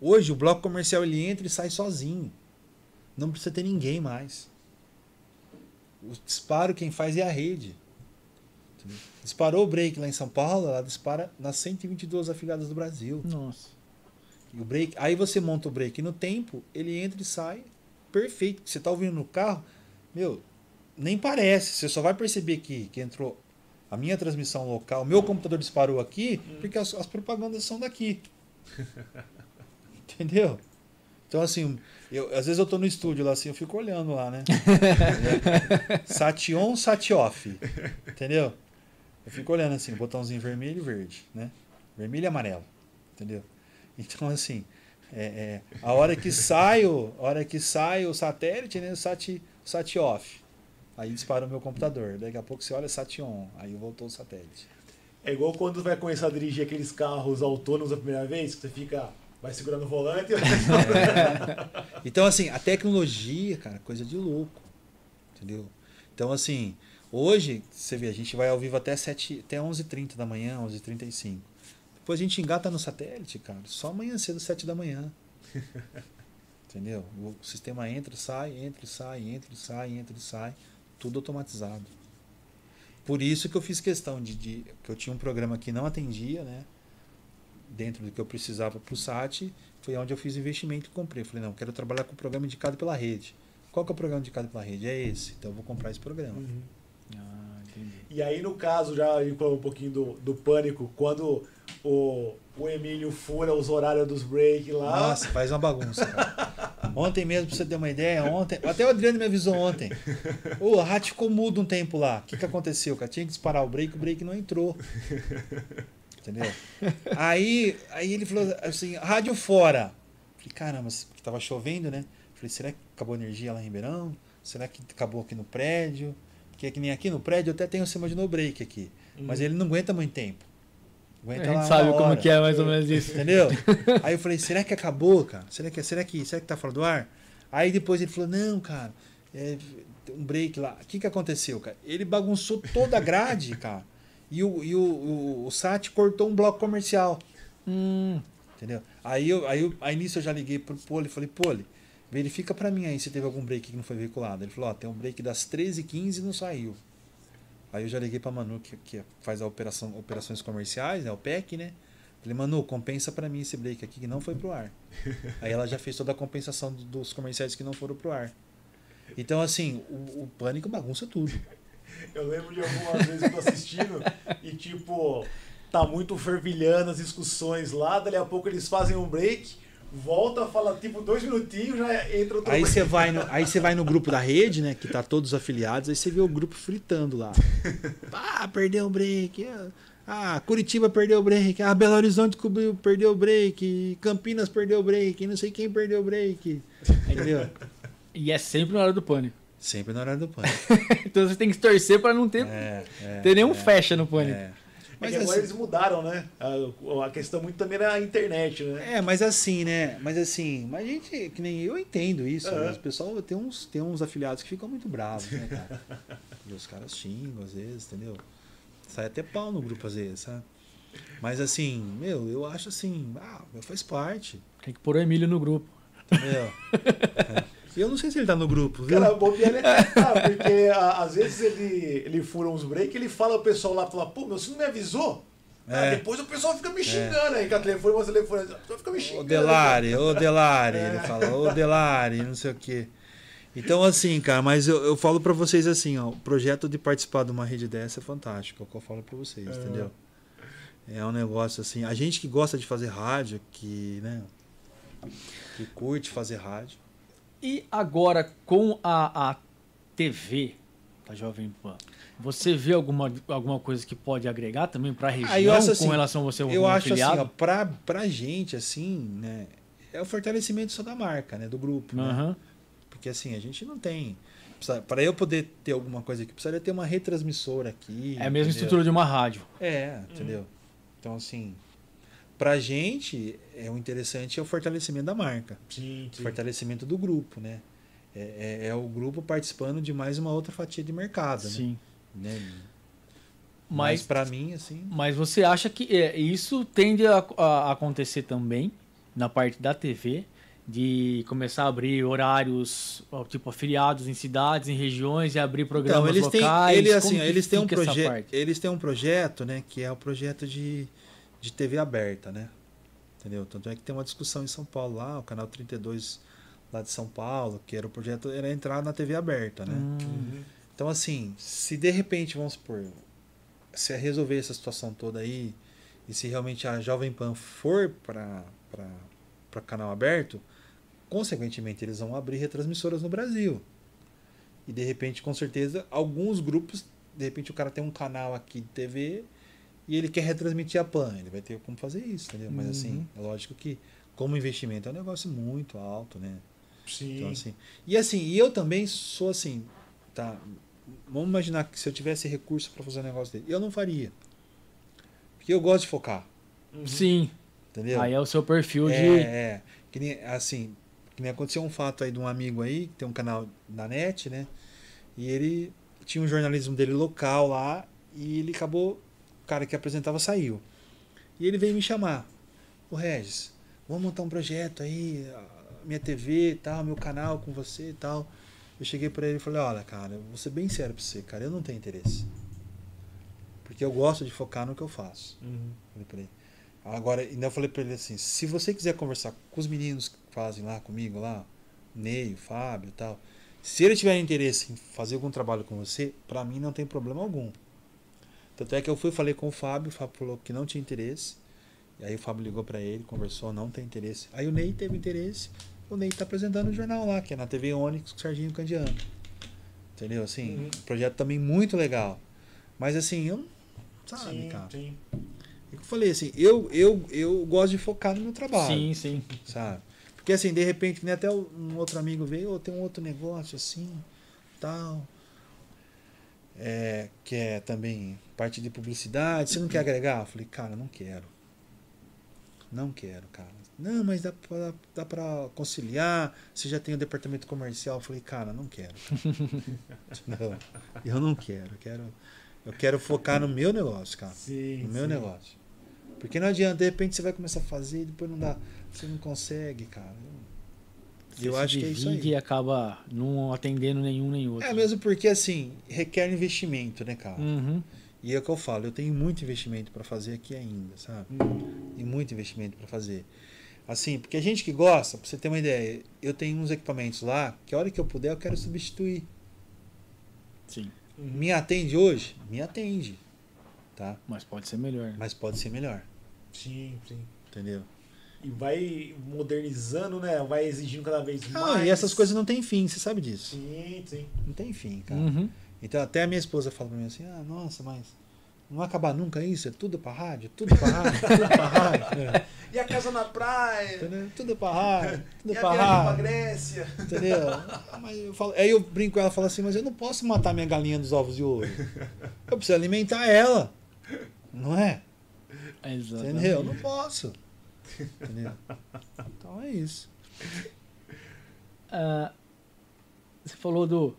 Hoje, o bloco comercial ele entra e sai sozinho. Não precisa ter ninguém mais. O disparo quem faz é a rede. Disparou o break lá em São Paulo, ela dispara nas 122 afiliadas do Brasil. Nossa. E o break, aí você monta o break no tempo, ele entra e sai perfeito. Você tá ouvindo no carro, meu, nem parece. Você só vai perceber que, que entrou a minha transmissão local, meu computador disparou aqui, porque as, as propagandas são daqui. Entendeu? Então, assim, eu, às vezes eu tô no estúdio lá assim, eu fico olhando lá, né? sat on, sat off. Entendeu? Eu fico olhando assim, botãozinho vermelho e verde, né? Vermelho e amarelo. Entendeu? Então, assim, é, é, a hora que sai o, a hora que sai o satélite, né? O sat, sat off. Aí dispara o meu computador. Daqui a pouco você olha sat on. Aí voltou o satélite. É igual quando vai começar a dirigir aqueles carros autônomos a primeira vez, que você fica. Vai segurando o volante e Então, assim, a tecnologia, cara, coisa de louco. Entendeu? Então, assim, hoje, você vê, a gente vai ao vivo até, 7, até 11h30 da manhã, 11h35. Depois a gente engata no satélite, cara, só amanhã cedo, 7 da manhã. Entendeu? O sistema entra, sai, entra, sai, entra, sai, entra, sai. Tudo automatizado. Por isso que eu fiz questão de, de que eu tinha um programa que não atendia, né? Dentro do que eu precisava para o SAT, foi onde eu fiz o investimento e comprei. Falei, não, quero trabalhar com o programa indicado pela rede. Qual que é o programa indicado pela rede? É esse. Então eu vou comprar esse programa. Uhum. Ah, entendi. E aí, no caso, já um pouquinho do, do pânico, quando o, o Emílio fura os horários dos break lá. Nossa, faz uma bagunça, cara. Ontem mesmo, pra você ter uma ideia, ontem. Até o Adriano me avisou ontem. O rádio ficou mudo um tempo lá. O que, que aconteceu, cara? Tinha que disparar o break, o break não entrou. Entendeu? Aí, aí ele falou assim, rádio fora. Falei, caramba, porque tava chovendo, né? Falei, será que acabou a energia lá em Ribeirão? Será que acabou aqui no prédio? Porque é que nem aqui no prédio eu até tenho o sistema de no break aqui. Mas ele não aguenta muito tempo. A Aguenta gente lá sabe como hora. que é mais ou menos isso. Entendeu? Aí eu falei, será que acabou, cara? Será que, será que, será que tá fora do ar? Aí depois ele falou, não, cara, é um break lá. O que que aconteceu, cara? Ele bagunçou toda a grade, cara. E o, e o, o, o SAT cortou um bloco comercial. Hum, Entendeu? Aí, eu, aí, eu, aí nisso eu já liguei pro Poli e falei, Poli, verifica pra mim aí se teve algum break que não foi veiculado. Ele falou, ó, tem um break das 13h15 e não saiu. Aí eu já liguei pra Manu, que, que faz a operação, operações comerciais, né, o PEC, né? Falei, Manu, compensa pra mim esse break aqui que não foi pro ar. aí ela já fez toda a compensação do- dos comerciais que não foram pro ar. Então, assim, o, o pânico bagunça tudo. Eu lembro de algumas vezes eu tô assistindo e, tipo, tá muito fervilhando as discussões lá, dali a pouco eles fazem um break, volta, fala, tipo, dois minutinhos, já entra outro Aí você vai no, aí você vai no grupo da rede, né? Que tá todos afiliados, aí você vê o grupo fritando lá. Ah, perdeu o break. Ah, Curitiba perdeu o break. Ah, Belo Horizonte cobriu, perdeu o break. Campinas perdeu o break. Não sei quem perdeu o break. Entendeu? e é sempre na hora do pânico. Sempre na hora do pânico. Então você tem que torcer pra não ter, É, é, ter nenhum é, fecha no pânico. é. Mas Mas agora assim, eles mudaram, né? A, a questão muito também era a internet, né? É, mas assim, né? Mas assim, mas a gente, que nem eu entendo isso. É. né? O pessoal tem uns, tem uns afiliados que ficam muito bravos, né, cara? e os caras xingam às vezes, entendeu? Sai até pau no grupo às vezes, sabe? Mas assim, meu, eu acho assim, ah, meu, faz parte, Tem que pôr o Emílio no grupo. entendeu? É. Eu não sei se ele tá no grupo, viu? Cara, bobeira é tá, porque a- às vezes ele, ele fura uns break, ele fala o pessoal lá, fala, pô, meu, você não me avisou? Ah, É. depois o pessoal fica me xingando aí, com a telefone, mas o telefone, o pessoal fica me Ô xingando. Delari, ô Delari, É. ele fala, ô Delari, não sei o quê. Então, assim, cara, mas eu, eu falo pra vocês assim, ó, o projeto de participar de uma rede dessa é fantástico, é o que eu falo pra vocês, É. entendeu? É um negócio assim, a gente que gosta de fazer rádio, que, né, que curte fazer rádio. E agora com a, a TV da Jovem Pan, você vê alguma, alguma coisa que pode agregar também pra região Ah, acho assim, com relação a você Eu acho afiliado? assim, pra, pra gente, assim, né, é o fortalecimento só da marca, né, do grupo, né? Aham. Porque assim, a gente não tem. Para eu poder ter alguma coisa aqui, precisaria ter uma retransmissora aqui. É a mesma entendeu? estrutura de uma rádio. É, entendeu? Então, assim, pra gente, é o interessante é o fortalecimento da marca, Sim, o fortalecimento do grupo, né? É, é- é o grupo participando de mais uma outra fatia de mercado, Sim. né? né? Mas, Mas pra mim, assim. mas você acha que é, isso tende a, a acontecer também na parte da TV? De começar a abrir horários, tipo, afiliados em cidades, em regiões e abrir programas Então, eles têm, locais? ele, Como assim, eles têm um projeto, eles têm um projeto, né, que é o projeto de, de TV aberta, né? Entendeu? Tanto é que tem uma discussão em São Paulo lá, o canal 32 lá de São Paulo, que era o projeto era entrar na TV aberta, né? Hum, Então assim, se de repente, vamos supor, se resolver essa situação toda aí, e se realmente a Jovem Pan for para para canal aberto, consequentemente eles vão abrir retransmissoras no Brasil. E de repente, com certeza, alguns grupos, de repente o cara tem um canal aqui de TV e ele quer retransmitir a Pan, ele vai ter como fazer isso, entendeu? Mas assim, é lógico que como investimento é um negócio muito alto, né? Sim. Então, assim, e assim, e eu também sou assim, tá? Vamos imaginar que se eu tivesse recurso para fazer um negócio dele, eu não faria. Porque eu gosto de focar, Uhum. Sim, entendeu? aí é o seu perfil é, de... é. Que nem, assim, que nem aconteceu um fato aí de um amigo aí, que tem um canal na net, né? E ele tinha um jornalismo dele local lá, e ele acabou, cara que apresentava saiu. E ele veio me chamar. Ô Regis, vamos montar um projeto aí, minha TV e tal, meu canal com você e tal. Eu cheguei pra ele e falei, olha, cara, vou ser bem sério pra você, cara, eu não tenho interesse. Porque eu gosto de focar no que eu faço. Uhum. Falei pra ele. Agora, ainda eu falei pra ele assim, se você quiser conversar com os meninos que fazem lá comigo, lá, o Ney, o Fábio e tal, se eles tiverem interesse em fazer algum trabalho com você, pra mim não tem problema algum. Tanto é que eu fui falei com o Fábio, o Fábio falou que não tinha interesse. E aí o Fábio ligou pra ele, conversou, não tem interesse. Aí o Ney teve interesse, o Ney tá apresentando o jornal lá, que é na TV Onix com o Serginho Candiano. Entendeu? Assim, Uhum. um projeto também muito legal. Mas assim, eu. Sabe, Sim, cara? sim. É que Eu falei assim, eu, eu, eu gosto de focar no meu trabalho, Sim, sim. sabe? Porque assim, de repente, né, até um outro amigo veio, "Ô, tem um outro negócio assim, tal. É, que é também parte de publicidade. Você não quer agregar? Eu falei, cara, não quero. Não quero, cara. Não, mas dá pra, dá pra conciliar. Você já tem o departamento comercial. Eu falei, cara, não quero. não, eu não quero. Eu quero, eu quero focar no meu negócio, cara. Sim, no meu sim. negócio. Porque não adianta, de repente você vai começar a fazer e depois não dá. Você não consegue, cara. Eu, eu Você acho se que é isso aí. E acaba não atendendo nenhum nem outro. É mesmo porque assim, requer investimento, né, cara? Uhum. E é o que eu falo, eu tenho muito investimento para fazer aqui ainda, sabe? Hum, Tem muito investimento para fazer. Assim, porque a gente que gosta, pra você ter uma ideia, eu tenho uns equipamentos lá que a hora que eu puder eu quero substituir. Sim. uhum. Me atende hoje? Me atende. Tá? Mas pode ser melhor. né? Mas pode ser melhor, Sim, sim. entendeu? E vai modernizando, né? Vai exigindo cada vez Ah, mais. e essas coisas não têm fim, você sabe disso. Sim, sim. Não tem fim, cara. Uhum. Então até a minha esposa fala pra mim assim, ah, nossa, mas não vai acabar nunca isso? É tudo pra rádio, tudo pra rádio, tudo pra rádio. É, E a casa na praia. entendeu? Tudo pra rádio, tudo E a pra viagem pra rádio. Grécia. Entendeu? Mas eu falo, aí eu brinco com ela e falo assim, mas eu não posso matar minha galinha dos ovos de ouro. Eu preciso alimentar ela. Não é? Exatamente. Entendeu? Eu não posso. Entendeu? Então é isso. Ah, você falou do,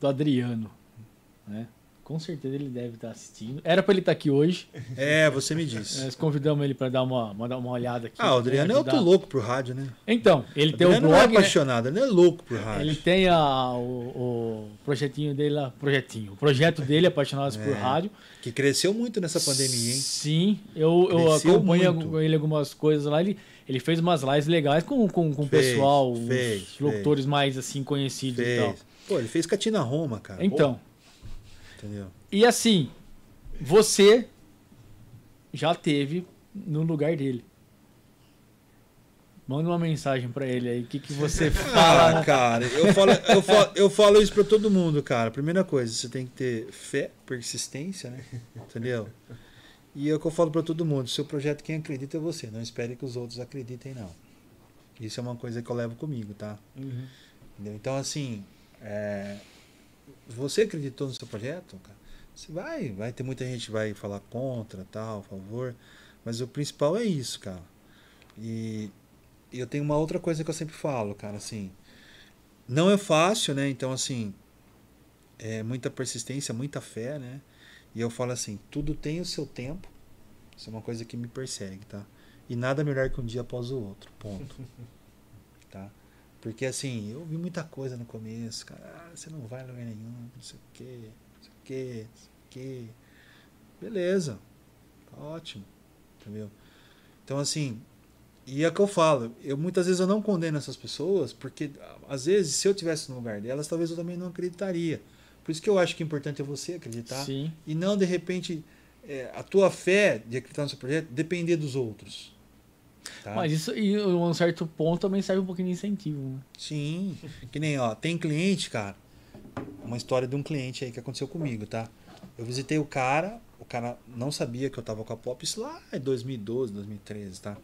do Adriano, né? Com certeza ele deve estar assistindo. Era para ele estar aqui hoje. É, você me disse. Nós convidamos ele para dar uma, uma, dar uma olhada aqui. Ah, o Adriano é né, outro louco pro rádio, né? Então, ele tem o não é blog, né? apaixonado, ele é louco por rádio. Ele tem a, o, o projetinho dele projetinho. O projeto dele, Apaixonados por É. Rádio. Que cresceu muito nessa pandemia, hein? Sim, eu, eu acompanho muito. ele algumas coisas lá. Ele, ele fez umas lives legais com, com, com o Fez, pessoal, fez, os locutores mais assim conhecidos e tal. Fez. Pô, ele fez Catina Roma, cara. Então, Entendeu? e assim, você já teve no lugar dele. Manda uma mensagem pra ele aí. O que, que você fala? Ah, cara, eu falo, eu, falo, eu falo isso pra todo mundo, cara. Primeira coisa, você tem que ter fé, persistência, né? Entendeu? E é o que eu falo pra todo mundo: seu projeto, quem acredita é você. Não espere que os outros acreditem, não. Isso é uma coisa que eu levo comigo, tá? Uhum. Entendeu? Então, assim, é, você acreditou no seu projeto, cara? Você vai, vai ter muita gente que vai falar contra, tal, a favor, mas o principal é isso, cara. E eu tenho uma outra coisa que eu sempre falo, cara, assim, não é fácil, né? Então, assim, é muita persistência, muita fé, né? E eu falo assim, tudo tem o seu tempo. Isso é uma coisa que me persegue, tá? E nada melhor que um dia após o outro, ponto. tá? Porque assim, eu vi muita coisa no começo, cara, ah, você não vai a lugar nenhum, não sei o quê, não sei o quê, não sei o quê. Beleza, tá ótimo, entendeu? Então assim, e é o que eu falo, eu muitas vezes eu não condeno essas pessoas, porque às vezes se eu tivesse no lugar delas, talvez eu também não acreditaria. Por isso que eu acho que o importante é você acreditar Sim. e não de repente é, a tua fé de acreditar no seu projeto depender dos outros. Tá? Mas isso, e um certo ponto, também serve um pouquinho de incentivo. Né? Sim, que nem, ó, tem cliente, cara. Uma história de um cliente aí que aconteceu comigo, tá? Eu visitei o cara, o cara não sabia que eu tava com a Pop, isso lá em 2012, 2013, tá?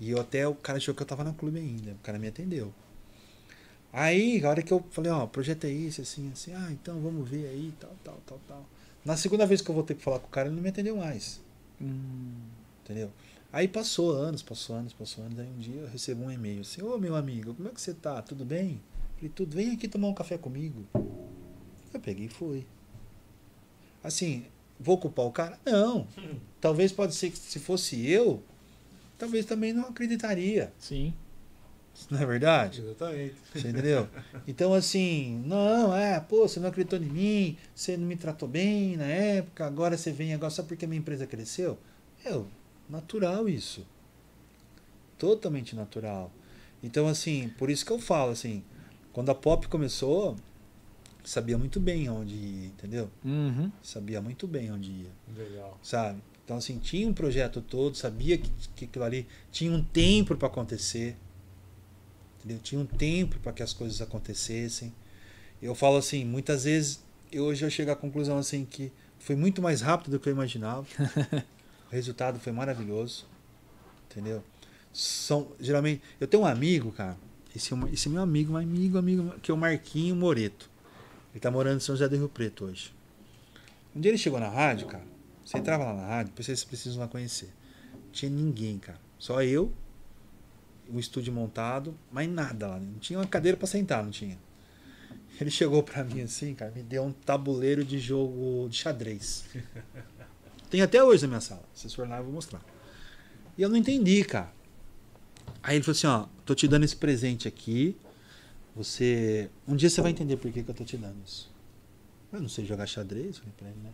E eu até, o cara achou que eu tava na clube ainda, o cara me atendeu. Aí, a hora que eu falei, ó, o projeto é esse, assim, assim, ah, então vamos ver aí, tal, tal, tal, tal. Na segunda vez que eu voltei pra falar com o cara, ele não me atendeu mais, Hum, entendeu? Aí passou anos, passou anos, passou anos. Aí um dia eu recebo um e-mail assim: Ô meu amigo, como é que você tá? Tudo bem? Falei: Tudo, vem aqui tomar um café comigo. Eu peguei e fui. Assim, vou culpar o cara? Não. Talvez pode ser que se fosse eu, talvez também não acreditaria. sim. Não é verdade? Exatamente. Você entendeu? Então, assim, não, é, pô, você não acreditou em mim, você não me tratou bem na época, agora você vem agora só porque a minha empresa cresceu. É natural isso. Totalmente natural. Então, assim, por isso que eu falo, assim, quando a Pop começou, sabia muito bem onde ia, entendeu? Uhum. Sabia muito bem onde ia Legal. sabe? Então, assim, tinha um projeto todo, sabia que, que aquilo ali tinha um tempo para acontecer, entendeu? Tinha um tempo para que as coisas acontecessem. Eu falo assim, muitas vezes, eu, hoje eu chego à conclusão assim que foi muito mais rápido do que eu imaginava. o resultado foi maravilhoso, entendeu? são geralmente. Eu tenho um amigo, cara. Esse, é esse é meu amigo, um amigo, amigo, que é o Marquinho Moreto. Ele tá morando em São José do Rio Preto hoje. Um dia ele chegou na rádio, cara. Você entrava lá na rádio, depois vocês precisam lá conhecer. Não tinha ninguém, cara. Só eu, um estúdio montado, mas nada lá. Não tinha uma cadeira pra sentar, não tinha. Ele chegou pra mim assim, cara, me deu um tabuleiro de jogo de xadrez. Tem até hoje na minha sala. Se for lá, eu vou mostrar. E eu não entendi, cara. Aí ele falou assim, ó, tô te dando esse presente aqui. Você. Um dia você vai entender por que, que eu tô te dando isso. Eu não sei jogar xadrez, falei pra ele, né?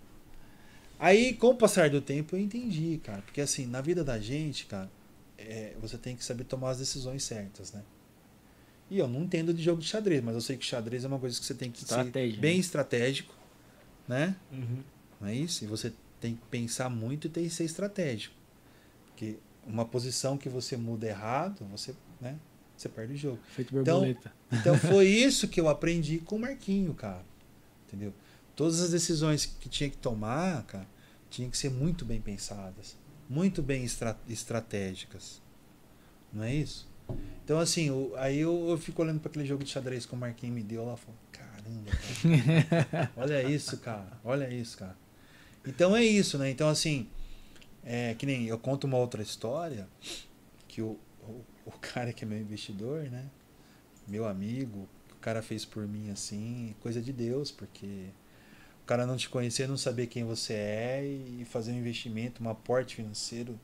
Aí, com o passar do tempo, eu entendi, cara. Porque assim, na vida da gente, cara, é, você tem que saber tomar as decisões certas, né? E eu não entendo de jogo de xadrez, mas eu sei que xadrez é uma coisa que você tem que Estratégia, ser bem né? estratégico, né? Uhum. Não é isso? E você tem que pensar muito e tem que ser estratégico. Porque uma posição que você muda errado, você, né? Você perde o jogo. Feito Então- borboleta. Então foi isso que eu aprendi com o Marquinho, cara. Entendeu? Todas as decisões que tinha que tomar, cara, tinham que ser muito bem pensadas, muito bem estra- estratégicas. Não é isso? Então, assim, aí eu, eu fico olhando para aquele jogo de xadrez que o Marquinho me deu lá e falo, caramba, cara. olha isso, cara. Olha isso, cara. Então é isso, né? Então, assim, é, que nem eu conto uma outra história que o, o, o cara que é meu investidor, né? Meu amigo, o cara fez por mim assim, coisa de Deus, porque o cara não te conhecer, não saber quem você é e fazer um investimento, um aporte financeiro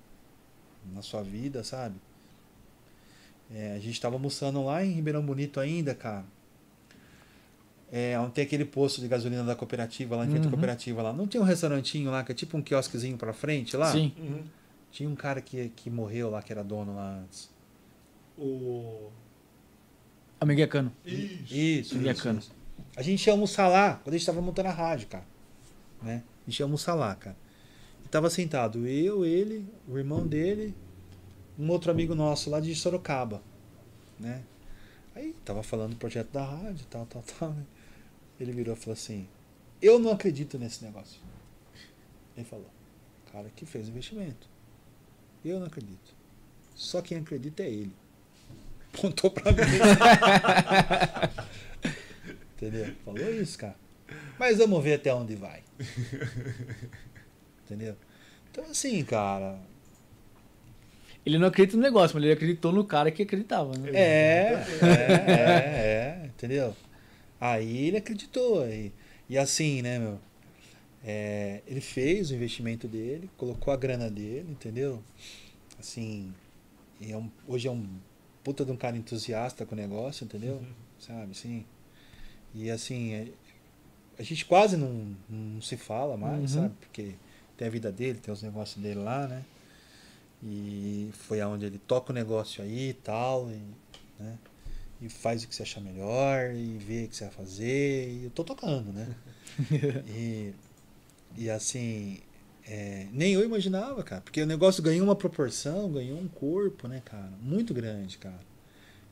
na sua vida, sabe? É, a gente estava almoçando lá em Ribeirão Bonito ainda, cara. É, onde tem aquele posto de gasolina da cooperativa, lá em frente à Uhum. cooperativa lá. Não tinha um restaurantinho lá, que é tipo um quiosquezinho pra frente lá? Sim. Uhum. Tinha um cara que, que morreu lá, que era dono lá antes. O. Americano. Isso. Isso, cana. isso. A gente ia almoçar lá, quando a gente tava montando a rádio, cara. Né? A gente ia almoçar lá, cara. E tava sentado eu, ele, o irmão dele, um outro amigo nosso lá de Sorocaba, né? Aí tava falando do projeto da rádio, tal, tal, tal. né? Ele virou e falou assim: Eu não acredito nesse negócio. Ele falou: Cara que fez o investimento. Eu não acredito. Só quem acredita é ele. Pontou pra mim. Entendeu? Falou isso, cara. Mas vamos ver até onde vai. Entendeu? Então, assim, cara. Ele não acredita no negócio, mas ele acreditou no cara que acreditava, né? É, é, é, é, entendeu? Aí ele acreditou. E, e assim, né, meu? É, ele fez o investimento dele, colocou a grana dele, entendeu? Assim, é um- hoje é um puta de um cara entusiasta com o negócio, entendeu? Sabe, assim. E assim, é- a gente quase não, não se fala mais, Uhum. sabe? Porque tem a vida dele, tem os negócios dele lá, né? E foi aonde ele toca o negócio aí e tal, e, né? E faz o que você achar melhor, e vê o que você vai fazer, e eu tô tocando, né? e, e assim, é, nem eu imaginava, cara, porque o negócio ganhou uma proporção, ganhou um corpo, né, cara? Muito grande, cara.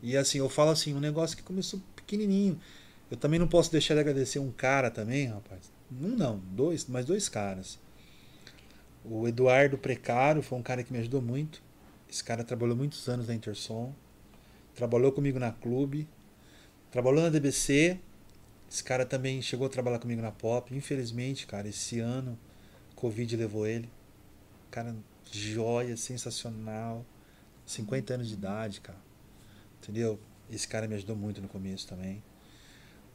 E assim, eu falo assim, um negócio que começou pequenininho. Eu também não posso deixar de agradecer um cara também, rapaz. Um não, dois, mas dois caras. O Eduardo Precário foi um cara que me ajudou muito. Esse cara trabalhou muitos anos na Intersom. Trabalhou comigo na Clube. Trabalhou na DBC. Esse cara também chegou a trabalhar comigo na Pop. Infelizmente, cara, esse ano, Covid levou ele. Cara, joia, sensacional. 50 anos de idade, cara. Entendeu? Esse cara me ajudou muito no começo também.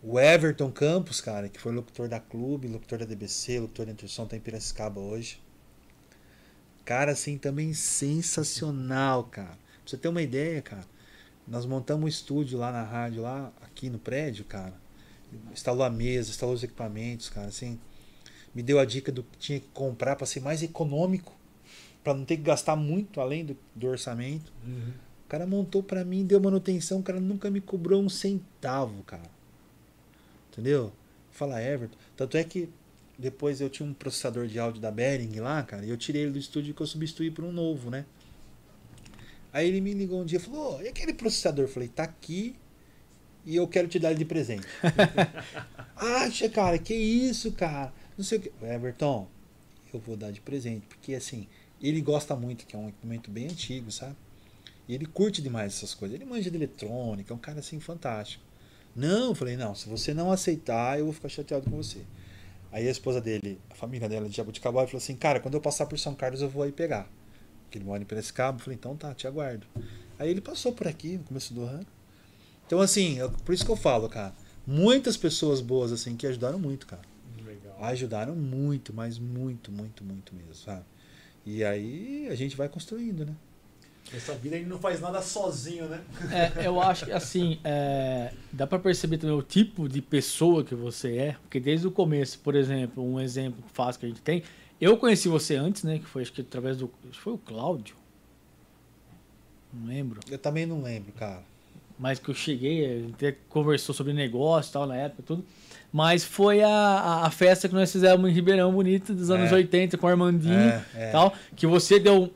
O Everton Campos, cara, que foi locutor da Clube, locutor da DBC, locutor da Intersom, tá em Piracicaba hoje. Cara, assim, também sensacional, cara. Pra você ter uma ideia, cara, nós montamos um estúdio lá na rádio, lá, aqui no prédio, cara. Instalou a mesa, instalou os equipamentos, cara, assim. Me deu a dica do que tinha que comprar para ser mais econômico, para não ter que gastar muito além do, do orçamento. Uhum. O cara montou pra mim, deu manutenção, o cara nunca me cobrou um centavo, cara. Entendeu? Fala Everton. Tanto é que depois eu tinha um processador de áudio da Behring lá, cara, e eu tirei ele do estúdio que eu substituí por um novo, né? Aí ele me ligou um dia e falou: "Ô, e aquele processador? Eu falei: tá aqui e eu quero te dar ele de presente. Acha, cara, que isso, cara? Não sei o que. Everton, eu vou dar de presente, porque assim, ele gosta muito, que é um equipamento bem antigo, sabe? E ele curte demais essas coisas. Ele manja de eletrônica, é um cara assim fantástico. Não, eu falei, não, se você não aceitar, eu vou ficar chateado com você. Aí a esposa dele, a família dela de Jabuticabal, falou assim, cara, quando eu passar por São Carlos eu vou aí pegar. Porque ele mora em Piracicaba. Eu falei, então tá, te aguardo. Aí ele passou por aqui no começo do ano. Então, assim, eu- por isso que eu falo, cara. Muitas pessoas boas, assim, que ajudaram muito, cara. Legal. Ajudaram muito, mas muito, muito, muito mesmo, sabe? E aí a gente vai construindo, né? Nessa vida a gente não faz nada sozinho, né? É, eu acho que assim, é, dá pra perceber também o tipo de pessoa que você é, porque desde o começo, por exemplo, um exemplo fácil que a gente tem, eu conheci você antes, né, que foi acho que através do, acho que foi o Cláudio, não lembro, Eu também não lembro, cara. mas que eu cheguei, a gente conversou sobre negócio e tal na época, tudo, mas foi a, a, a festa que nós fizemos em Ribeirão Bonito dos anos É. 80 com o Armandinho É, é. tal, que você deu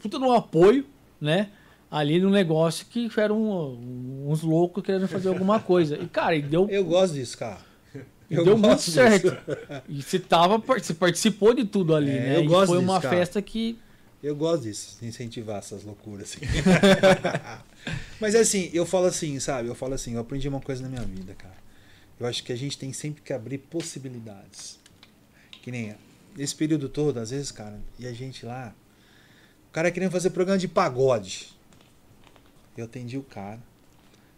puta no apoio, né? Ali no negócio que eram um- uns loucos querendo fazer alguma coisa. E, cara, e deu, Eu gosto disso, cara. e eu deu muito disso. certo. E você, tava, você participou de tudo ali, É, né? eu e gosto foi disso, uma cara. festa que. Eu gosto disso, de incentivar essas loucuras. Assim. Mas é assim, eu falo assim, sabe? Eu falo assim, eu aprendi uma coisa na minha vida, cara. Eu acho que a gente tem sempre que abrir possibilidades. Que nem esse período todo, às vezes, cara, e a gente lá, cara querendo fazer programa de pagode. Eu atendi o cara,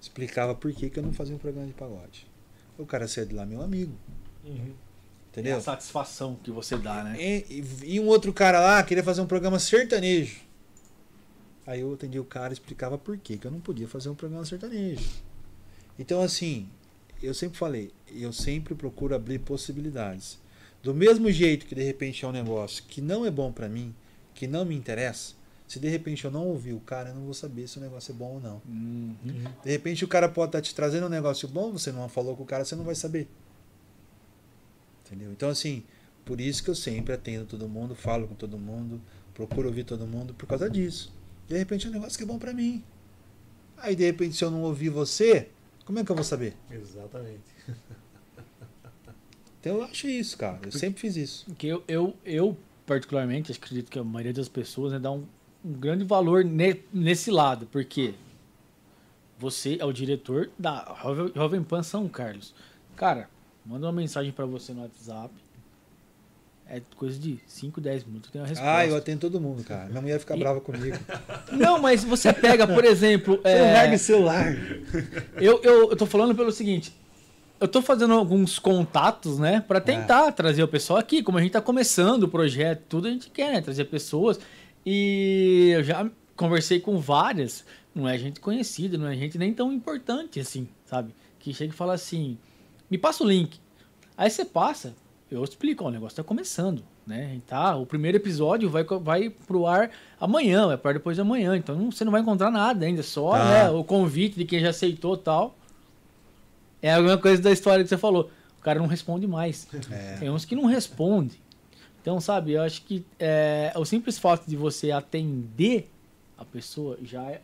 explicava por que, que eu não fazia um programa de pagode. O cara saía de lá, meu amigo, Uhum. É entendeu? a satisfação que você dá, né? E, e- e um outro cara lá queria fazer um programa sertanejo. Aí eu atendi o cara e explicava por que que eu não podia fazer um programa sertanejo. Então, assim, eu sempre falei, eu sempre procuro abrir possibilidades. Do mesmo jeito que de repente é um negócio que não é bom pra mim, que não me interessa, se de repente eu não ouvir o cara, eu não vou saber se o negócio é bom ou não. Uhum. De repente o cara pode estar te trazendo um negócio bom, você não falou com o cara, você não vai saber. Entendeu? Então, assim, por isso que eu sempre atendo todo mundo, falo com todo mundo, procuro ouvir todo mundo por causa disso. De repente é um negócio que é bom pra mim. Aí, de repente, se eu não ouvir você, como é que eu vou saber? Exatamente. Então, eu acho isso, cara. Eu sempre fiz isso. Porque eu, eu, eu, particularmente, acredito que a maioria das pessoas né, dá um, um grande valor ne- nesse lado, porque você é o diretor da Jovem- Jovem Pan São Carlos. Cara, manda uma mensagem pra você no WhatsApp. É coisa de 5, 10 minutos, tem uma resposta. Ah, eu atendo todo mundo, cara. Minha mulher fica E- brava comigo. Não, mas você pega, por exemplo. Você é, larga o celular. eu, eu, eu tô falando pelo seguinte. Eu tô fazendo alguns contatos, né? Pra tentar trazer o pessoal aqui. Como a gente tá começando o projeto, tudo a gente quer, né? Trazer pessoas. E eu já conversei com várias. Não é gente conhecida, não é gente nem tão importante assim, sabe? Que chega e fala assim: me passa o link. Aí você passa, eu explico: ó, o negócio tá começando, né? Tá, o primeiro episódio vai, vai pro ar amanhã, vai ar depois de amanhã. Então não- você não vai encontrar nada ainda, só Tá. né, o convite de quem já aceitou e tal. É alguma coisa da história que você falou. O cara não responde mais. É. Tem uns que não respondem. Então, sabe, eu acho que é, o simples fato de você atender a pessoa já é.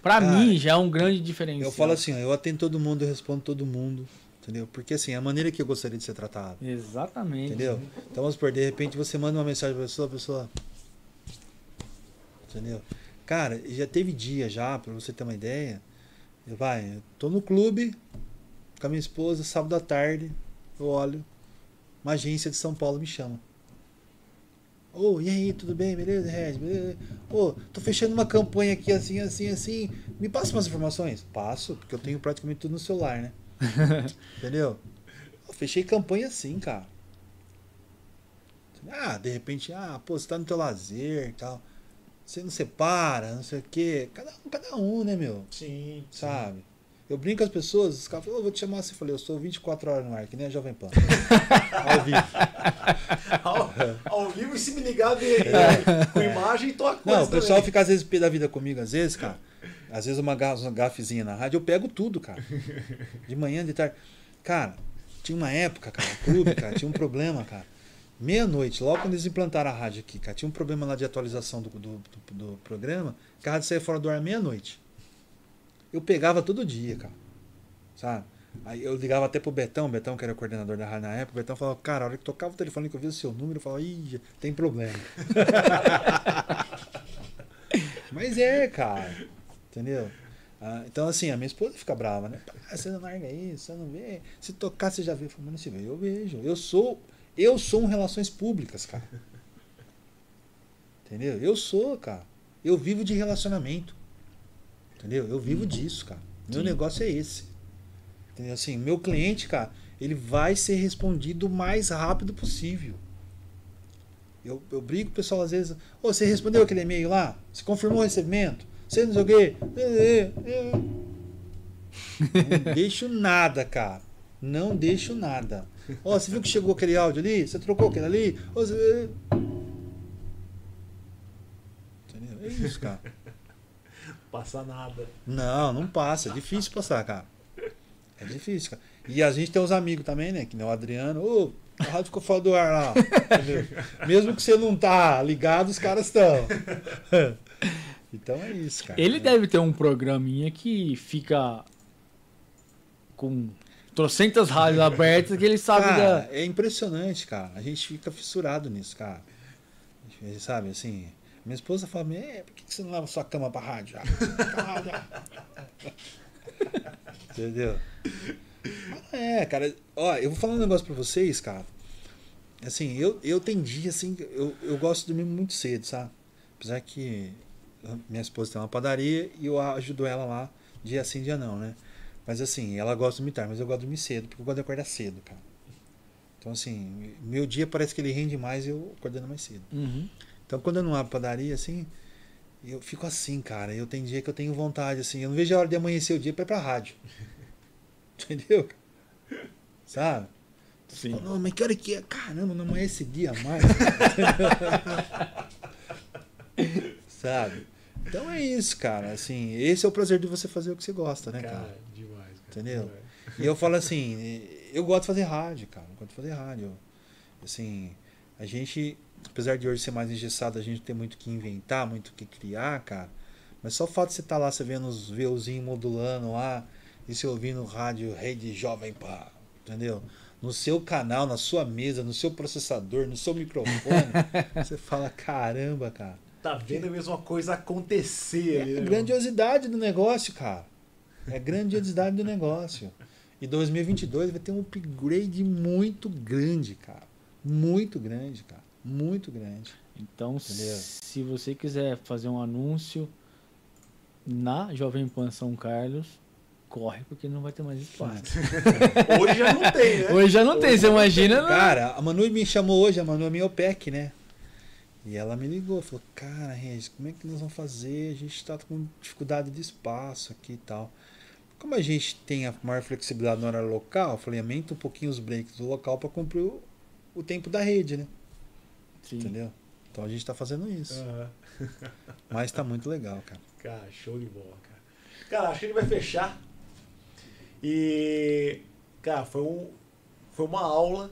Pra Cara, mim, já é um grande diferencial. Eu falo assim, ó, eu atendo todo mundo, eu respondo todo mundo. Entendeu? Porque assim, é a maneira que eu gostaria de ser tratado. Exatamente. Entendeu? Então vamos supor, de repente você manda uma mensagem pra pessoa, a pessoa. Entendeu? Cara, já teve dia já, pra você ter uma ideia. Vai, eu tô no clube com a minha esposa, sábado à tarde, eu olho, uma agência de São Paulo me chama. Ô, e aí, tudo bem? Beleza, Red? Beleza? Ô, tô fechando uma campanha aqui assim, assim, assim. Me passa umas informações? Passo, porque eu tenho praticamente tudo no celular, né? Entendeu? Eu fechei campanha assim, cara. Ah, de repente, ah, pô, você tá no teu lazer e tal. Você não separa, não sei o quê. Cada um, cada um, né, meu? Sim. Sabe? Eu brinco com as pessoas, os caras falam, "Ô, vou te chamar assim. Eu falei, eu sou 24 horas no ar, que nem a Jovem Pan. Ao vivo. Ao, ao vivo e se me ligar de, com imagem, tô a coisa Não, o pessoal também. fica às vezes pé da vida comigo, às vezes, cara. Às vezes uma, uma gafezinha na rádio, eu pego tudo, cara. De manhã, de tarde. Cara, tinha uma época, cara, clube, cara, tinha um problema, cara. Meia-noite, logo quando eles implantaram a rádio aqui, cara, tinha um problema lá de atualização do, do, do- do programa, que a rádio saía fora do ar meia-noite. Eu pegava todo dia, cara. Sabe? Aí eu ligava até pro Betão, Betão, que era o coordenador da rádio na época, o Betão falava, cara, a hora que tocava o telefone que eu via o seu número, eu falava, ih, tem problema. Mas é, cara. Entendeu? Ah, então, assim, a minha esposa fica brava, né? Ah, você não larga isso, você não vê. Se tocar, você já vê. Eu não se vê. Eu vejo. Eu sou, eu sou um relações públicas, cara. Entendeu? Eu sou, cara. Eu vivo de relacionamento. Entendeu? Eu vivo disso, cara. Meu Sim. negócio é esse. Entendeu? Assim, meu cliente, cara, ele vai ser respondido o mais rápido possível. Eu, eu brigo com o pessoal às vezes. Ô, você respondeu aquele e-mail lá? Você confirmou o recebimento? Você não sei o quê? Não deixo nada, cara. Não deixo nada. Ó, você viu que chegou aquele áudio ali? Você trocou aquele ali? Ô, você- Entendeu? É isso, cara. Passa nada. Não, não passa. É difícil passar, cara. É difícil, cara. E a gente tem os amigos também, né? Que nem o Adriano. Ô, a rádio ficou fora do ar lá. Entendeu? Mesmo que você não tá ligado, os caras estão. Então é isso, cara. Ele deve ter um programinha que fica com trocentas rádios abertas que ele sabe Cara, da. é impressionante, cara. A gente fica fissurado nisso, cara. A gente, Sabe, assim. Minha esposa fala, é, por que você não leva sua cama pra rádio? Ah, Entendeu? É, cara. Ó, eu vou falar um negócio pra vocês, cara. Assim, eu, eu dia, assim, eu, eu gosto de dormir muito cedo, sabe? Apesar que minha esposa tem uma padaria e eu ajudo ela lá dia sim, dia não, né? Mas assim, ela gosta de dormir tarde, mas eu gosto de dormir cedo, porque eu gosto de acordar cedo, cara. Então, assim, meu dia parece que ele rende mais eu acordando mais cedo. Uhum. Então, quando eu não abro padaria, assim, eu fico assim, cara. Eu tenho dia que eu tenho vontade, assim, eu não vejo a hora de amanhecer o dia pra ir pra rádio. Entendeu? Sabe? Sim. Fala, Não, mas que hora que é? Caramba, não amanhece dia mais. Sabe? Então é isso, cara. Assim, esse é o prazer de você fazer o que você gosta, né, cara? Cara, demais, cara. Entendeu? Demais. E eu falo assim, eu gosto de fazer rádio, cara. Eu gosto de fazer rádio. Assim, a gente, apesar de hoje ser mais engessado, a gente tem muito que inventar, muito que criar, cara. Mas só o fato de você estar lá, você vendo os veuzinhos modulando lá, e você ouvindo rádio Rede Jovem Pan, entendeu? No seu canal, na sua mesa, no seu processador, no seu microfone, você fala, caramba, cara. Tá vendo a mesma coisa acontecer ali, É né, a meu? grandiosidade do negócio, cara. É a grandiosidade do negócio. E 2022 vai ter um upgrade muito grande, cara. Muito grande, cara. Muito grande. Então, Entendeu? se você quiser fazer um anúncio na Jovem Pan São Carlos, corre, porque não vai ter mais espaço. Hoje já não tem, né? Hoje já não tem, você imagina? não? Cara, a Manu me chamou hoje, a Manu é minha OPEC, né? E ela me ligou, falou, cara, Regis, como é que nós vamos fazer? A gente tá com dificuldade de espaço aqui e tal. Como a gente tem a maior flexibilidade no horário local, eu falei, aumenta um pouquinho os breaks do local para cumprir o, o tempo da rede, né? Sim. Entendeu? Então a gente tá fazendo isso. Aham. Mas tá muito legal, cara. Cara, show de bola, cara. Cara, acho que ele vai fechar. E, cara, foi, um, foi uma aula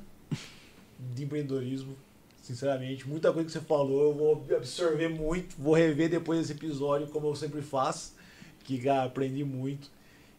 de empreendedorismo. Sinceramente, muita coisa que você falou, eu vou absorver muito, vou rever depois desse episódio, como eu sempre faço, que cara, aprendi muito.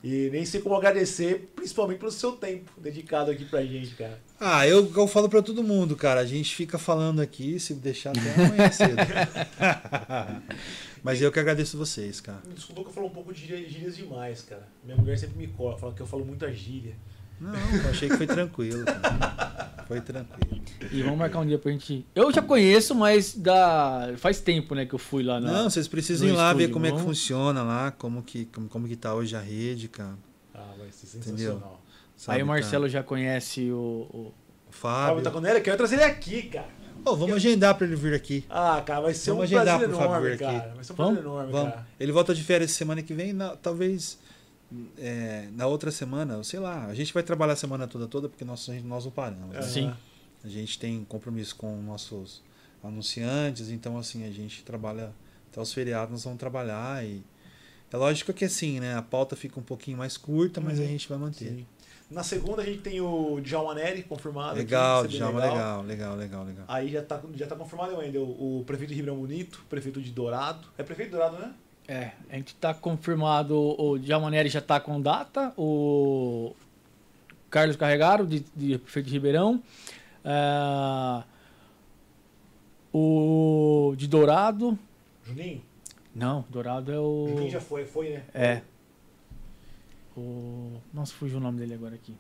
E nem sei como agradecer, principalmente pelo seu tempo dedicado aqui pra gente, cara. Ah, eu, eu falo pra todo mundo, cara. A gente fica falando aqui, se deixar até amanhã cedo. Mas eu que agradeço vocês, cara. Me desculpa que eu falo um pouco de gíria- gírias demais, cara. Minha mulher sempre me cola, fala que eu falo muita gíria. Não, eu achei que foi tranquilo, cara. Foi tranquilo. E vamos marcar um dia pra gente. Eu já conheço, mas da... faz tempo, né, que eu fui lá na. Não, vocês precisam ir lá ver como é que funciona lá, como que, como, como que tá hoje a rede, cara. Ah, vai ser Entendeu? sensacional. Sabe, Aí o Marcelo cara? já conhece o. o- O Fábio Fábio. tá com ele? Quero trazer ele aqui, cara. Ô, vamos agendar pra ele vir aqui. Ah, cara, vai ser Vamos um agendar prazer pro Fábio enorme, vir aqui. cara. Vai ser um Vamos? prazer enorme, Vamos. cara. Ele volta de férias semana que vem, na- talvez é, na outra semana, sei lá. A gente vai trabalhar a semana toda toda porque nós, nós não paramos. né? Sim. A gente tem compromisso com nossos anunciantes, então assim, a gente trabalha até os feriados, nós vamos trabalhar e é lógico que assim, né, a pauta fica um pouquinho mais curta, mas Uhum. a gente vai manter. Sim. Na segunda a gente tem o Djalma Neri confirmado. aqui, Legal, bem Djalma, legal, legal, legal, legal. Aí já tá, já tá confirmado ainda o, o prefeito de Ribeirão Bonito, o prefeito de Dourado. É prefeito de Dourado, né? É, a gente tá confirmado. O Djalmaneri já tá com data. O Carlos Carregaro, de, de prefeito de Ribeirão. É, o de Dourado. Juninho? Não, Dourado é o. Juninho já foi, foi, né? É. O. Nossa, fugiu o nome dele agora aqui.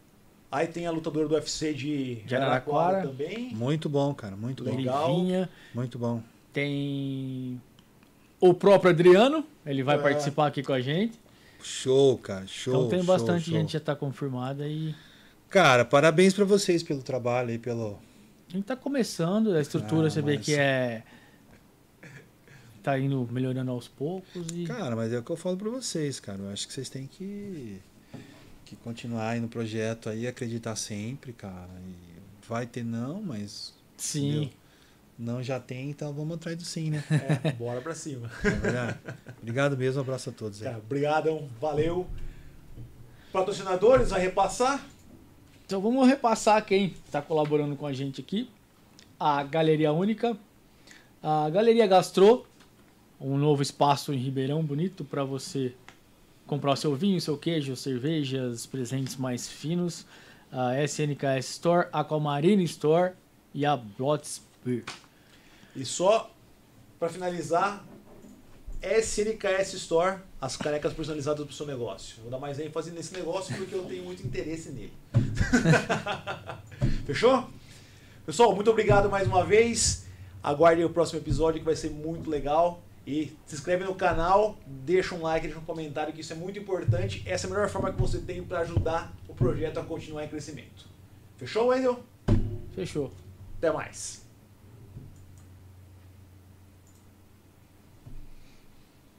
Aí tem a lutadora do UFC de, De Araraquara. também. Muito bom, cara. Muito bom. Legal. Muito bom. Tem. O próprio Adriano, ele vai É. participar aqui com a gente. Show, cara. Show. então tem show, bastante show. gente já tá confirmada e. Cara, parabéns pra vocês pelo trabalho aí, pelo. A gente tá começando, a estrutura Ah, você vê mas- que é. Tá indo melhorando aos poucos e. Cara, mas é o que eu falo pra vocês, cara. Eu acho que vocês têm que, que continuar aí no projeto aí, acreditar sempre, cara. E vai ter não, mas Sim. entendeu? Não já tem, então vamos atrás do sim, né? É, bora pra cima. É? Obrigado mesmo, um abraço a todos. aí. Cara, brigadão, valeu. Patrocinadores, a repassar? Então vamos repassar quem está colaborando com a gente aqui. A Galeria Única, a Galeria Gastro, um novo espaço em Ribeirão bonito para você comprar o seu vinho, seu queijo, cervejas, presentes mais finos. A SNKS Store, a Aquamarine Store e a Blots Beer. E só pra finalizar, SNKS Store, as canecas personalizadas pro seu negócio. Vou dar mais ênfase nesse negócio porque eu tenho muito interesse nele. Fechou? Pessoal, muito obrigado mais uma vez. Aguardem o próximo episódio que vai ser muito legal. E se inscreve no canal, deixa um like, deixa um comentário, que isso é muito importante. Essa é a melhor forma que você tem para ajudar o projeto a continuar em crescimento. Fechou, Wendel? Fechou. Até mais.